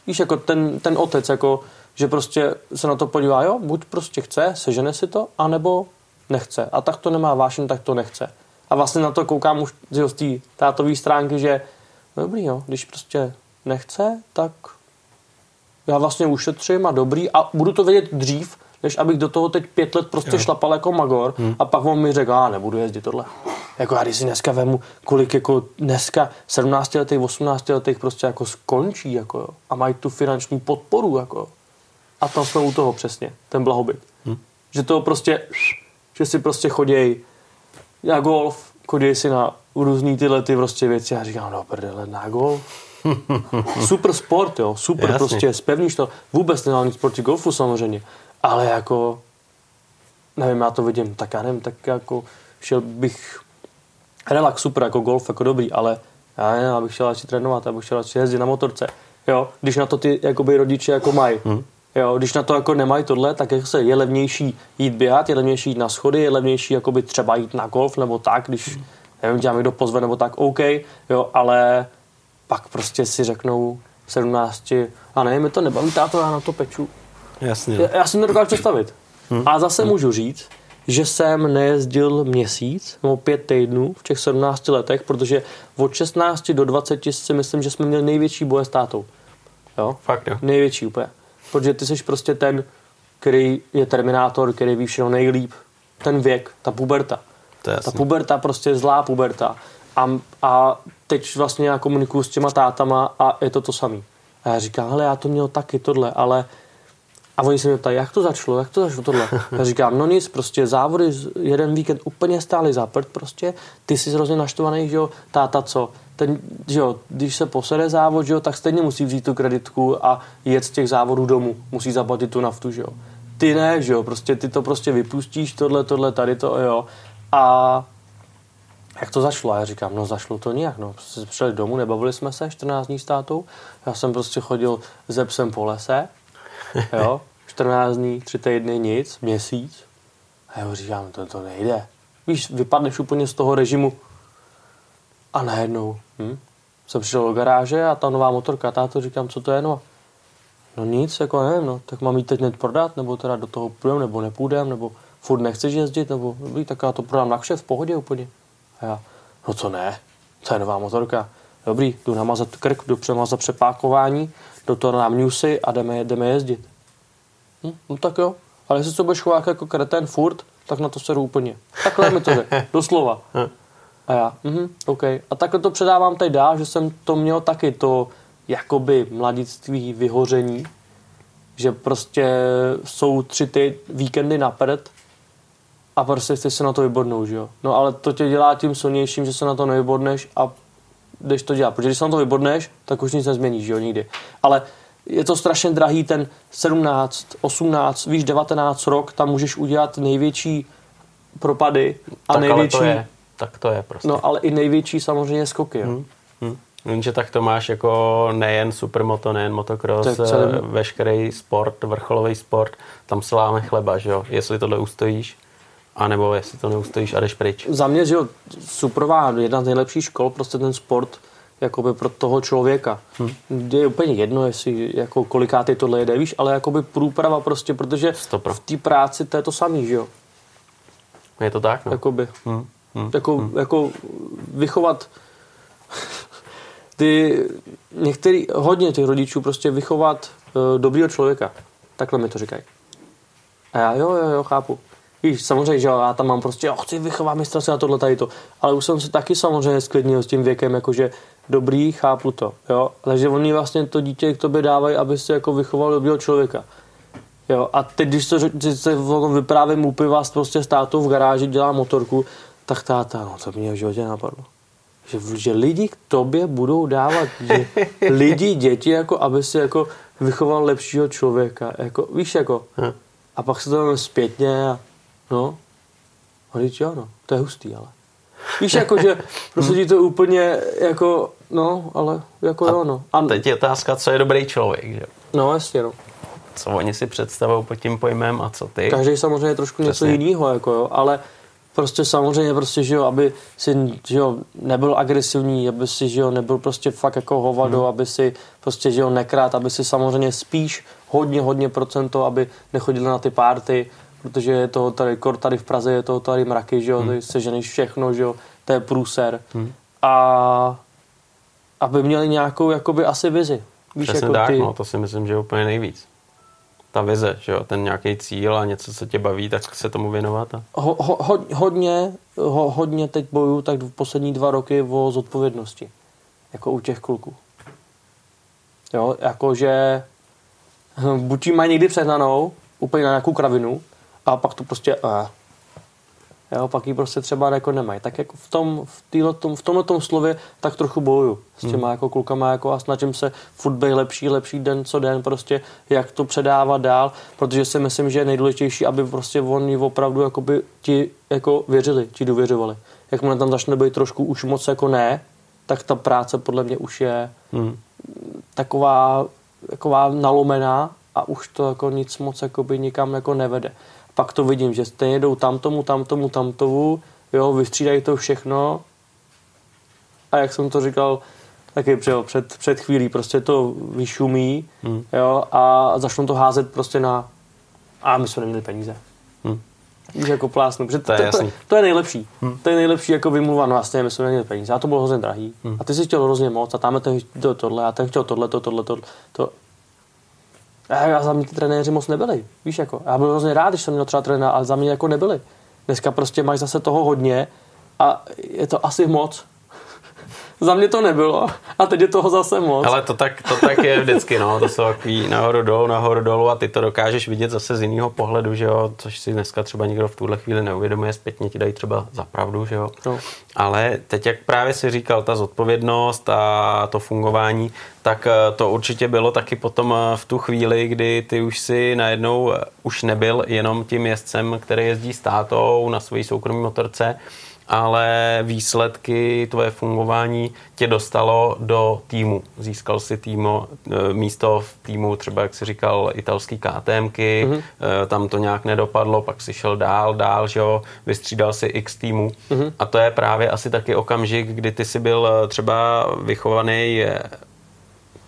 S2: Víš, jako ten, ten otec, jako, že prostě se na to podívá, jo, buď prostě chce, sežene si to, anebo nechce. A tak to nemá vášen, tak to nechce. A vlastně na to koukám už z té tátové stránky, že no dobrý, jo, když prostě nechce, tak já vlastně ušetřím a dobrý a budu to vědět dřív, než abych do toho teď pět let prostě jo. šlapal jako magor hmm. a pak on mi řekl, a nebudu jezdit tohle. Jako já když si dneska vemu, kolik jako dneska 17 letých, 18 letých prostě jako skončí jako jo, a mají tu finanční podporu jako a tam jsme u toho přesně, ten blahobyt. Hmm. Že to prostě, že si prostě choděj na golf, chodí si na různý tyhle ty prostě věci a říkám, no prdele, na golf. (laughs) super sport, jo, super
S1: Jasně.
S2: prostě, spevníš to. Vůbec nenávím sporty golfu samozřejmě, ale jako, nevím, já to vidím, tak já nevím, tak jako šel bych, relax, super, jako golf, jako dobrý, ale já nevím, abych šel radši trénovat, abych šel radši jezdit na motorce, jo, když na to ty jakoby rodiče jako mají, hmm. jo, když na to jako nemají tohle, tak jak se je levnější jít běhat, je levnější jít na schody, je levnější jakoby třeba jít na golf nebo tak, když, nevím, tě nám někdo pozve nebo tak, OK, jo, ale pak prostě si řeknou v 17, a ne, mi to nebaví, táto, já na to peču.
S1: Jasně. no.
S2: Já, já si to dokážu představit. Hmm. A zase hmm. můžu říct, že jsem nejezdil měsíc nebo pět týdnů v těch 17 letech, protože od 16 do 20 si myslím, že jsme měli největší boje s tátou. Jo?
S1: Fakt jo.
S2: Největší úplně. Protože ty jsi prostě ten, který je terminátor, který ví všechno nejlíp. Ten věk, ta puberta.
S1: To je
S2: Ta puberta prostě zlá puberta. A, a teď vlastně já komunikuju s těma tátama a je to to samý. A já říkám, hele, já to měl taky tohle, ale... A oni se mě ptají, jak to začalo, jak to začalo tohle? Já říkám, no nic, prostě závody, jeden víkend úplně stály zaprt prostě, ty jsi hrozně naštvaný, že jo, táta co? ten, že jo, když se posede závod, že jo, tak stejně musí vzít tu kreditku a jet z těch závodů domů. Musí zaplatit tu naftu, že jo. Ty ne, že jo, prostě ty to prostě vypustíš, tohle, tohle, tady to, jo. A jak to zašlo? A já říkám, no zašlo to nějak, no. Prostě přišli domů, nebavili jsme se 14 dní s tátou. Já jsem prostě chodil ze psem po lese, jo. 14 dní, 3 týdny, nic, měsíc. A já říkám, to, to nejde. Víš, vypadneš úplně z toho režimu. A najednou hm, jsem přišel do garáže a ta nová motorka, táto říkám, co to je, no. No nic, jako nevím, no, tak mám ji teď hned prodat, nebo teda do toho půjdem, nebo nepůjdem, nebo furt nechceš jezdit, nebo dobrý, tak já to prodám na kše v pohodě úplně. A já, no co ne, to je nová motorka. Dobrý, jdu namazat krk, jdu přemazat přepákování, do toho nám newsy a jdeme, jdeme jezdit. Hm, no tak jo, ale jestli se budeš chovat jako kretén furt, tak na to seru úplně. Takhle mi to řekl, (laughs) doslova. A já, mhm, OK. A takhle to předávám teď dál, že jsem to měl taky, to jakoby mladictví vyhoření, že prostě jsou tři ty víkendy na prd a prostě chceš se na to vybodnout, že jo. No ale to tě dělá tím silnějším, že se na to nevybodneš a jdeš to dělat. Protože když se na to vybodneš, tak už nic nezměníš, že jo, nikdy. Ale je to strašně drahý, ten 17, 18, víš, 19 rok, tam můžeš udělat největší propady a
S1: tak
S2: největší...
S1: Ale to je, tak to je prostě.
S2: No ale i největší samozřejmě skoky, jo.
S1: Hmm. Hmm. Jenže tak to máš jako nejen supermoto, nejen motocross,
S2: celý-
S1: eh, veškerý sport, vrcholový sport, tam se láme chleba, že jo? Jestli tohle ustojíš, anebo jestli to neustojíš a jdeš pryč.
S2: Za mě, že jo, superová, jedna z nejlepších škol, prostě ten sport, jakoby pro toho člověka. Hmm. Je úplně jedno, jestli jako kolikátý tohle jede, víš, ale jakoby průprava prostě, protože
S1: Stopro.
S2: v té práci to je to samý, že jo.
S1: Je to tak? No?
S2: Jakoby.
S1: Hmm. Hmm.
S2: Jako, jako vychovat (laughs) ty některý, hodně těch rodičů prostě vychovat uh, dobrýho člověka. Takhle mi to říkají. A já jo, jo, jo, chápu. Víš, samozřejmě, že jo, já tam mám prostě, jo, chci vychovat mistra se na tohle tady to. Ale už jsem se taky samozřejmě sklidnil s tím věkem, jakože dobrý, chápu to, jo. Takže oni vlastně to dítě k tobě dávají, aby se jako vychoval dobrýho člověka. Jo, a teď, když to když se vyprávím u piva s prostě s tátou v garáži dělá motorku, tak táta, no to mě v životě napadlo. Že, že lidi k tobě budou dávat, že (laughs) lidi, děti, jako, aby si jako vychoval lepšího člověka. Jako, víš, jako.
S1: Hm.
S2: A pak se to vezme zpětně a no, a teď jo, no, to je hustý, ale. Víš, jako, že (laughs) prostě ti to úplně jako, no, ale jako jo, no. A,
S1: Teď je otázka, co je dobrý člověk, že
S2: no, jasně, no.
S1: Co oni si představují pod tím pojmem a co ty.
S2: Každý samozřejmě trošku něco
S1: Přesně.
S2: jiného, jako jo, ale prostě samozřejmě prostě, že jo, aby si, že jo, nebyl agresivní, aby si, že jo, nebyl prostě fakt jako hovado,
S1: Hmm.
S2: aby si prostě, že jo, nekrát, aby si samozřejmě spíš hodně, hodně procento, aby nechodil na ty párty, protože je to tady, kor tady v Praze je to tady mraky, že jo,
S1: Hmm.
S2: tady seženeš všechno, že jo, to je průser. A aby měli nějakou, jakoby asi vizi. Víš,
S1: Přesně
S2: jako
S1: tak,
S2: ty,
S1: no, to si myslím, že je úplně nejvíc. Ta vize, že jo, ten nějaký cíl a něco, co tě baví, tak se tomu věnovat. A...
S2: ho, ho, ho, hodně, ho, hodně teď bojuju tak v poslední dva roky o zodpovědnosti. Jako u těch kluků. Jo, jakože hm, buď mají někdy přehnanou, úplně na nějakou kravinu, a pak to prostě uh, Jo, pak ji prostě třeba jako nemají. Tak jako v, tom, v, týhle, tom, v tomhle tom slově tak trochu bojuju s těma jako klukama jako a snažím se furt být lepší, lepší den co den prostě, jak to předávat dál, protože si myslím, že je nejdůležitější, aby prostě oni opravdu jakoby ti jako věřili, ti důvěřovali. Jakmile tam začne být trošku už moc jako ne, tak ta práce podle mě už je
S1: Hmm.
S2: taková, taková nalomená a už to jako nic moc jakoby nikam jako nevede. Pak to vidím, že stejně jdou tam tomu, tam tomu, tam tomu, jo, vystřídají to všechno a jak jsem to říkal taky před, před, před chvílí, prostě to vyšumí,
S1: Hmm.
S2: jo, a začnou to házet prostě na a my jsme neměli peníze.
S1: Hmm.
S2: Víš, jako plásnu. Protože
S1: To je
S2: to, to, to, je nejlepší. Hmm. To je nejlepší jako vymluva, no vlastně my jsme neměli peníze. A to bylo hrozně drahý. Hmm. A ty jsi chtěl hrozně moc a tam ten chtěl tohle a ten chtěl tohle, to, tohle, to, to. Já za mě ty trenéři moc nebyli. Víš, jako, já byl hrozně rád, když jsem měl třeba trenéra, ale za mě jako nebyli. Dneska prostě máš zase toho hodně a je to asi moc. Za mě to nebylo a teď je toho zase moc.
S1: Ale to tak, to tak je vždycky, no, to jsou takový nahoru dolů, nahoru dolů a ty to dokážeš vidět zase z jiného pohledu, že jo, což si dneska třeba nikdo v tuhle chvíli neuvědomuje, zpětně ti dají třeba za pravdu, že jo.
S2: No.
S1: Ale teď, jak právě si říkal, ta zodpovědnost a to fungování, tak eh, to určitě bylo taky potom eh, v tu chvíli, kdy ty už si najednou eh, už nebyl jenom tím jezdcem, který jezdí s tátou na své soukromé motorce, ale výsledky tvoje fungování tě dostalo do týmu. Získal si týmu, místo v týmu třeba, jak si říkal, italský KTMky, mm-hmm. tam to nějak nedopadlo, pak si šel dál, dál, že jo, vystřídal si x týmu mm-hmm. a to je právě asi taky okamžik, kdy ty jsi byl třeba vychovaný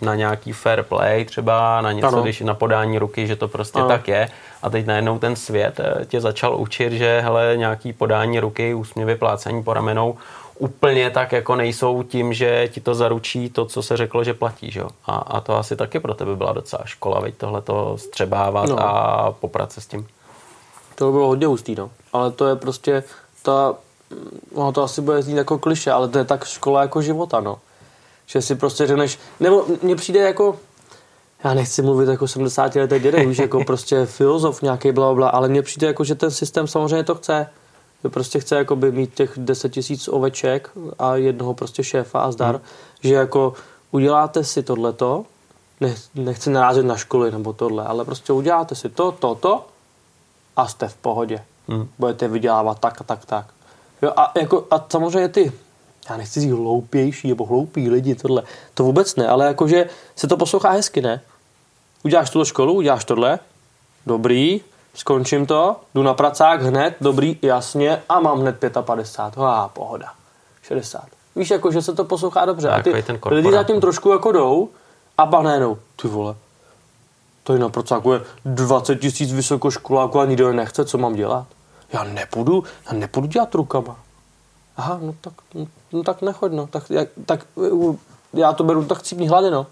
S1: na nějaký fair play třeba, na něco, ano. když na podání ruky, že to prostě ano. tak je. A teď najednou ten svět eh, tě začal učit, že hele, nějaký podání ruky, úsměvy, plácení po ramenou úplně tak jako nejsou tím, že ti to zaručí to, co se řeklo, že platí. Že? A, a to asi taky pro tebe byla docela škola, veď tohle to střebávat no. a poprat se s tím.
S2: To bylo hodně hustý, no. Ale to je prostě ta, no to asi bude znít jako kliše, ale to je tak škola jako života, no. Že si prostě řekneš, nebo mně přijde jako, já nechci mluvit jako 70 letý dědek, už jako prostě filozof nějaký bla, bla, ale mně přijde jako, že ten systém samozřejmě to chce. Že prostě chce jako by mít těch 10 tisíc oveček a jednoho prostě šéfa a zdar, hmm. že jako uděláte si tohleto, nech, nechci narazit na školy nebo tohle, ale prostě uděláte si to, to, to a jste v pohodě. Hmm. Budete vydělávat tak a tak, tak. Jo, a, jako, a samozřejmě ty já nechci říct hloupější nebo hloupí lidi, tohle. To vůbec ne, ale jakože se to poslouchá hezky, ne? Uděláš tuto školu, uděláš tohle, dobrý, skončím to, jdu na pracák hned, dobrý, jasně, a mám hned 55, a pohoda, 60. Víš, jako, že se to poslouchá dobře. A ty lidi zatím trošku jako jdou a pak najednou, ty vole, je na pracáku je 20 tisíc vysokoškoláků a nikdo je nechce, co mám dělat? Já nepůjdu, já nepůjdu dělat rukama. Aha, no tak, no, tak nechoď, no. Tak, jak, tak já to beru tak chcípní hlady, no.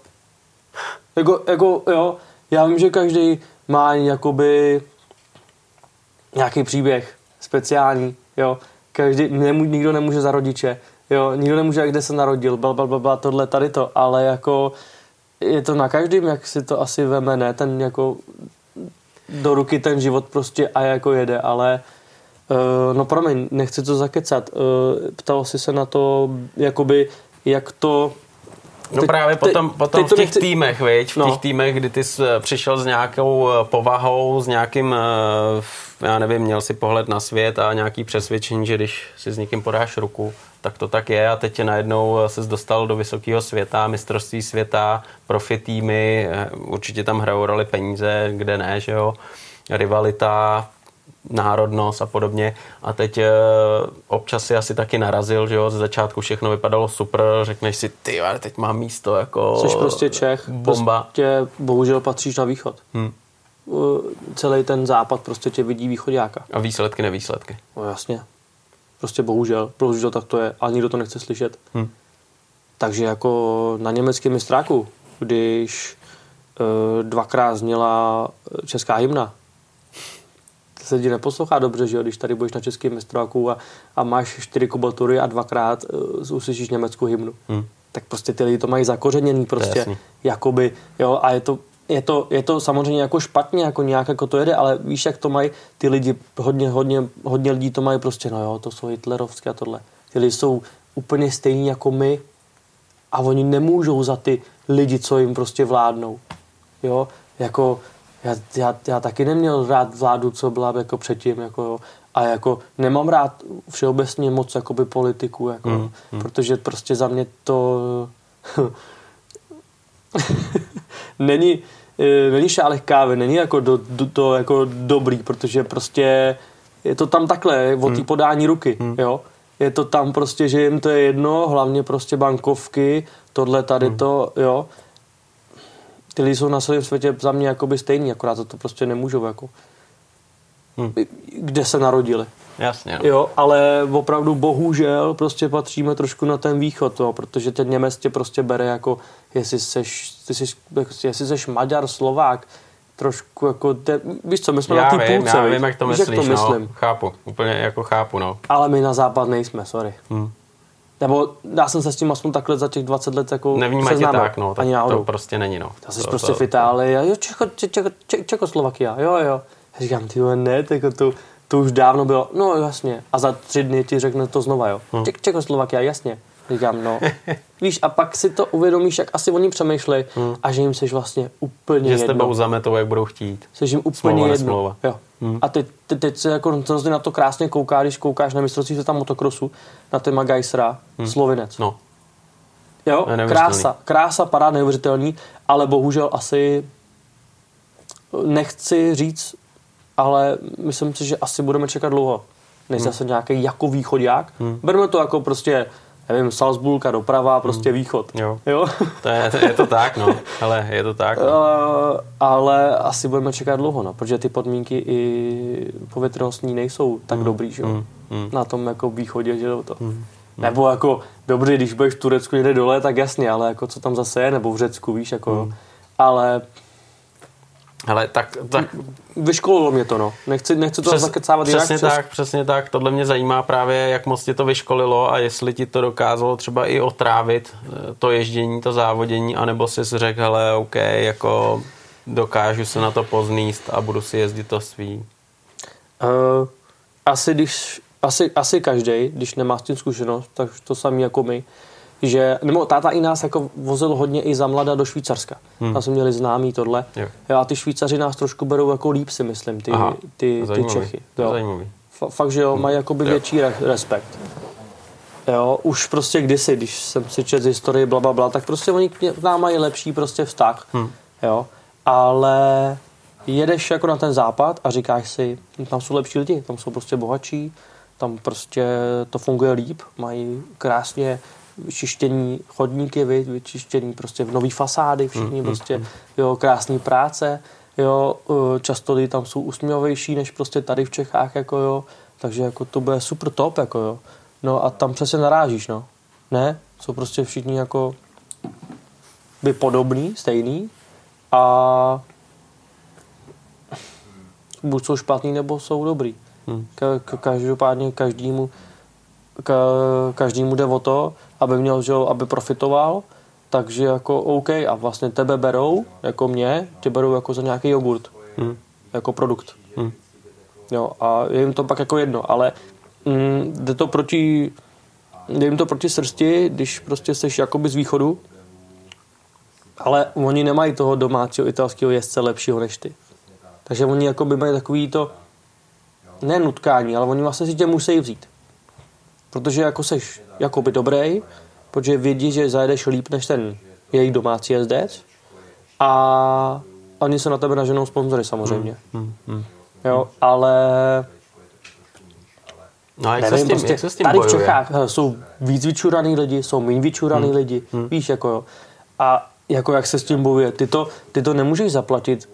S2: Jako, jako, jo, já vím, že každý má jakoby nějaký příběh speciální, jo. Každý, nemů, nikdo nemůže za rodiče, jo. Nikdo nemůže, kde se narodil, bla, bla, bla, bla, tohle, tady to, ale jako je to na každém, jak si to asi veme, ne, ten jako do ruky ten život prostě a jako jede, ale no promiň, nechci to zakecat. Uh, ptal jsi se na to, jakoby, jak to...
S1: No teď, právě potom, teď, potom teď v těch nechci... týmech, viď? v no. těch týmech, kdy ty jsi přišel s nějakou povahou, s nějakým, já nevím, měl si pohled na svět a nějaký přesvědčení, že když si s někým podáš ruku, tak to tak je a teď tě najednou se dostal do vysokého světa, mistrovství světa, profi týmy, určitě tam hrajou roli peníze, kde ne, že jo, rivalita, národnost a podobně. A teď e, občas si asi taky narazil, že jo, ze začátku všechno vypadalo super, řekneš si, ty, ale teď mám místo jako
S2: Jsi prostě Čech,
S1: bomba.
S2: Prostě bohužel patříš na východ. Hmm. Celý ten západ prostě tě vidí východňáka.
S1: A výsledky, nevýsledky.
S2: No jasně. Prostě bohužel, bohužel tak to je, ale nikdo to nechce slyšet. Hmm. Takže jako na německém mistráku, když e, dvakrát zněla česká hymna, se ti neposlouchá dobře, že jo, když tady budeš na českém mistráku a, a máš čtyři kubatury a dvakrát uh, uslyšíš německou hymnu. Hmm. Tak prostě ty lidi to mají zakořeněný prostě, jakoby, jo, a je to, je to, je to samozřejmě jako špatně, jako nějak jako to jede, ale víš, jak to mají ty lidi, hodně, hodně, hodně lidí to mají prostě, no jo, to jsou hitlerovské a tohle. Ty lidi jsou úplně stejní jako my a oni nemůžou za ty lidi, co jim prostě vládnou. Jo, jako já, já, já taky neměl rád vládu, co byla jako předtím, jako, a jako nemám rád všeobecně moc jakoby politiku, jako, mm, mm. protože prostě za mě to (laughs) není, e, není šálek kávy, není jako do, do, to jako dobrý, protože prostě je to tam takhle, o té mm. podání ruky, mm. jo. Je to tam prostě, že jim to je jedno, hlavně prostě bankovky, tohle tady mm. to, jo ty lidi jsou na celém světě za mě jakoby stejný, akorát za to prostě nemůžou, jako. Hmm. Kde se narodili.
S1: Jasně.
S2: No. Jo, ale opravdu bohužel prostě patříme trošku na ten východ, jo, protože ten Němec tě prostě bere jako, jestli seš, ty jsi, jestli seš Maďar, Slovák, trošku jako, te, víš co, my jsme
S1: já
S2: na té
S1: půlce, já vím, jak to myslíš, jak to no, myslím. chápu, úplně jako chápu, no.
S2: Ale my na západ nejsme, sorry. Hmm. Nebo já jsem se s tím aspoň takhle za těch 20 let jako
S1: Nevnímají tě tak, no, tak
S2: Ani náhodou.
S1: to prostě není, no.
S2: Já jsi
S1: to,
S2: prostě
S1: to,
S2: v Itálii, a jo, Čecho, Če, Če, Če, Čekoslovakia, jo, jo. Já říkám, ty ne, tak to, to už dávno bylo, no jasně. A za tři dny ti řekne to znova, jo.
S1: Hm.
S2: Ček, Čekoslovakia, jasně. Říkám, no. (laughs) Víš, a pak si to uvědomíš, jak asi oni přemýšlej a že jim seš vlastně úplně
S1: že s
S2: jedno.
S1: tebou zametou, jak budou chtít.
S2: Jsi jim úplně
S1: Smlouva,
S2: jedno.
S1: nesmlouva.
S2: Jo. A teď, teď, teď se jako hrozně na to krásně kouká, když koukáš na mistrovství světa motokrosu, na téma Geisera, slovinec.
S1: No,
S2: Jo, krása, krása, parád neuvěřitelný, ale bohužel asi nechci říct, ale myslím si, že asi budeme čekat dlouho, než
S1: Hmm.
S2: zase nějaký jako východák. Berme to jako prostě, nevím, Salzburg a doprava, prostě východ.
S1: Hmm. Jo.
S2: jo?
S1: to je, to je to tak, no. Ale je to tak. No. (laughs)
S2: Eh, ale asi budeme čekat dlouho, no, protože ty podmínky i povětrnostní nejsou tak dobrý, že jo?
S1: mm.
S2: Na tom jako východě, že jo, to. Nebo jako, dobře, když budeš v Turecku někde dole, tak jasně, ale jako co tam zase je, nebo v Řecku, víš, jako, jo. ale
S1: Ale tak, tak
S2: vyškolilo mě to, no. Nechci, nechci to Přes, zakecávat jinak.
S1: přesně tak, přesně tak. Tohle mě zajímá právě, jak moc tě to vyškolilo a jestli ti to dokázalo třeba i otrávit eh, to ježdění, to závodění, anebo jsi si řekl, hele, OK, jako dokážu se na to pozníst a budu si jezdit to svý.
S2: Uh, asi, když, asi, asi každý, když nemá s tím zkušenost, tak to samý jako my, že, nebo táta i nás jako vozil hodně i za mlada do Švýcarska. Hmm. Tam jsme měli známý tohle.
S1: Jo.
S2: Jo, a ty Švýcaři nás trošku berou jako líp, si myslím, ty,
S1: Aha,
S2: ty, ty Čechy.
S1: to je
S2: Jo.
S1: zajímavý.
S2: Fa- fakt, že jo, mají jakoby větší re- respekt. Jo, už prostě kdysi, když jsem si četl z historie, bla, bla, bla, tak prostě oni k nám mají lepší prostě vztah.
S1: Hm.
S2: Jo, ale jedeš jako na ten západ a říkáš si, tam jsou lepší lidi, tam jsou prostě bohatší, tam prostě to funguje líp, mají krásně vyčištění chodníky, vy- vyčištění prostě nový fasády, všichni
S1: Hm,
S2: prostě, jo, krásný práce, jo, eh, často lidi tam jsou usměvavější než prostě tady v Čechách, jako jo, takže jako to bude super top, jako jo. No a tam přesně narážíš, no. Ne? Jsou prostě všichni jako by podobný, stejný a buď jsou špatný, nebo jsou dobrý.
S1: Hmm.
S2: Ka- každopádně každému ka- každému jde o to, aby měl, že, aby profitoval, takže jako OK a vlastně tebe berou, jako mě, tě berou jako za nějaký jogurt,
S1: Hm.
S2: jako produkt.
S1: Hm.
S2: Jo, a je jim to pak jako jedno, ale mm, jde to proti, jde jim to proti srsti, když prostě jsi jakoby z východu, ale oni nemají toho domácího italského jezdce lepšího než ty. Takže oni jakoby mají takový to, ne nutkání, ale oni vlastně si tě musí vzít. Protože jako seš jakoby dobrý, protože vědí, že zajedeš líp než ten jejich domácí jezdec a oni se na tebe naženou sponzory samozřejmě.
S1: Hm. Hm.
S2: Jo, ale
S1: No a jak, se
S2: nevím,
S1: s tím,
S2: prostě
S1: jak se s tím
S2: tady v
S1: bojuje?
S2: Čechách hele, jsou víc vyčuraný lidi, jsou méně vyčuraný
S1: Hmm.
S2: lidi, víš, jako jo. A jako jak se s tím bojuje, ty to, ty to nemůžeš zaplatit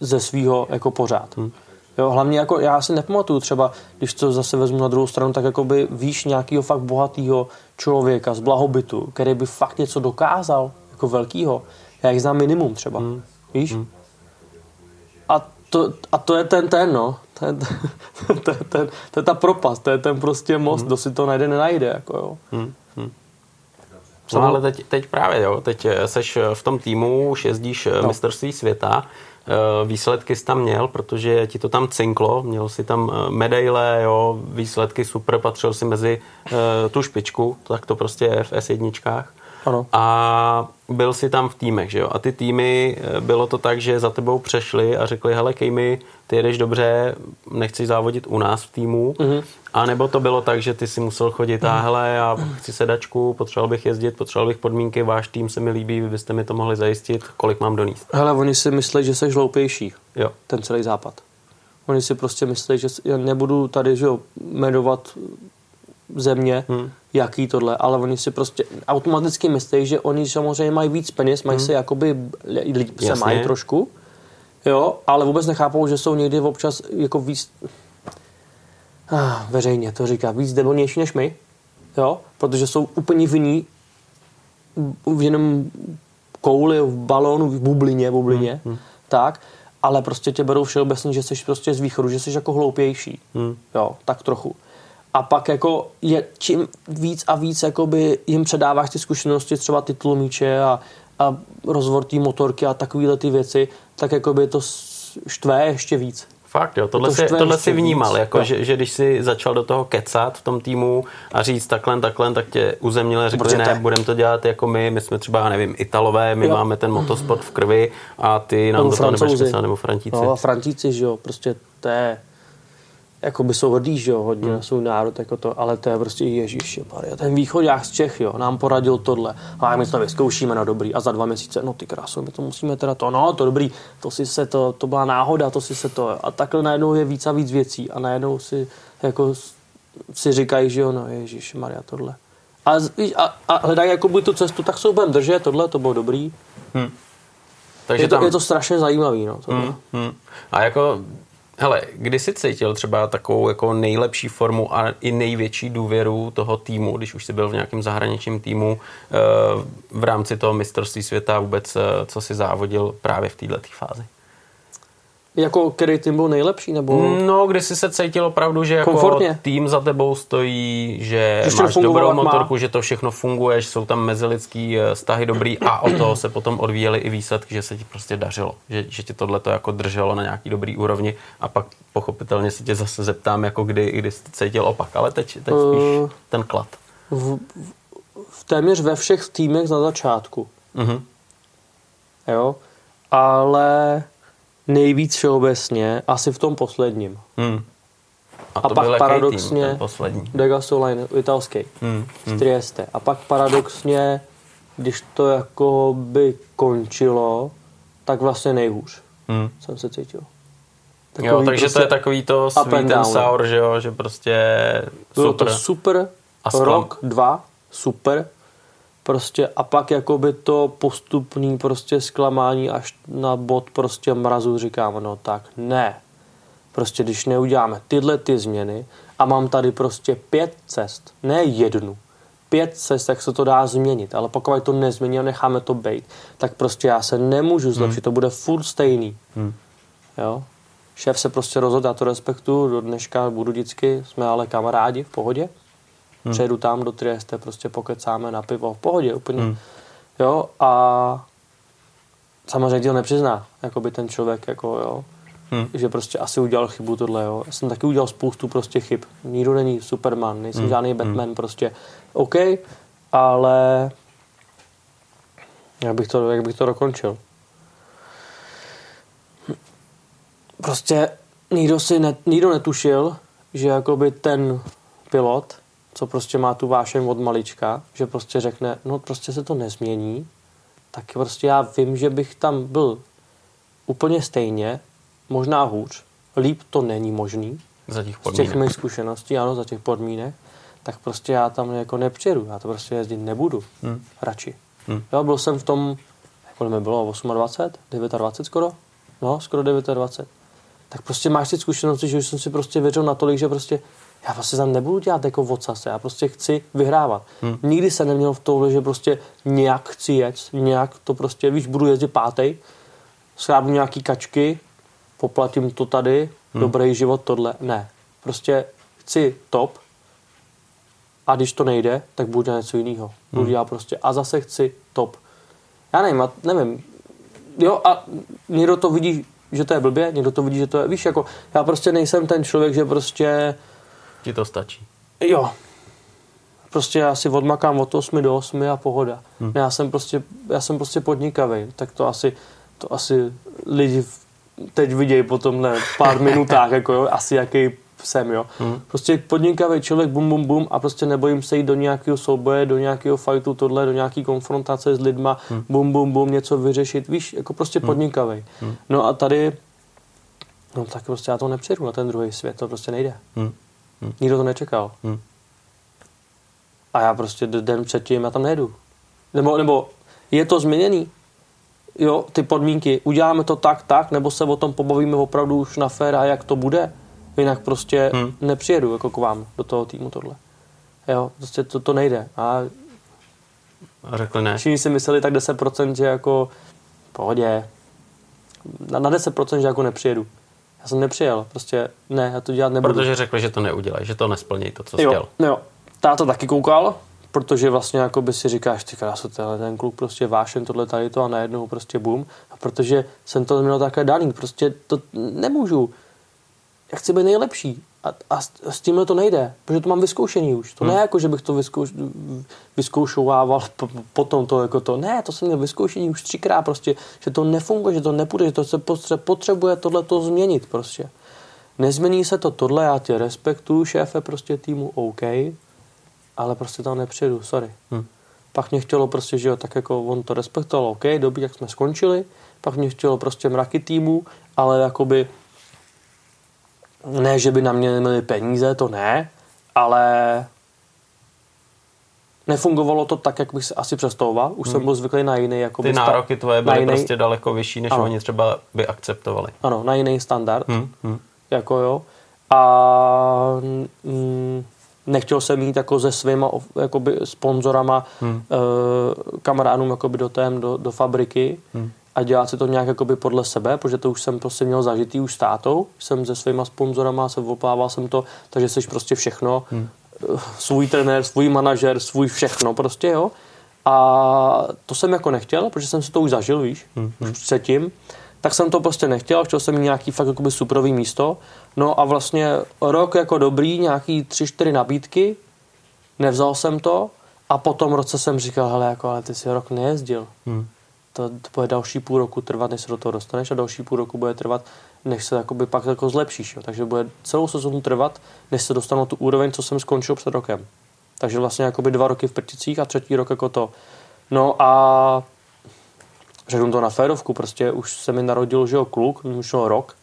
S2: ze svého jako pořád.
S1: Hmm.
S2: Jo, hlavně jako já si nepamatuju třeba, když to zase vezmu na druhou stranu, tak jako by víš nějakého fakt bohatého člověka z blahobytu, který by fakt něco dokázal, jako velkýho. Já jich znám minimum třeba,
S1: Hmm.
S2: víš? A to, a to je ten ten, no. To je, (laughs) to, je, ten, to je ta propast, to je ten prostě most, kdo si to najde, nenajde, jako jo.
S1: Hm, hm. No ale teď, teď právě, jo, teď eh, seš eh, v tom týmu, už jezdíš no. mistrovství světa, eh, výsledky jsi tam měl, protože ti to tam cinklo, měl si tam eh, medaile, jo, výsledky super, patřil si mezi eh, tu špičku, tak to prostě je v S1.
S2: Ano.
S1: A byl si tam v týmech, že jo? A ty týmy, eh, bylo to tak, že za tebou přešli a řekli, hele Kejmi, ty jedeš dobře, nechci závodit u nás v týmu. Mm-hmm. A nebo to bylo tak, že ty si musel chodit a hele, já chci sedačku, potřeboval bych jezdit, potřeboval bych podmínky, váš tým se mi líbí, vy byste mi to mohli zajistit, kolik mám doníst.
S2: Hele, oni si myslí, že jsi hloupější,
S1: Jo.
S2: ten celý západ. Oni si prostě myslí, že já nebudu tady, že jo, jmenovat země, hmm. jaký tohle, ale oni si prostě automaticky myslí, že oni samozřejmě mají víc peněz, mají hmm. se jakoby líp se
S1: Jasně.
S2: mají trošku, jo, ale vůbec nechápou, že jsou někdy občas jako víc ah, veřejně to říká, víc debilnější než my, jo, protože jsou úplně vinní v jenom kouli, v balónu, v bublině, bublině, hmm. tak, ale prostě tě berou všeobecně, že jsi prostě z východu, že jsi jako hloupější,
S1: Hmm.
S2: jo, tak trochu. a pak jako je, čím víc a víc jakoby jim předáváš ty zkušenosti, třeba ty tlumíče a, a rozvor té motorky a takovéhle ty věci, tak jakoby to štve ještě víc.
S1: Fakt jo, tohle,
S2: to
S1: si, tohle si vnímal, jako
S2: jo.
S1: že, že když si začal do toho kecat v tom týmu a říct takhle, takhle, tak tě uzemnili, řekli
S2: Protože
S1: ne, budeme to dělat jako my, my jsme třeba, nevím, Italové, my
S2: Jo.
S1: máme ten motosport v krvi a ty nám do toho nebudeš kecat, nebo Frantíci.
S2: No Frantíci, že jo, prostě to je, jako by jsou hrdí, že jo, hodně
S1: Hmm.
S2: na svůj národ, jako to, ale to je prostě Ježíš, ten východák z Čech, jo, nám poradil tohle, a my to vyzkoušíme, no dobrý, a za dva měsíce, no ty kráso, my to musíme teda to, no to dobrý, to si se to, to byla náhoda, to si se to, a takhle najednou je víc a víc věcí a najednou si, jako si říkají, že jo, no Ježíš, Maria, tohle. A, a, a hledají jakoby tu cestu, tak se budeme držet, tohle, to bylo dobrý.
S1: Takže
S2: Je to,
S1: tam,
S2: je to strašně zajímavý, no, tohle.
S1: Hmm, hmm. A jako, hele, kdy jsi cítil třeba takovou jako nejlepší formu a i největší důvěru toho týmu, když už jsi byl v nějakém zahraničním týmu eh, v rámci toho mistrovství světa vůbec, eh, co si závodil právě v této fázi?
S2: Jako, který tým byl nejlepší, nebo...
S1: No, kdy jsi se cítil opravdu, že jako
S2: Komfortně.
S1: tým za tebou stojí, že
S2: to
S1: máš dobrou
S2: jak má.
S1: motorku, že to všechno funguje, že jsou tam mezilidský eh, vztahy dobrý a od toho se potom odvíjely i výsledky, že se ti prostě dařilo, že, že ti tohle to jako drželo na nějaký dobrý úrovni a pak pochopitelně se tě zase zeptám, jako kdy, kdy jsi cítil opak, ale teď, teď spíš
S2: Eh.
S1: ten klad.
S2: v, v téměř ve všech týmech na začátku.
S1: Mhm.
S2: Jo? Ale nejvíc všeobecně asi v tom posledním.
S1: Hmm. A,
S2: A pak paradoxně-
S1: tým, poslední.
S2: Degasoline, italský,
S1: Hmm.
S2: z Trieste. A pak paradoxně, když to jako by končilo, tak vlastně nejhůř
S1: Hmm.
S2: jsem se cítil.
S1: Jo, takže to je takový to sweet and sour, že jo, že prostě
S2: Bylo
S1: super.
S2: to super,
S1: A
S2: rok, dva, super, prostě a pak jakoby to postupný prostě zklamání až na bod prostě mrazu říkám, no tak ne. Prostě když neuděláme tyhle ty změny a mám tady prostě pět cest, ne jednu, pět cest, jak se to dá změnit, ale pokud to nezmění a necháme to být, tak prostě já se nemůžu zlepšit, to bude furt stejný.
S1: Hmm.
S2: Jo? Šéf se prostě rozhodl, já to respektuju, do dneška budu vždycky, jsme ale kamarádi v pohodě. Hmm. Přejdu tam do Trieste, prostě pokecáme na pivo v pohodě úplně. Hmm. Jo, a samozřejmě to nepřizná, jako by ten člověk, jako jo,
S1: Hmm.
S2: že prostě asi udělal chybu tohle, jo. Já jsem taky udělal spoustu prostě chyb. Nikdo není Superman, nejsem hmm. žádný Batman, prostě OK, ale jak bych to, jak bych to dokončil? prostě nikdo si ne, nikdo netušil, že jakoby ten pilot, co prostě má tu vášeň od malička, že prostě řekne, no prostě se to nezmění, tak prostě já vím, že bych tam byl úplně stejně, možná hůř, líp to není možný,
S1: Za těch
S2: z těch
S1: podmínek.
S2: mých zkušeností, ano, za těch podmínek, tak prostě já tam jako nepřijedu, já to prostě jezdit nebudu,
S1: Hmm.
S2: radši.
S1: Hmm.
S2: Jo, byl jsem v tom, kolik mi bylo, 28, 29 skoro? No, skoro 29. Tak prostě máš ty zkušenosti, že už jsem si prostě věřil natolik, že prostě já vlastně tam nebudu dělat jako vocase, já prostě chci vyhrávat. Hmm. Nikdy jsem neměl v tom, že prostě nějak chci jet, nějak to prostě, víš, budu jezdit pátej, schrábnu nějaký kačky, poplatím to tady, hmm. dobrý život, tohle. Ne. Prostě chci top a když to nejde, tak budu dělat něco jiného. Budu dělat prostě a zase chci top. Já nevím, a nevím. Jo a někdo to vidí, že to je blbě, někdo to vidí, že to je, víš, jako já prostě nejsem ten člověk, že prostě,
S1: Ti to stačí.
S2: jo, prostě já si odmakám od 8 do 8 a pohoda. Hmm. Já jsem prostě, já jsem prostě podnikavý, tak to asi, to asi lidi teď vidějí po tomhle pár (laughs) minutách, jako jo, asi jaký jsem, jo. Hmm. Prostě podnikavý člověk, bum, bum, bum a prostě nebojím se jít do nějakého souboje, do nějakého fightu, tohle, do nějaké konfrontace s lidma, hmm. bum, bum, bum, něco vyřešit, víš, jako prostě podnikavý. Hmm. No a tady, no tak prostě já to nepřejdu na ten druhý svět, to prostě nejde.
S1: Hmm.
S2: Nikdo to nečekal.
S1: Hmm.
S2: A já prostě den předtím, já tam nejedu. Nebo, nebo je to změněný? Jo, ty podmínky, uděláme to tak, tak, nebo se o tom pobavíme opravdu už na fér a jak to bude? Jinak prostě
S1: Hmm.
S2: hmm. nepřijedu jako k vám do toho týmu tohle. Jo, prostě to, to nejde. A
S1: A řekli ne.
S2: všichni si mysleli tak 10%, že jako pohodě. Na, na 10%, že jako nepřijedu. Já jsem nepřijel, prostě ne, já to dělat nebudu.
S1: Protože řekli, že to neudělají, že to nesplní to, co
S2: jo,
S1: chtěl.
S2: jo, táta taky koukal, protože vlastně jako by si říkáš, ty krásu, tenhle ten kluk prostě vášen tohle tady to a najednou prostě bum. A protože jsem to měl takhle daný, prostě to nemůžu. Já chci být nejlepší. A, a s, s tímhle to nejde, protože to mám vyzkoušený už. To hmm. ne jako, že bych to vyzkouš, vyzkoušovával p- potom to jako to. Ne, to jsem měl vyzkoušení už třikrát prostě, že to nefunguje, že to nepůjde, že to se potřebuje tohle to změnit prostě. Nezmění se to tohle, já tě respektuju, šéfe prostě týmu, OK, ale prostě tam nepřijdu, sorry. Hmm. Pak mě chtělo prostě, že jo, tak jako on to respektoval, OK, dobrý, jak jsme skončili, pak mě chtělo prostě mraky týmu, ale jakoby ne, že by na mě neměli peníze, to ne, ale nefungovalo to tak, jak bych si asi představoval. Už hmm. jsem byl zvyklý na jiný jako
S1: Ty nároky tvoje byly jiný, prostě daleko vyšší, než ano. oni třeba by akceptovali.
S2: Ano, na jiný standard. Hmm. Hmm. Jako jo. A mm, nechtěl jsem jít jako se svýma jakoby, sponzorama, hmm. e, kamarádům jakoby do, tém, do, do fabriky hmm. A dělat si to nějak jakoby podle sebe, protože to už jsem prostě měl zažitý už s tátou, jsem se svýma sponzorama, se opával jsem to, takže jsi prostě všechno, hmm. svůj trenér, svůj manažer, svůj všechno prostě, jo. A to jsem jako nechtěl, protože jsem si to už zažil, víš, hmm. už předtím tak jsem to prostě nechtěl, chtěl jsem mít nějaký fakt jakoby suprový místo. No a vlastně rok jako dobrý, nějaký tři, čtyři nabídky, nevzal jsem to a po tom roce jsem říkal, hele, jako, ale ty si rok nejezdil. Hmm. To, to bude další půl roku trvat, než se do toho dostaneš a další půl roku bude trvat, než se jakoby pak jako zlepšíš. Jo. Takže bude celou sezónu trvat, než se dostanu tu úroveň, co jsem skončil před rokem. Takže vlastně jakoby dva roky v Prticích a třetí rok jako to. No a řeknu to na férovku, prostě už se mi narodil, že jo, kluk, už rok.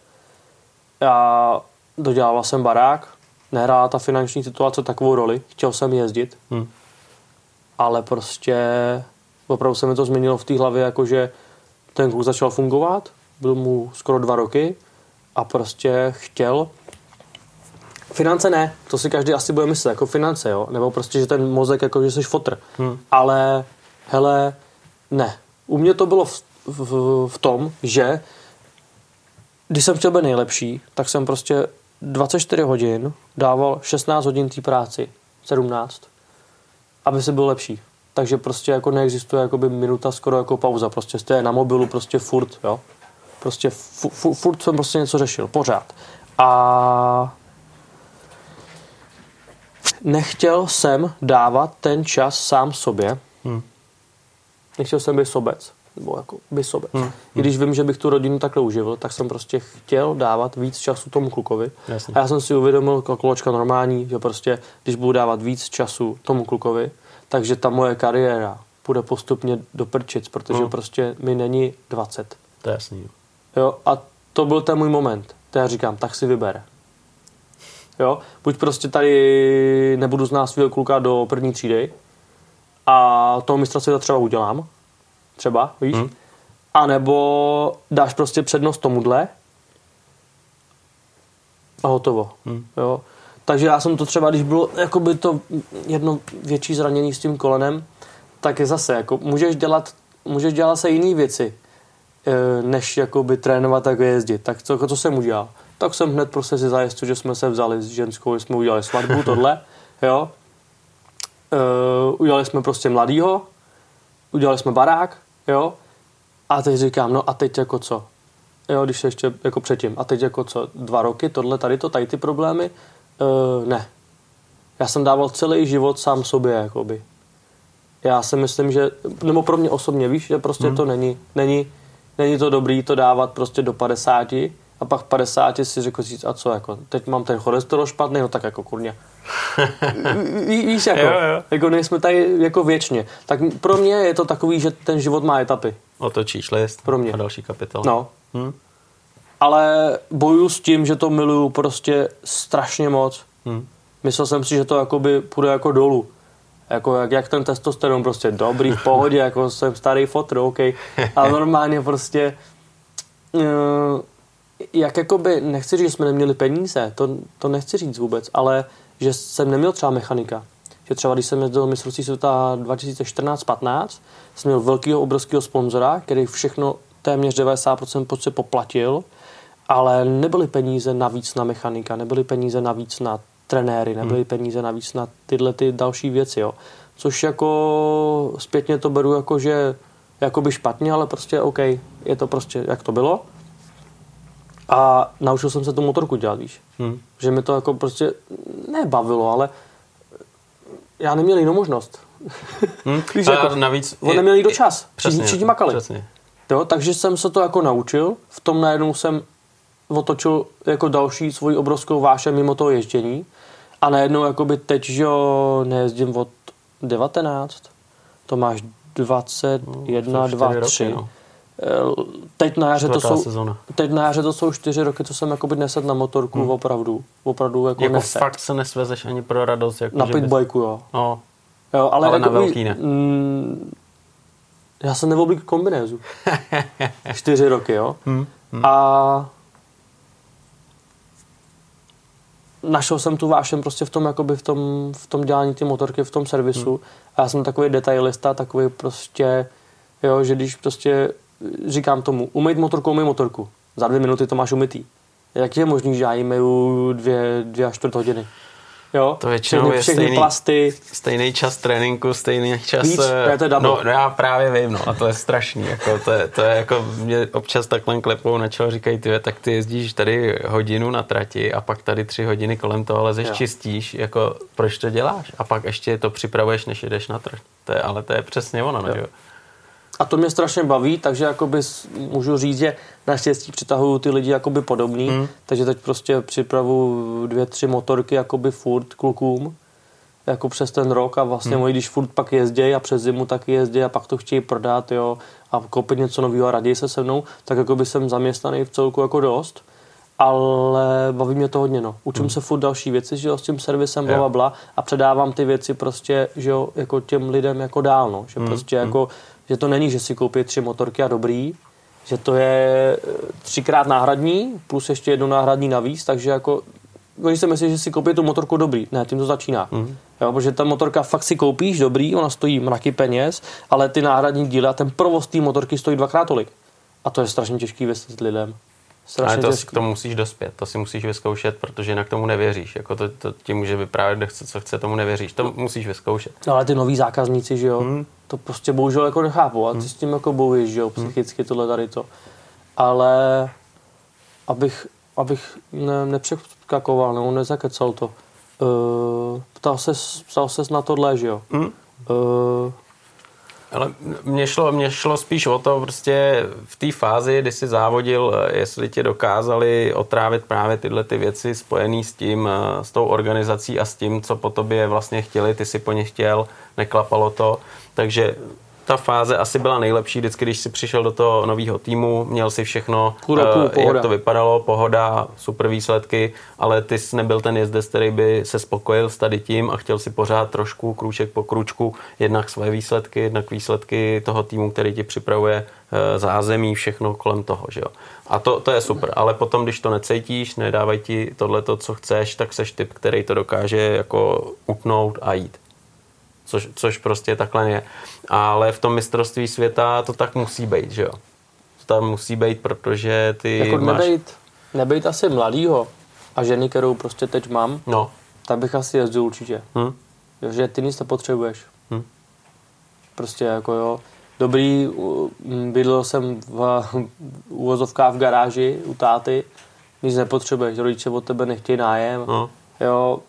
S2: Já dodělával jsem barák, nehrála ta finanční situace takovou roli, chtěl jsem jezdit, hmm. ale prostě opravdu se mi to změnilo v té hlavě, jakože ten kluk začal fungovat, byl mu skoro dva roky a prostě chtěl Finance ne, to si každý asi bude myslet, jako finance, jo, nebo prostě, že ten mozek, jako že jsi fotr, hmm. ale hele, ne, u mě to bylo v, v, v tom, že když jsem chtěl být nejlepší, tak jsem prostě 24 hodin dával 16 hodin té práci, 17, aby se byl lepší. Takže prostě jako neexistuje jakoby minuta skoro jako pauza, prostě jste na mobilu prostě furt, jo. Prostě furt, furt jsem prostě něco řešil, pořád. A nechtěl jsem dávat ten čas sám sobě, hmm. nechtěl jsem být sobec nebo jako by sobě. Hmm. I když vím, že bych tu rodinu takhle uživil, tak jsem prostě chtěl dávat víc času tomu klukovi. Jasně. A já jsem si uvědomil, kalkulačka normální, že prostě, když budu dávat víc času tomu klukovi, takže ta moje kariéra bude postupně do prčic, protože hmm. prostě mi není 20.
S1: To je jasný.
S2: Jo, a to byl ten můj moment. To já říkám, tak si vyber. Jo, buď prostě tady nebudu znát svého kluka do první třídy a toho mistra si to třeba udělám, třeba, víš? Hmm. A nebo dáš prostě přednost tomuhle a hotovo. Hmm. Jo? Takže já jsem to třeba, když bylo jakoby to jedno větší zranění s tím kolenem, tak je zase, jako můžeš dělat, můžeš dělat se jiné věci, e, než jakoby trénovat a jezdit. Tak co, co jsem udělal? Tak jsem hned prostě si zajistil, že jsme se vzali s ženskou, že jsme udělali svatbu, tohle, (laughs) jo. E, udělali jsme prostě mladýho, udělali jsme barák, jo. A teď říkám, no a teď jako co? Jo, když ještě jako předtím. A teď jako co? Dva roky, tohle, tady to, tady ty problémy? E, ne. Já jsem dával celý život sám sobě, jakoby. Já si myslím, že, nebo pro mě osobně, víš, že prostě hmm. to není, není, není to dobrý to dávat prostě do 50 a pak v 50 si řekl říct, a co, jako, teď mám ten cholesterol špatný, no tak jako kurně. (laughs) Víš, jako, jo, jo. jako nejsme tady jako věčně. Tak pro mě je to takový, že ten život má etapy.
S1: Otočíš list
S2: pro mě.
S1: a další kapitol.
S2: No. Hmm. Ale boju s tím, že to miluju prostě strašně moc. Hmm. Myslel jsem si, že to jakoby půjde jako dolů. Jako jak, jak ten testosteron prostě dobrý, v pohodě, jako jsem starý fotr, OK. Ale (laughs) normálně prostě uh, jak jakoby, nechci říct, že jsme neměli peníze, to, to nechci říct vůbec, ale že jsem neměl třeba mechanika. Že třeba když jsem jezdil mistrovství světa 2014-15, jsem měl velkého obrovského sponzora, který všechno téměř 90% prostě poplatil ale nebyly peníze navíc na mechanika, nebyly peníze navíc na trenéry, nebyly hmm. peníze navíc na tyhle ty další věci, jo. Což jako zpětně to beru jako, že jakoby špatně, ale prostě OK, je to prostě, jak to bylo. A naučil jsem se tu motorku dělat, víš. Hmm. Že mi to jako prostě nebavilo, ale já neměl jinou možnost.
S1: Hmm. (laughs) víš, jako, navíc...
S2: On neměl do čas. Přesně, všichni makali. Přesně. Jo, takže jsem se to jako naučil. V tom najednou jsem otočil jako další svoji obrovskou vášeň mimo toho ježdění. A najednou jakoby teď, že jo, nejezdím od 19, to máš 21, no, 2, 3. no. Teď na, jaře to jsou, sezona. teď na jaře to jsou čtyři roky, co jsem jakoby nesed na motorku, hmm. opravdu. Opravdu jako,
S1: jako
S2: nesed.
S1: fakt se nesvezeš ani pro radost. Jako
S2: na pitbajku, jo.
S1: No.
S2: jo. ale,
S1: ale jako, na velký ne. Mm,
S2: já jsem neoblík kombinézu. (laughs) čtyři roky, jo. Hmm. Hmm. A našel jsem tu vášem prostě v tom, jakoby v tom, v tom dělání ty motorky, v tom servisu. Hmm. A já jsem takový detailista, takový prostě, jo, že když prostě říkám tomu, umýt motorku, umýt motorku. Za dvě minuty to máš umytý. Jak je možný, že já myju dvě, dvě až čtvrt hodiny? Jo?
S1: To většinou je stejný, plasty. stejný čas tréninku, stejný čas...
S2: Víc, eh, to je
S1: no, no, já právě vím, no, a to je strašný. Jako, to, je, to je jako, mě občas takhle klepou na čelo, říkají, ty, tak ty jezdíš tady hodinu na trati a pak tady tři hodiny kolem toho lezeš, jo. čistíš, jako proč to děláš? A pak ještě to připravuješ, než jdeš na trať. To je, ale to je přesně ono, no, jo.
S2: A to mě strašně baví, takže jakoby můžu říct, že naštěstí přitahuju ty lidi jakoby podobný, hmm. takže teď prostě připravu dvě, tři motorky jakoby furt klukům, jako přes ten rok a vlastně hmm. moji, když furt pak jezdí a přes zimu taky jezdí a pak to chtějí prodat, jo, a koupit něco nového a raději se se mnou, tak jakoby jsem zaměstnaný v celku jako dost ale baví mě to hodně, no. Učím hmm. se furt další věci, že jo, s tím servisem, bla, bla, bla, a předávám ty věci prostě, že jo, jako těm lidem jako dál, no. Že hmm. prostě hmm. jako že to není, že si koupí tři motorky a dobrý, že to je eh, třikrát náhradní, plus ještě jedno náhradní navíc, takže jako oni si myslí, že si koupí tu motorku dobrý. Ne, tím to začíná. Mm. Jo, protože ta motorka fakt si koupíš dobrý, ona stojí mraky peněz, ale ty náhradní díly a ten provoz té motorky stojí dvakrát tolik. A to je strašně těžký vysvětlit lidem.
S1: Strašně Ale to, těžký. to musíš dospět, to si musíš vyzkoušet, protože jinak tomu nevěříš. Jako to, to ti může vyprávět, kdo chce, co chce, tomu nevěříš. To musíš vyzkoušet.
S2: No ale ty noví zákazníci, že jo, hmm. to prostě bohužel jako nechápu a ty hmm. s tím jako bojíš, že jo, hmm. psychicky tohle tady to. Ale abych, abych ne, nepřeskakoval nebo nezakecal to, uh, ptal ses, ptal ses na tohle, že jo. Hmm. Uh,
S1: ale mě šlo, mě šlo spíš o to prostě v té fázi, kdy jsi závodil, eh, jestli tě dokázali otrávit právě tyhle ty věci spojené s tím, eh, s tou organizací a s tím, co po tobě vlastně chtěli, ty si po ně chtěl, neklapalo to. Takže ta fáze asi byla nejlepší vždycky, když si přišel do toho nového týmu, měl si všechno, roku, uh, jak to vypadalo, pohoda, super výsledky, ale ty jsi nebyl ten jezdec, který by se spokojil s tady tím a chtěl si pořád trošku krůček po krůčku, jednak své výsledky, jednak výsledky toho týmu, který ti připravuje uh, zázemí, všechno kolem toho, že jo. A to, to je super, ale potom, když to necítíš, nedávají ti tohle, co chceš, tak seš typ, který to dokáže jako utnout a jít což, což prostě takhle je. Ale v tom mistrovství světa to tak musí být, že jo? To tam musí být, protože ty
S2: jako máš... nebejt, nebejt asi mladýho a ženy, kterou prostě teď mám, no. tak bych asi jezdil určitě. Hmm. Jo, že ty nic nepotřebuješ. Hmm. Prostě jako jo, dobrý, bydlel jsem v uvozovkách v garáži u táty, nic nepotřebuješ, rodiče od tebe nechtějí nájem, no. jo,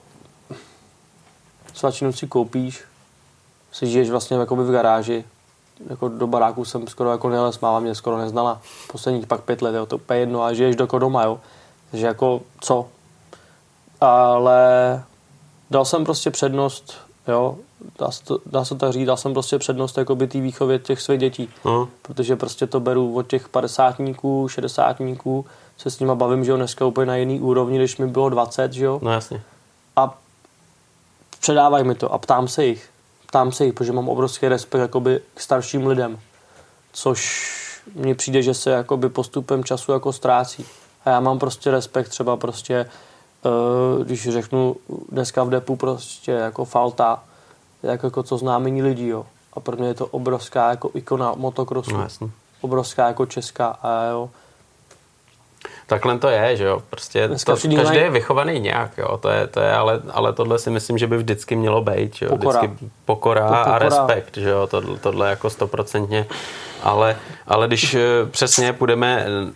S2: svačinu si koupíš, si žiješ vlastně jakoby v garáži. Jako do baráku jsem skoro jako neles, máma mě skoro neznala. Posledních pak pět let, jo, to úplně jedno a žiješ do doma, jo. Takže jako co? Ale dal jsem prostě přednost, jo, dá se to, dá se tak říct, dal jsem prostě přednost jakoby té výchově těch svých dětí. Uh. Protože prostě to beru od těch padesátníků, šedesátníků, se s nima bavím, že jo, dneska úplně na jiný úrovni, když mi bylo 20, že jo.
S1: No jasně.
S2: A předávají mi to a ptám se jich ptám se jich, protože mám obrovský respekt jakoby k starším lidem, což mně přijde, že se jakoby postupem času jako ztrácí. A já mám prostě respekt třeba prostě, uh, když řeknu dneska v depu prostě jako falta, jak jako co známení lidí, jo. A pro mě je to obrovská jako ikona motokrosu. No, Obrovská jako česká a jo.
S1: Takhle to je, že jo, prostě
S2: Dneska
S1: to, každý je vychovaný nějak, jo, to je, to je ale, ale tohle si myslím, že by vždycky mělo být, že jo,
S2: Pokora.
S1: vždycky pokora,
S2: pokora.
S1: a respekt, že jo, tohle, tohle jako stoprocentně, ale, ale když eh, přesně půjdeme eh,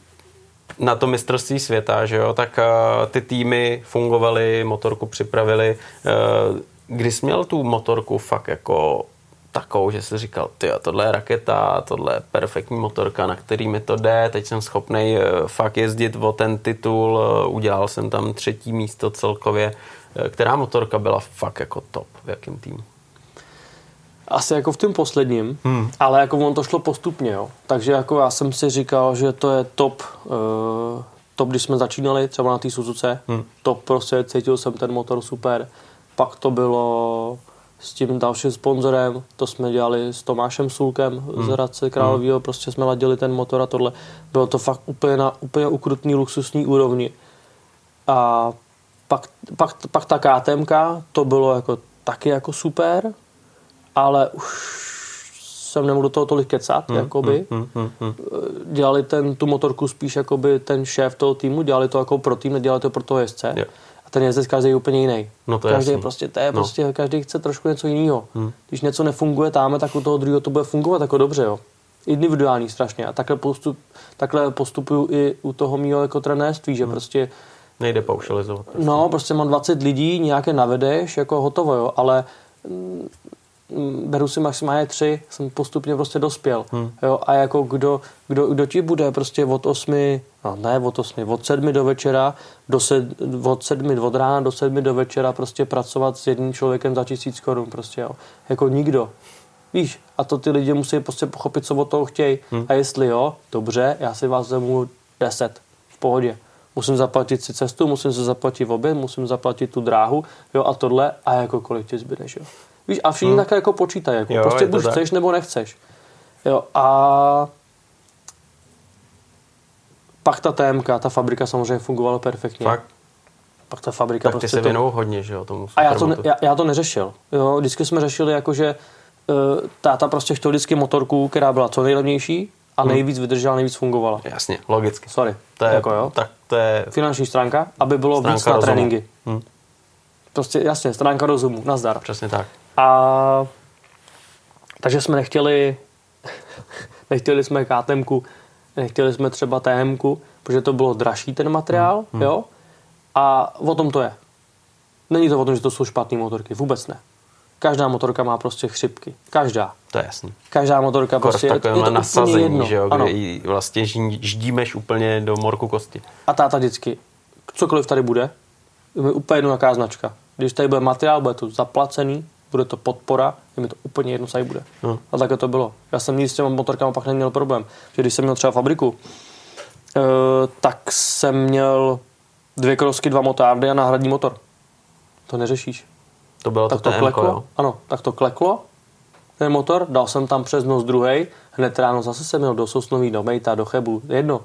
S1: na to mistrovství světa, že jo, tak eh, ty týmy fungovaly, motorku připravili, kdy jsi měl tu motorku fakt jako takovou, že jsi říkal, ty tohle je raketa, tohle je perfektní motorka, na který mi to jde, teď jsem schopný fakt jezdit o ten titul, eh, udělal jsem tam třetí místo celkově. Eh, Která motorka byla fakt jako top, v jakém týmu?
S2: Asi jako v tom posledním, hmm. ale jako on to šlo postupně, jo. Takže jako já jsem si říkal, že to je top, uh, top, když jsme začínali třeba na té Suzuce, hmm. top prostě, cítil jsem ten motor super. Pak to bylo s tím dalším sponzorem, to jsme dělali s Tomášem Sulkem hmm. z Hradce Královýho, hmm. prostě jsme ladili ten motor a tohle. Bylo to fakt úplně na úplně ukrutný luxusní úrovni. A pak, pak, pak ta KTMka, to bylo jako taky jako super, ale už jsem nemohl do toho tolik kecat, hmm, jakoby.
S1: Hmm, hmm, hmm.
S2: Dělali ten, tu motorku spíš jakoby ten šéf toho týmu, dělali to jako pro tým, nedělali to pro toho jezdce.
S1: Jo.
S2: Ten jezdec každý je úplně jiný.
S1: No to je
S2: každý je
S1: jasný.
S2: prostě, to je
S1: No.
S2: prostě, každý chce trošku něco jiného. Hmm. Když něco nefunguje tam, tak u toho druhého to bude fungovat jako dobře, jo. Individuální strašně. A takhle, postup, takhle postupuju i u toho mýho jako trenérství, že prostě
S1: Nejde paušalizovat.
S2: No, prostě mám 20 lidí, nějaké navedeš, jako hotovo, jo, ale beru si maximálně tři, jsem postupně prostě dospěl, hmm. jo, a jako kdo, kdo, kdo ti bude prostě od osmi, no ne od osmi, od sedmi do večera, do sed, od sedmi od rána do sedmi do večera prostě pracovat s jedním člověkem za tisíc korun, prostě jo, jako nikdo. Víš, a to ty lidi musí prostě pochopit, co od toho chtějí. Hmm. A jestli jo, dobře, já si vás zemu 10 v pohodě. Musím zaplatit si cestu, musím se zaplatit oběd, musím zaplatit tu dráhu, jo, a tohle, a jako kolik ti zbydeš, jo. Víš, a všichni hmm. takhle jako počítají, jako
S1: Jo,
S2: prostě
S1: to
S2: buď
S1: tak.
S2: chceš, nebo nechceš. Jo, a pak ta TMK, ta fabrika samozřejmě fungovala perfektně.
S1: Fakt?
S2: Pak ta fabrika
S1: Tak ty
S2: prostě
S1: se
S2: to...
S1: věnou hodně, že jo, tomu
S2: A já to, ne, já, já to neřešil. Jo, vždycky jsme řešili jako, že uh, táta prostě chtěl vždycky motorku, která byla co nejlevnější a nejvíc vydržela, nejvíc fungovala.
S1: Jasně, logicky.
S2: Sorry.
S1: To je,
S2: jako jo.
S1: tak to je
S2: Finanční stránka, aby bylo
S1: Stránka
S2: víc na
S1: rozumu.
S2: tréninky.
S1: Hm.
S2: Prostě jasně, stránka rozumu, nazdar.
S1: přesně tak.
S2: A takže jsme nechtěli, (laughs) nechtěli jsme KTMku, nechtěli jsme třeba TMku, protože to bylo dražší ten materiál, hmm. jo. A o tom to je. Není to o tom, že to jsou špatné motorky, vůbec ne. Každá motorka má prostě chřipky. Každá.
S1: To je jasný.
S2: Každá motorka
S1: Kor
S2: prostě
S1: v takovém
S2: úplně
S1: nasazení,
S2: jedno.
S1: že jo,
S2: Ano.
S1: kde vlastně ždímeš úplně do morku kosti.
S2: A táta vždycky, cokoliv tady bude, je úplně jedno jaká značka. Když tady bude materiál, bude to zaplacený, bude to podpora, je mi to úplně jedno, co tady bude.
S1: No.
S2: A takhle to bylo. Já jsem nikdy s těma motorkama pak neměl problém. Že když jsem měl třeba fabriku, eh, tak jsem měl dvě krosky, dva motárdy a náhradní motor. To neřešíš.
S1: To bylo
S2: Tak
S1: to
S2: to kleklo,
S1: jo.
S2: ano, tak to kleklo, ten motor, dal jsem tam přes noc druhý, hned ráno zase jsem měl do Sosnoví, do Mejta, do Chebu, jedno.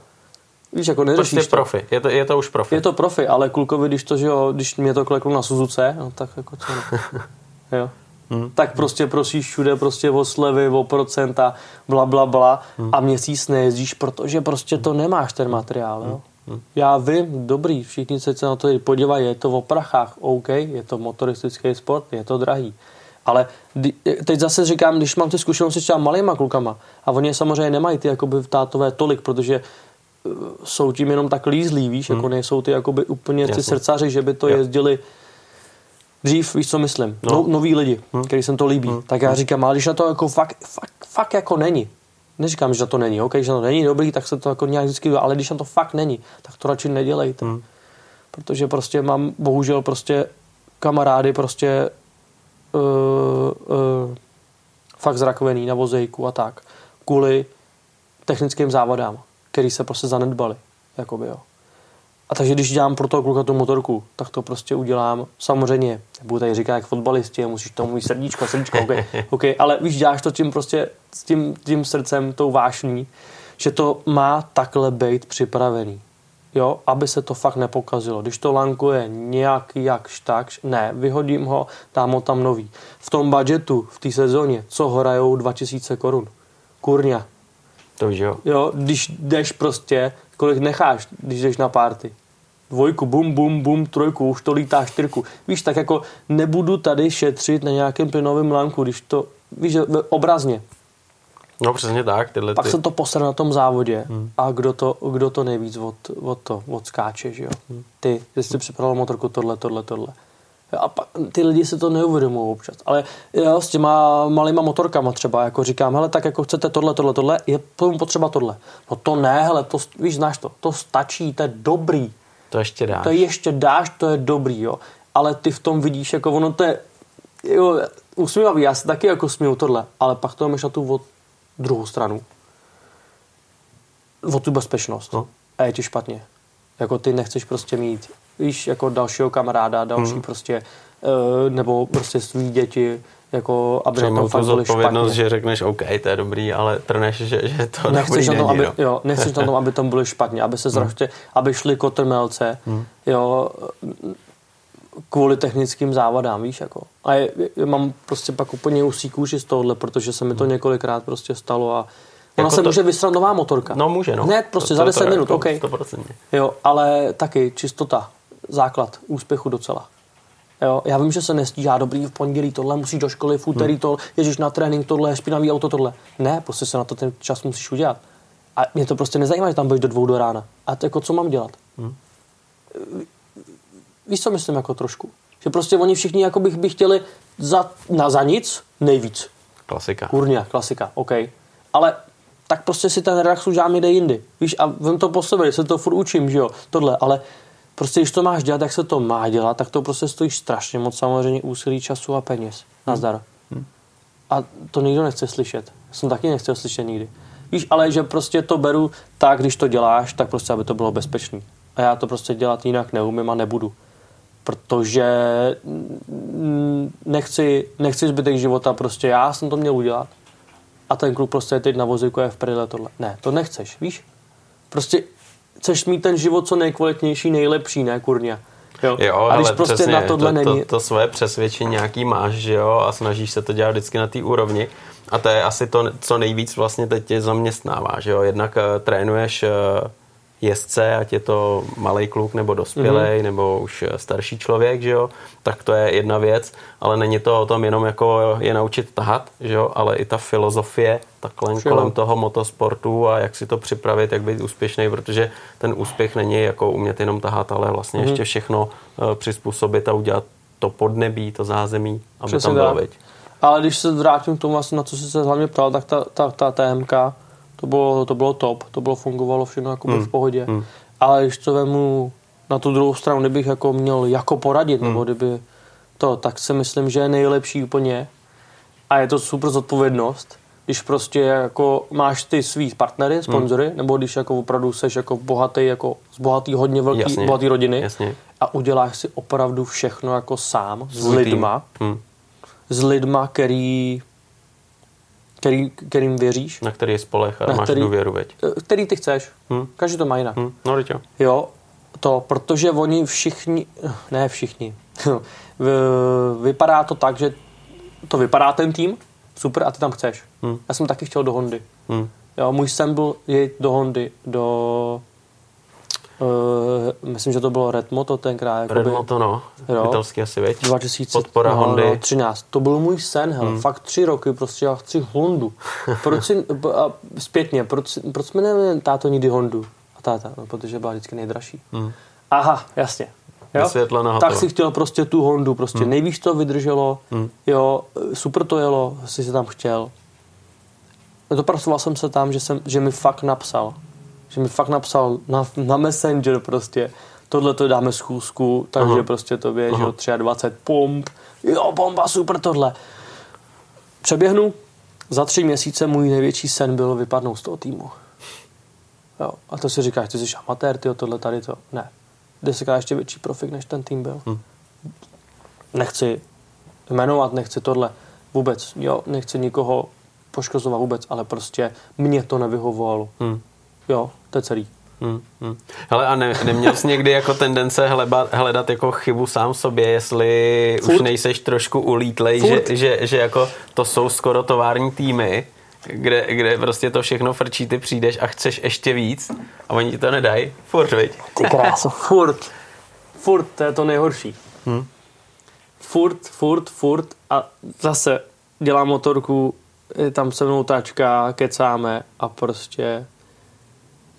S2: Víš, jako neřešíš
S1: Prostě
S2: to.
S1: profi. Je to, je to už profi.
S2: Je to profi, ale klukovi, když to, že jo, když mě to kleklo na Suzuce, no tak jako co. (laughs) jo. Hmm. Tak prostě prosíš všude prostě o slevy, o procenta, bla, bla, bla hmm. a měsíc nejezdíš, protože prostě to nemáš ten materiál, jo. Hmm. Já vím, dobrý, všichni se na to podívají, je to o prachách, OK, je to motoristický sport, je to drahý. Ale teď zase říkám, když mám ty zkušenosti s těma malýma klukama a oni samozřejmě nemají ty jakoby tátové tolik, protože eh, jsou tím jenom tak lízlí, víš, jako nejsou ty jakoby úplně ty
S1: Jasně.
S2: srdcaři, že by to
S1: Jo.
S2: jezdili dřív, víš, co myslím, no.
S1: No.
S2: no, noví lidi, hmm. který se to líbí, hmm. tak já říkám, ale když na to jako fakt, fakt, fakt jako není, neříkám, že na to není, OK, že na to není dobrý, tak se to jako nějak vždycky, ale když na to fakt není, tak to radši nedělejte. Hmm. Protože prostě mám, bohužel prostě kamarády prostě uh, uh, fakt zrakvený na vozejku a tak, kvůli technickým závadám, který se prostě zanedbali, jakoby jo. A takže když dělám pro toho kluka tu motorku, tak to prostě udělám. Samozřejmě, nebudu tady říkat jak fotbalisti, musíš tomu mít srdíčko, srdíčko, okay, (laughs) okay, ale víš, děláš to tím prostě s tím, tím srdcem, tou vášní, že to má takhle být připravený. Jo, aby se to fakt nepokazilo. Když to lankuje nějak jakž takž, ne, vyhodím ho, dám ho tam nový. V tom budgetu, v té sezóně, co hrajou 2000 korun? Kurňa,
S1: To víš, jo.
S2: Jo, když jdeš prostě kolik necháš, když jdeš na párty. Dvojku, bum, bum, bum, trojku, už to lítá čtyřku. Víš, tak jako nebudu tady šetřit na nějakém plynovém lánku, když to, víš, obrazně.
S1: No přesně tak. Tyhle
S2: Pak
S1: ty...
S2: se to posere na tom závodě hmm. a kdo to, kdo to nejvíc od, od to, odskáče, že jo. Hmm. Ty, jsi připravil motorku tohle, tohle, tohle. A ty lidi si to neuvědomují občas. Ale jo, s těma malýma motorkama třeba, jako říkám, hele, tak jako chcete tohle, tohle, tohle, je tomu potřeba tohle. No to ne, hele, to, víš, znáš to, to stačí, to je dobrý.
S1: To ještě dáš.
S2: To ještě dáš, to je dobrý, jo. Ale ty v tom vidíš, jako ono to je, jo, usmívavý, já se taky jako směju tohle, ale pak to máš na tu od druhou stranu. O tu bezpečnost.
S1: No.
S2: A je ti špatně. Jako ty nechceš prostě mít, víš, jako dalšího kamaráda, další hmm. prostě, uh, nebo prostě svý děti, jako aby na tom fakt
S1: zodpovědnost,
S2: špatně.
S1: že řekneš, OK, to je dobrý, ale trneš, že, že to
S2: Nechceš
S1: dobrý
S2: na, tom,
S1: není,
S2: aby,
S1: no.
S2: jo, nechceš na tom, aby tam byli špatně, aby se zraště, aby šli kotrmelce, jo, kvůli technickým závadám, víš, jako. A je, je, mám prostě pak úplně usí kůži z tohohle, protože se mi to několikrát prostě stalo a ona
S1: Jako
S2: se
S1: to-
S2: může vysrat nová motorka.
S1: No může, no.
S2: Hned, prostě
S1: To-
S2: za
S1: to-
S2: 10
S1: to
S2: minut,
S1: jako
S2: OK.
S1: 100%.
S2: Jo, ale taky čistota, základ úspěchu docela. Jo, já vím, že se nestížá dobrý v pondělí tohle, musíš do školy v úterý tohle, ježíš na trénink tohle, špinavý auto tohle. Ne, prostě se na to ten čas musíš udělat. A mě to prostě nezajímá, že tam budeš do dvou do rána. A to jako co mám dělat? Víš, co myslím jako trošku? Že prostě oni všichni jako bych, by chtěli za, na, za nic nejvíc.
S1: Klasika.
S2: Kurňa, klasika, OK. Ale tak prostě si ten relax udělám někde jindy. Víš, a vím to po sobě, se to furt učím, že jo, tohle, ale prostě když to máš dělat, jak se to má dělat, tak to prostě stojí strašně moc samozřejmě úsilí, času a peněz. Nazdar. A to nikdo nechce slyšet. Já jsem taky nechtěl slyšet nikdy. Víš, ale že prostě to beru tak, když to děláš, tak prostě, aby to bylo bezpečný. A já to prostě dělat jinak neumím a nebudu. Protože nechci, nechci zbytek života, prostě já jsem to měl udělat. A ten kluk prostě je teď na vozíku je v prdele tohle. Ne, to nechceš, víš? Prostě chceš mít ten život co nejkvalitnější, nejlepší, ne kurňa. Jo,
S1: Jo,
S2: a když
S1: ale
S2: prostě
S1: přesně,
S2: na tohle
S1: to,
S2: není...
S1: to, to svoje přesvědčení nějaký máš, že jo, a snažíš se to dělat vždycky na té úrovni. A to je asi to, co nejvíc vlastně teď tě zaměstnává, že jo. Jednak uh, trénuješ uh, jezdce, ať je to malý kluk nebo dospělý,
S2: Mhm.
S1: mm-hmm. nebo už eh, starší člověk, že jo, tak to je jedna věc, ale není to o tom jenom jako je naučit tahat, že jo, ale i ta filozofie takhle
S2: jo.
S1: kolem toho motosportu a jak si to připravit, jak být úspěšný, protože ten úspěch není jako umět jenom tahat, ale vlastně
S2: Mhm.
S1: ještě všechno uh, přizpůsobit a udělat to podnebí, to zázemí, aby
S2: Přesně
S1: tam bylo,
S2: tak. Ale když se vrátím k tomu, na co jsi se hlavně ptal, tak ta, ta, ta TMK, to bylo, to bylo top, to bylo fungovalo všechno jako
S1: Hmm.
S2: v pohodě. Ale když to vemu na tu druhou stranu, kdybych jako měl jako poradit,
S1: Hmm.
S2: nebo kdyby to, tak si myslím, že je nejlepší úplně a je to super zodpovědnost, když prostě jako máš ty svý partnery, sponzory, nebo když jako opravdu seš jako bohatý, jako z bohatý, hodně velký,
S1: Jasně,
S2: bohatý rodiny
S1: jasně.
S2: a uděláš si opravdu všechno jako sám, s
S1: Svůj tým.
S2: lidma,
S1: Hm.
S2: s lidma, který, který, kterým věříš,
S1: Na který je spolech a
S2: Na
S1: máš
S2: který-
S1: důvěru, veď?
S2: eh, který ty chceš.
S1: Hm.
S2: Každý to má jinak.
S1: Hm. No, jo.
S2: Jo, to, protože oni všichni, ne všichni, (laughs) vypadá to tak, že to vypadá ten tým, super, a ty tam chceš.
S1: Hm.
S2: Já jsem taky chtěl do Hondy.
S1: Hm.
S2: Jo, můj sen byl jít do Hondy, do Uh, myslím, že to bylo Red Moto tenkrát. jakoby
S1: Red Moto, no.
S2: Jo.
S1: Italský asi, veď?
S2: 2000,
S1: Podpora
S2: no,
S1: Hondy.
S2: No, 13. To byl můj sen, hele. Hmm. Fakt tři roky, prostě já chci Hondu. Proč si, (laughs) a zpětně, proč, proč jsme nevím, táto nikdy Hondu? A táta, no, protože byla vždycky nejdražší.
S1: Hmm.
S2: Aha, jasně. Jo? Tak si chtěl prostě tu Hondu, prostě hmm. nejvíc to vydrželo,
S1: Hmm.
S2: jo, super to jelo, si se tam chtěl. Dopracoval jsem se tam, že, jsem, že mi fakt napsal, že mi fakt napsal na, na Messenger prostě, tohle to dáme schůzku, takže
S1: Aha.
S2: prostě to běží
S1: Aha.
S2: 23 pump, jo, bomba, super tohle. Přeběhnu, za tři měsíce můj největší sen byl vypadnout z toho týmu. Jo, a to si říkáš, ty jsi amatér, ty tohle tady to. Ne. Desetkrát ještě větší profik, než ten tým byl.
S1: Hm.
S2: Nechci jmenovat, nechci tohle. Vůbec, jo, nechci nikoho poškozovat vůbec, ale prostě mě to nevyhovovalo.
S1: Hm.
S2: Jo, to je celý.
S1: Hmm, hmm. Hele, a ne, neměl jsi někdy jako tendence hledat, hledat jako chybu sám sobě, jestli
S2: Furt.
S1: už nejseš trošku ulítlej,
S2: Furt.
S1: že, že, že jako to jsou skoro tovární týmy, kde, kde prostě to všechno frčí, ty přijdeš a chceš ještě víc a oni ti to nedají. Furt, viď?
S2: Ty kráso, (laughs) furt. Furt, to je to nejhorší.
S1: Hm.
S2: Furt, furt, furt a zase dělám motorku, je tam se mnou tačka, kecáme a prostě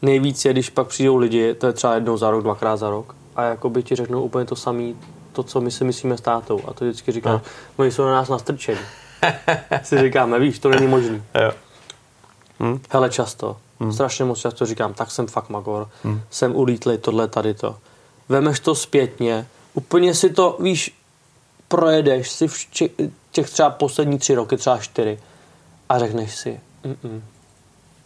S2: nejvíc je, když pak přijdou lidi, to je třeba jednou za rok, dvakrát za rok a jakoby ti řeknou úplně to samé, to, co my si myslíme s tátou. A to vždycky říkám, no. oni jsou na nás nastrčeni. (laughs) si říkáme, víš, to není možný.
S1: Jo.
S2: Hm? Hele, často, hm. strašně moc často říkám, tak jsem fakt magor, hm. jsem ulítlý, tohle, tady to. Vemeš to zpětně, úplně si to, víš, projedeš si v těch třeba poslední tři roky, třeba čtyři a řekneš si, Mm-mm.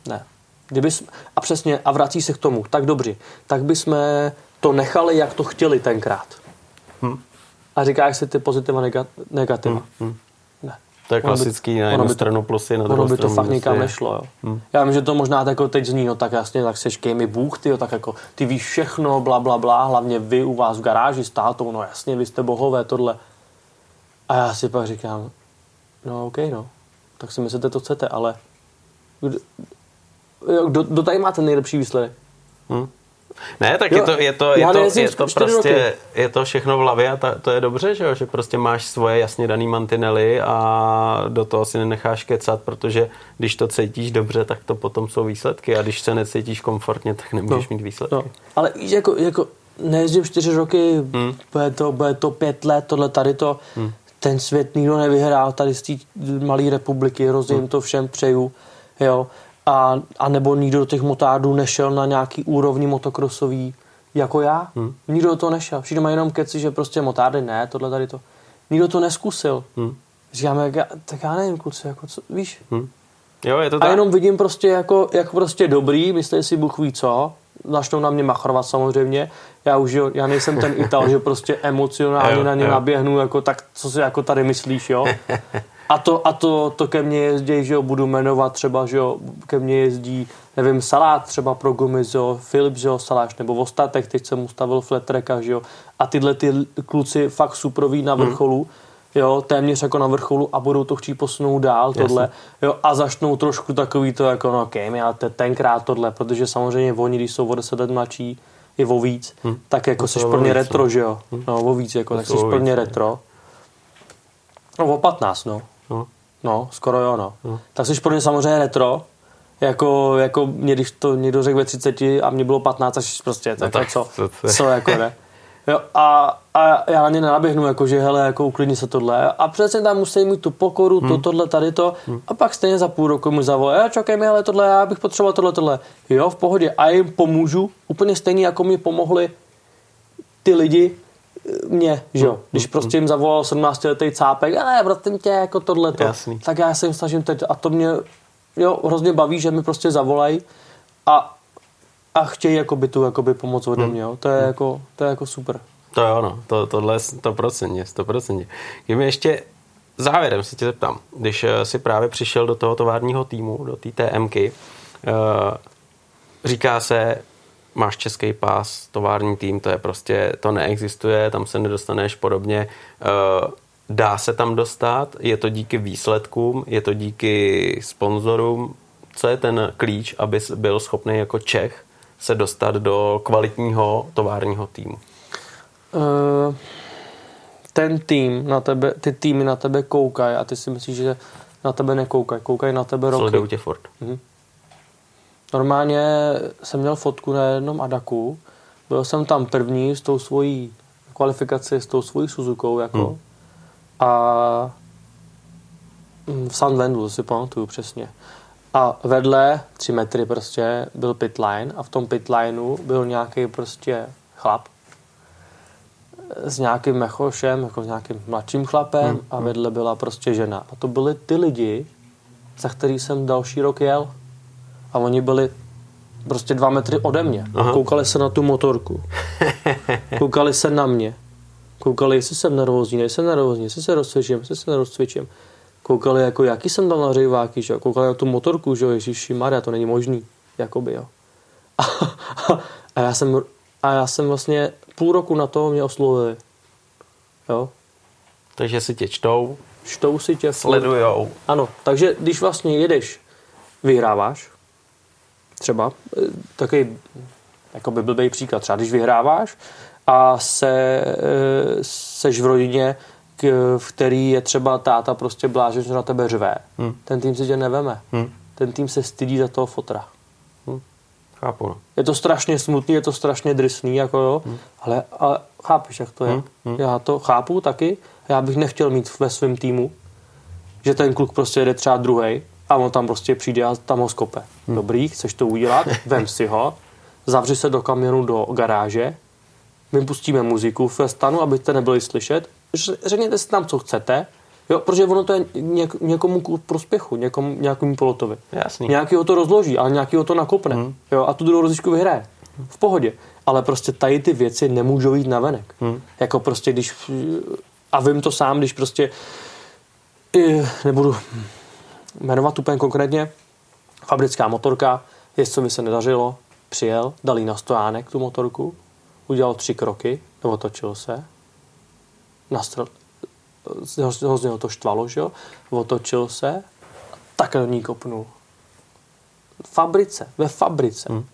S2: ne. Kdybys, a přesně, a vrací se k tomu, tak dobře, tak bychom to nechali, jak to chtěli tenkrát. Hmm. A říkáš si ty pozitiva, negativa. Hmm. Hmm.
S1: Ne. To je klasický, na jednu stranu plusy, na druhou
S2: by to fakt nikam nešlo. Jo. Hmm. Já vím, že to možná jako teď zní, no tak jasně, tak seš mi Bůh, ty, jo, tak jako ty víš všechno, bla, bla, bla, hlavně vy u vás v garáži s tátou, no jasně, vy jste bohové, tohle. A já si pak říkám, no OK, no, tak si myslíte, to chcete, ale kdo, kdo, tady má ten nejlepší výsledek? Hmm.
S1: Ne, tak jo, je to, je to, je to, je to prostě, je to všechno v hlavě a ta, to je dobře, že, jo? že prostě máš svoje jasně daný mantinely a do toho si nenecháš kecat, protože když to cítíš dobře, tak to potom jsou výsledky a když se necítíš komfortně, tak nemůžeš no, mít výsledky. No.
S2: Ale víš, jako, jako nejezdím čtyři roky, hmm. bude, to, bude to pět let, tohle tady to, hmm. ten svět nikdo nevyhrál tady z té malé republiky, hrozně hmm. to všem přeju, jo a, a nebo nikdo do těch motádů nešel na nějaký úrovni motokrosový jako já. Hmm. Nikdo do toho nešel. Všichni mají jenom keci, že prostě motády ne, tohle tady to. Nikdo to neskusil. Hmm. Říkáme, jak já, tak já nevím, kluci, jako co, víš? Hmm.
S1: Jo, je to
S2: tak. A jenom vidím prostě jako, jak prostě dobrý, myslí si Bůh ví co, začnou na mě machrovat samozřejmě. Já už, jo, já nejsem ten Ital, že prostě (laughs) emocionálně jo, na ně jo. naběhnu, jako tak, co si jako tady myslíš, jo. (laughs) A to, a to, to ke mně jezdí, že jo, budu jmenovat třeba, že jo, ke mně jezdí, nevím, Salát třeba pro gumy, že jo, Filip, že jo, Saláš, nebo v ostatech, teď jsem ustavil Fletreka, že jo, a tyhle ty kluci fakt suproví na hmm. vrcholu, hmm jo, téměř jako na vrcholu a budou to chtít posunout dál, tohle, Jasně. jo, a začnou trošku takový to jako, no okay, ale te, tenkrát tohle, protože samozřejmě oni, když jsou o 10 let mladší, i o víc, hmm. tak jako jsi plně retro, no. že jo, hmm. no, o víc, jako, tak jsi plně retro. No, o 15, no. No. Skoro jo, no. no. Tak jsi pro mě samozřejmě retro, jako, jako mě, když to někdo řekl ve 30 a mě bylo 15, až prostě, tak, no tak co, to, to co, jako ne. (laughs) Jo, a, a já na ně naběhnu, jako, že hele, jako uklidni se tohle. A přece tam musí mít tu pokoru, to, hmm. tohle, tady to. Hmm. A pak stejně za půl roku mu zavolá, čekaj mi, hele, tohle, já bych potřeboval tohle, tohle. Jo, v pohodě. A jim pomůžu, úplně stejně, jako mi pomohli ty lidi, mě, že jo. Když prostě jim zavolal 17 letý cápek, ale prosím tě, jako tohle tak já se jim snažím teď a to mě jo, hrozně baví, že mi prostě zavolají a, a chtějí jakoby tu jakoby pomoc ode mě, jo. To je, jako, to je jako super.
S1: To je ono, to, tohle je 100%, 100%. Kdyby ještě závěrem se tě zeptám, když eh, si právě přišel do toho továrního týmu, do té TMky, uh, říká se, máš český pás, tovární tým, to je prostě, to neexistuje, tam se nedostaneš podobně. Eh, dá se tam dostat, je to díky výsledkům, je to díky sponzorům. Co je ten klíč, aby byl schopný jako Čech se dostat do kvalitního továrního týmu? Uh,
S2: ten tým na tebe, ty týmy na tebe koukají a ty si myslíš, že na tebe nekoukají, koukají na tebe roky.
S1: Sledují tě furt. Uh-huh.
S2: Normálně jsem měl fotku na jednom Adaku, byl jsem tam první s tou svojí kvalifikací, s tou svojí Suzukou, jako. Hmm. A mm, v San Vendu, si pamatuju přesně. A vedle, tři metry prostě, byl pitline a v tom pitlineu byl nějaký prostě chlap s nějakým mechošem, jako s nějakým mladším chlapem hmm. a hmm. vedle byla prostě žena. A to byly ty lidi, za který jsem další rok jel a oni byli prostě dva metry ode mě. Aha. Koukali se na tu motorku. (laughs) Koukali se na mě. Koukali, jestli jsem nervózní, nejsem nervózní, jestli se rozcvičím, jestli se nerozcvičím. Koukali, jako, jaký jsem dal na řejváky, že? Koukali na tu motorku, že Ježíši Maria, to není možný. Jakoby, jo. A, (laughs) a, já jsem, a já jsem vlastně půl roku na to mě oslovili. Jo.
S1: Takže si tě čtou.
S2: Čtou si tě.
S1: Sledujou.
S2: Ano, takže když vlastně jedeš vyhráváš, třeba, eh, takový jako by blbý příklad, třeba když vyhráváš a se, eh, seš v rodině, k- v který je třeba táta prostě blážen, že na tebe řve,
S1: Hmm.
S2: ten tým si tě neveme.
S1: Hm.
S2: Ten tým se stydí za toho fotra.
S1: Chápu, no.
S2: Je to strašně smutný, je to strašně drsný, jako jo,
S1: Hmm.
S2: ale, ale chápeš, jak to je. Já to chápu taky, já bych nechtěl mít ve svém týmu, že ten kluk prostě jede třeba druhý a on tam prostě přijde a tam ho skope.
S1: Hmm.
S2: Dobrý, chceš to udělat, (laughs) vem si ho, zavři se do kamionu do garáže, my pustíme muziku ve stanu, abyste nebyli slyšet, řekněte si tam, co chcete, jo, protože ono to je něk, někomu ku prospěchu, někomu, nějakému pilotovi.
S1: Jasný.
S2: Nějaký ho to rozloží, ale nějaký ho to nakopne. Hmm. Jo, a tu druhou rozličku vyhraje. V pohodě. Ale prostě tady ty věci nemůžou jít navenek. Hmm. Jako prostě když... A vím to sám, když prostě... i- Nebudu jmenovat úplně konkrétně. Fabrická motorka, jezdcovi se nedařilo, přijel, dal jí na stojánek tu motorku, udělal tři kroky, otočil se, nastřel, hrozně ho to štvalo, že jo, otočil se, tak do ní kopnul. V fabrice, ve fabrice. Hmm.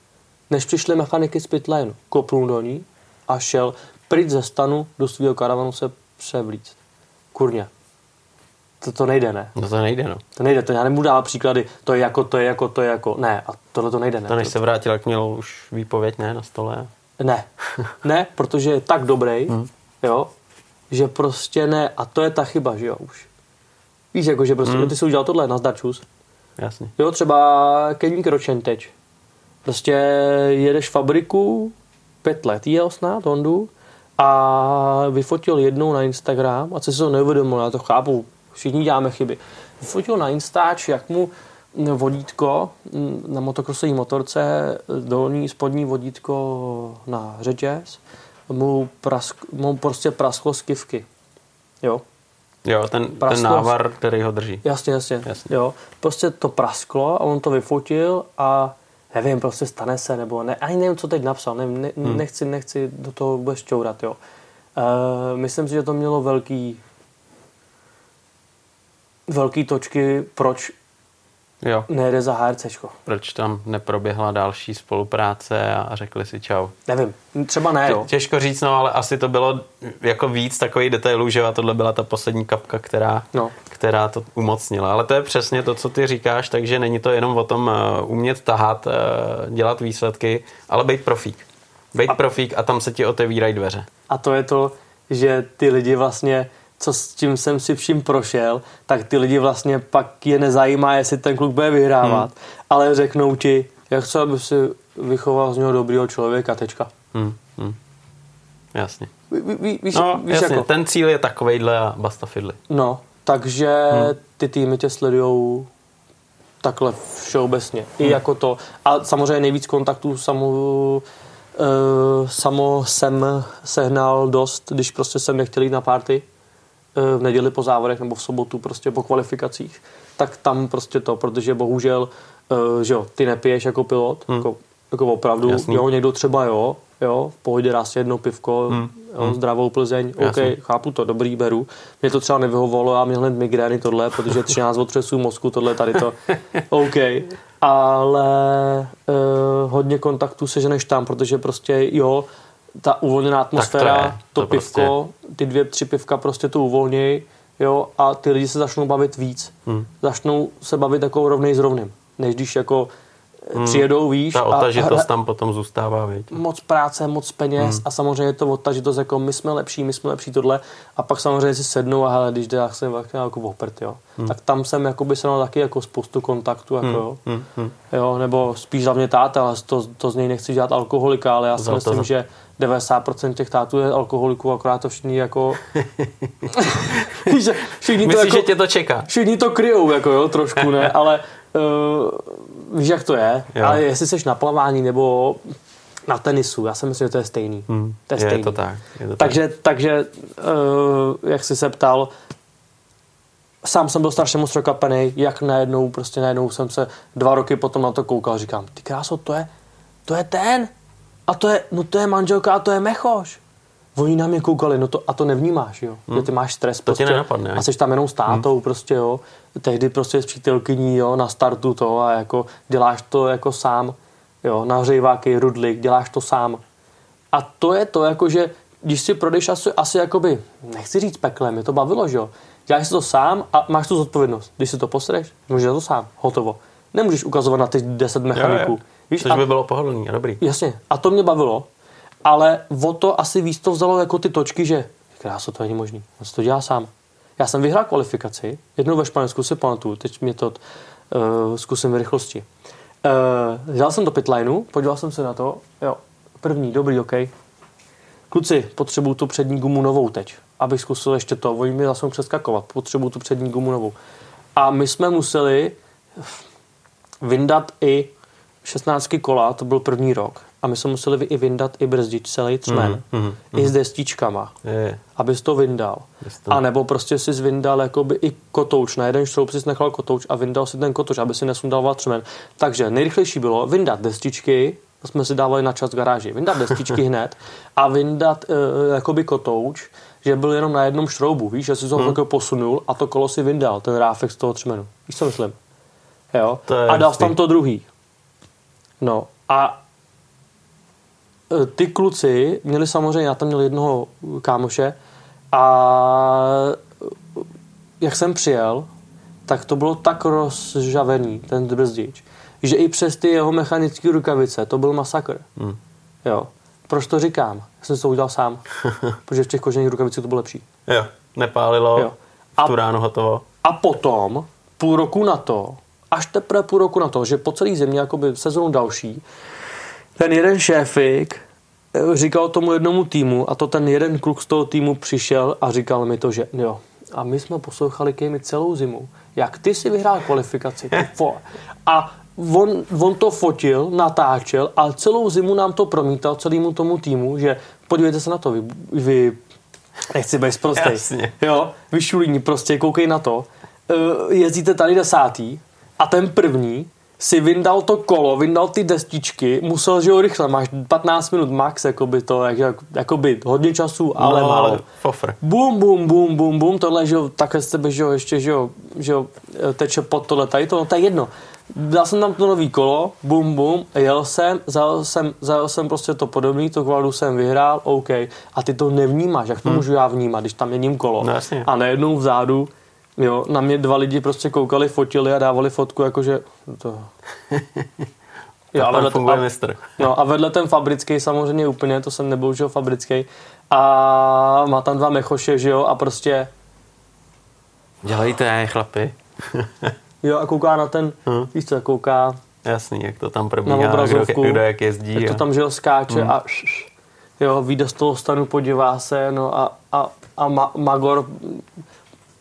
S2: Než přišli mechaniky z pitlénu, kopnul do ní a šel pryč ze stanu do svého karavanu se převlíct. Kurně. To, to nejde, ne?
S1: No to nejde, no.
S2: To nejde, to já nemůžu dávat příklady, to je jako, to je jako, to je jako, ne, a tohle to nejde, ne.
S1: To než se vrátil, jak měl už výpověď, ne, na stole.
S2: Ne, (laughs) ne, protože je tak dobrý, hmm. jo, že prostě ne, a to je ta chyba, že jo, už. Víš, jako, že prostě, hmm. ty jsi udělal tohle, nazdar čus.
S1: Jasně.
S2: Jo, třeba Kenny Kročen teď. Prostě jedeš fabriku, pět let jel snad Hondu a vyfotil jednou na Instagram a co si to neuvědomil, já to chápu, všichni děláme chyby. Vyfotil na Instač, jak mu vodítko mm, na motokrosové motorce, dolní spodní vodítko na řetěz, mu, prask, mu prostě prasklo z kivky. Jo,
S1: Jo, ten, ten návar, který ho drží.
S2: Jasně, jasně,
S1: Jasně.
S2: Jo. Prostě to prasklo a on to vyfotil a nevím, prostě stane se, nebo ne, ani nevím, co teď napsal, ne, ne, hmm. nechci, nechci do toho vůbec čourat, jo. Uh, myslím si, že to mělo velký velký točky, proč
S1: Jo.
S2: nejde za HRCčko.
S1: Proč tam neproběhla další spolupráce a řekli si čau.
S2: Nevím, třeba ne, jo.
S1: Těžko říct, no, ale asi to bylo jako víc takových detailů, že a tohle byla ta poslední kapka, která,
S2: No.
S1: která to umocnila. Ale to je přesně to, co ty říkáš, takže není to jenom o tom uh, umět tahat, uh, dělat výsledky, ale být profík. Být a... profík a tam se ti otevírají dveře.
S2: A to je to, že ty lidi vlastně, co s tím jsem si vším prošel, tak ty lidi vlastně pak je nezajímá, jestli ten kluk bude vyhrávat, hmm. ale řeknou ti, jak chci, aby si vychoval z něho dobrýho člověka, tečka.
S1: Hmm, hmm. Jasně.
S2: Ví, ví, víš,
S1: No,
S2: víš
S1: jasně,
S2: jako,
S1: ten cíl je takovejhle a basta fidly.
S2: no, takže
S1: Hmm.
S2: ty týmy tě sledujou takhle všeobecně. I
S1: Hmm.
S2: jako to. A samozřejmě nejvíc kontaktů samo, uh, samo jsem sehnal dost, když prostě jsem nechtěl jít na party v neděli po závodech nebo v sobotu prostě po kvalifikacích, tak tam prostě to, protože bohužel, uh, že jo, ty nepiješ jako pilot, hmm. jako, jako opravdu,
S1: Jasný.
S2: jo, někdo třeba jo, jo, v pohodě dá si jedno pivko,
S1: Hmm.
S2: jo, zdravou Plzeň,
S1: Jasný.
S2: OK, chápu to, dobrý, beru. Mě to třeba nevyhovovalo, já měl hned migrény tohle, protože 13 (laughs) otřesů mozku, tohle tady to, OK. Ale uh, hodně kontaktů seženeš tam, protože prostě jo, ta uvolněná atmosféra,
S1: je,
S2: to,
S1: to
S2: to pivko, ty dvě, tři pivka prostě to uvolnějí, jo, a ty lidi se začnou bavit víc.
S1: Hmm.
S2: Začnou se bavit jako rovnej s rovným. Než když jako hmm. přijedou, víš,
S1: Ta
S2: a
S1: otažitost
S2: hra-
S1: tam potom zůstává, viď?
S2: moc práce, moc peněz hmm. a samozřejmě to odtažitost jako my jsme lepší, my jsme lepší tohle a pak samozřejmě si sednou a hele, když jde, já jsem jako oprt, jo. Hmm. Tak tam jsem jako by se měl taky jako spoustu kontaktů, jako jo.
S1: Hmm, hmm.
S2: jo. nebo spíš hlavně táta, ale to, to z něj nechci dělat alkoholika, ale já si
S1: Za to
S2: myslím,
S1: za-
S2: že 90% těch tátů je alkoholiků, akorát to všichni jako... Že (laughs) všichni to
S1: Myslíš,
S2: jako...
S1: že tě to čeká?
S2: Všichni to kryjou, jako jo, trošku, ne, (laughs) ale uh, víš, jak to je.
S1: Jo.
S2: Ale jestli jsi na plavání nebo na tenisu, já si myslím, že to je stejný.
S1: Hmm.
S2: To je
S1: je
S2: stejný.
S1: to tak. Je to tak.
S2: Takže, takže uh, jak jsi se ptal, sám jsem byl strašně moc překvapený, jak najednou, prostě najednou jsem se dva roky potom na to koukal, říkám, ty kráso, to je, to je ten, a to je, no to je manželka a to je Mechoš. oni na mě koukali, no to, a to nevnímáš, jo. Hmm. Že ty máš stres
S1: To tě
S2: prostě.
S1: nenapadne,
S2: A jsi tam jenom s tátou, hmm. prostě, jo. Tehdy prostě s přítelkyní, jo, na startu to a jako děláš to jako sám, jo, nahřejváky, rudlik, děláš to sám. A to je to, jako že když si projdeš asi, asi jakoby, nechci říct peklem, mě to bavilo, že jo. Děláš si to sám a máš tu zodpovědnost. Když si to posreš, můžeš to sám, hotovo. Nemůžeš ukazovat na ty 10 mechaniků.
S1: Jo, jo.
S2: Víš,
S1: Což
S2: a-
S1: by bylo pohodlný a dobrý.
S2: Jasně, a to mě bavilo, ale o to asi víc to vzalo jako ty točky, že kráso, to není možný, on to dělá sám. Já jsem vyhrál kvalifikaci, jednou ve Španělsku si pamatuju, teď mě to uh, zkusím v rychlosti. Uh, dal jsem do pitlineu, podíval jsem se na to, jo, první, dobrý, OK. Kluci, potřebuju tu přední gumu novou teď, abych zkusil ještě to, oni mi zase přeskakovat, potřebuju tu přední gumu novou. A my jsme museli vyndat i 16 kola, to byl první rok. A my jsme museli i vyndat i brzdič celý třmen.
S1: Mhm, mhm,
S2: I s destičkama,
S1: Je,
S2: abys to vyndal.
S1: To-
S2: A nebo prostě si vyndal jakoby i kotouč. Na jeden šroub si nechal kotouč a vyndal si ten kotouč, aby si nesundal třmen. Takže nejrychlejší bylo vyndat destičky, to jsme si dávali na čas v garáži, vyndat destičky (laughs) hned a vyndat uh, jakoby kotouč, že byl jenom na jednom šroubu, víš, že si to hmm. posunul a to kolo si vyndal, ten ráfek z toho třmenu. Víš, co myslím? Jo?
S1: To
S2: a dal tam to druhý. No a e, ty kluci měli samozřejmě, já tam měl jednoho kámoše a e, jak jsem přijel, tak to bylo tak rozžavený, ten brzdič, že i přes ty jeho mechanické rukavice to byl masakr.
S1: Hmm.
S2: Jo. Proč to říkám? Já jsem si to udělal sám, (laughs) protože v těch kožených rukavicích to bylo lepší.
S1: jo, nepálilo,
S2: Jo.
S1: a... Tu ránu hotovo.
S2: A potom, půl roku na to, až teprve půl roku na to, že po celé země, jakoby sezónu další, ten jeden šéfik eh, říkal tomu jednomu týmu, a to ten jeden kluk z toho týmu přišel a říkal mi to, že jo, a my jsme poslouchali Kejmi celou zimu, jak ty si vyhrál kvalifikaci. ty (laughs) vole. A on, on to fotil, natáčel a celou zimu nám to promítal celému tomu týmu, že podívejte se na to, vy, vy nechci být.
S1: Jasně.
S2: Jo, vyšulíni prostě, koukej na to. Uh, jezdíte tady desátý a ten první si vyndal to kolo, vyndal ty destičky, musel, že jo, rychle, máš 15 minut max, jakoby to, jak, jak, jakoby hodně času, ale
S1: no,
S2: málo.
S1: fofr.
S2: Bum, bum, bum, bum, bum, tohle, že jo, takhle z tebe, že jo, ještě, že jo, že jo, teče pod tohle, tady to, no to je jedno. Dal jsem tam to nový kolo, bum, bum, jel jsem, zajel jsem, zajel jsem prostě to podobný, to kvadu jsem vyhrál, OK. A ty to nevnímáš, jak to můžu já vnímat, když tam jedním kolo.
S1: No jasně.
S2: A najednou vzadu, jo, na mě dva lidi prostě koukali, fotili a dávali fotku, jakože to... (laughs)
S1: Jo,
S2: a vedle,
S1: funguje
S2: a,
S1: mistr.
S2: No a vedle ten fabrický samozřejmě úplně, to jsem jo, fabrický. A má tam dva mechoše, že jo, a prostě,
S1: Dělejte, chlapi. (laughs)
S2: jo, a kouká na ten,
S1: Hm.
S2: víš co, kouká
S1: Jasný, jak to tam
S2: na
S1: probíhá, kdo,
S2: obrazovku,
S1: kdo jak jezdí.
S2: jak to
S1: a-
S2: tam, že jo, skáče a jo, vyjde z toho stanu, podívá se, no a, a, a ma, Magor,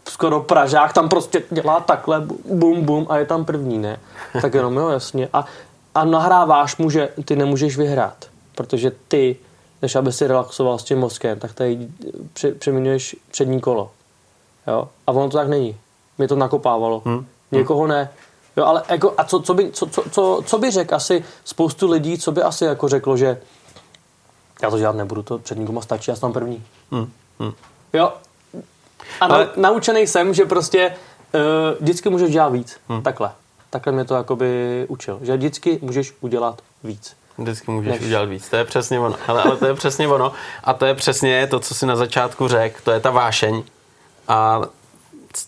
S2: skoro Pražák, tam prostě dělá takhle, bum, bum, a je tam první, ne? Tak jenom, jo, jasně. A, a nahráváš mu, že ty nemůžeš vyhrát, protože ty, než aby si relaxoval s tím mozkem, tak tady pře- přeměňuješ přední kolo. Jo? A ono to tak není. Mě to nakopávalo.
S1: Hmm.
S2: Někoho ne. Jo, ale jako, a co, co, by, co, co, co, co by řekl asi spoustu lidí, co by asi jako řeklo, že já to dělat nebudu, to přední guma stačí, já jsem tam první.
S1: Hm, hm.
S2: Jo. A
S1: Ale-
S2: naučený jsem, že prostě uh, vždycky můžeš dělat víc. Hmm. Takhle. Takhle mě to jakoby učil. Že vždycky můžeš udělat víc.
S1: Vždycky můžeš
S2: Než-
S1: udělat víc. To je přesně ono. Ale, ale to je přesně ono. A to je přesně to, co si na začátku řekl. To je ta vášeň. A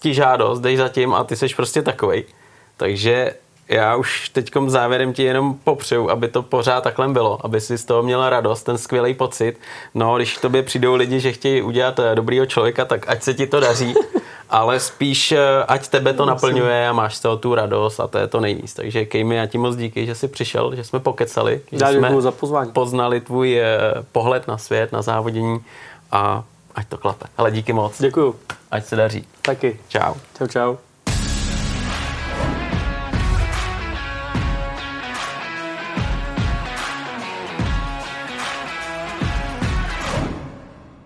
S1: žádost, dej za tím a ty seš prostě takovej. Takže já už teďkom závěrem ti jenom popřeju, aby to pořád takhle bylo, aby si z toho měla radost, ten skvělý pocit. No, když k tobě přijdou lidi, že chtějí udělat eh, dobrýho člověka, tak ať se ti to daří, (laughs) ale spíš eh, ať tebe to naplňuje a máš z toho tu radost a to je to nejvíc. Takže Kejmi, já ti moc díky, že jsi přišel, že jsme pokecali, že
S2: Já
S1: jsme
S2: za pozvání.
S1: poznali tvůj eh, pohled na svět, na závodění a ať to klape. Ale díky moc,
S2: Děkuju.
S1: ať se daří.
S2: Taky.
S1: Čau.
S2: Čau, čau.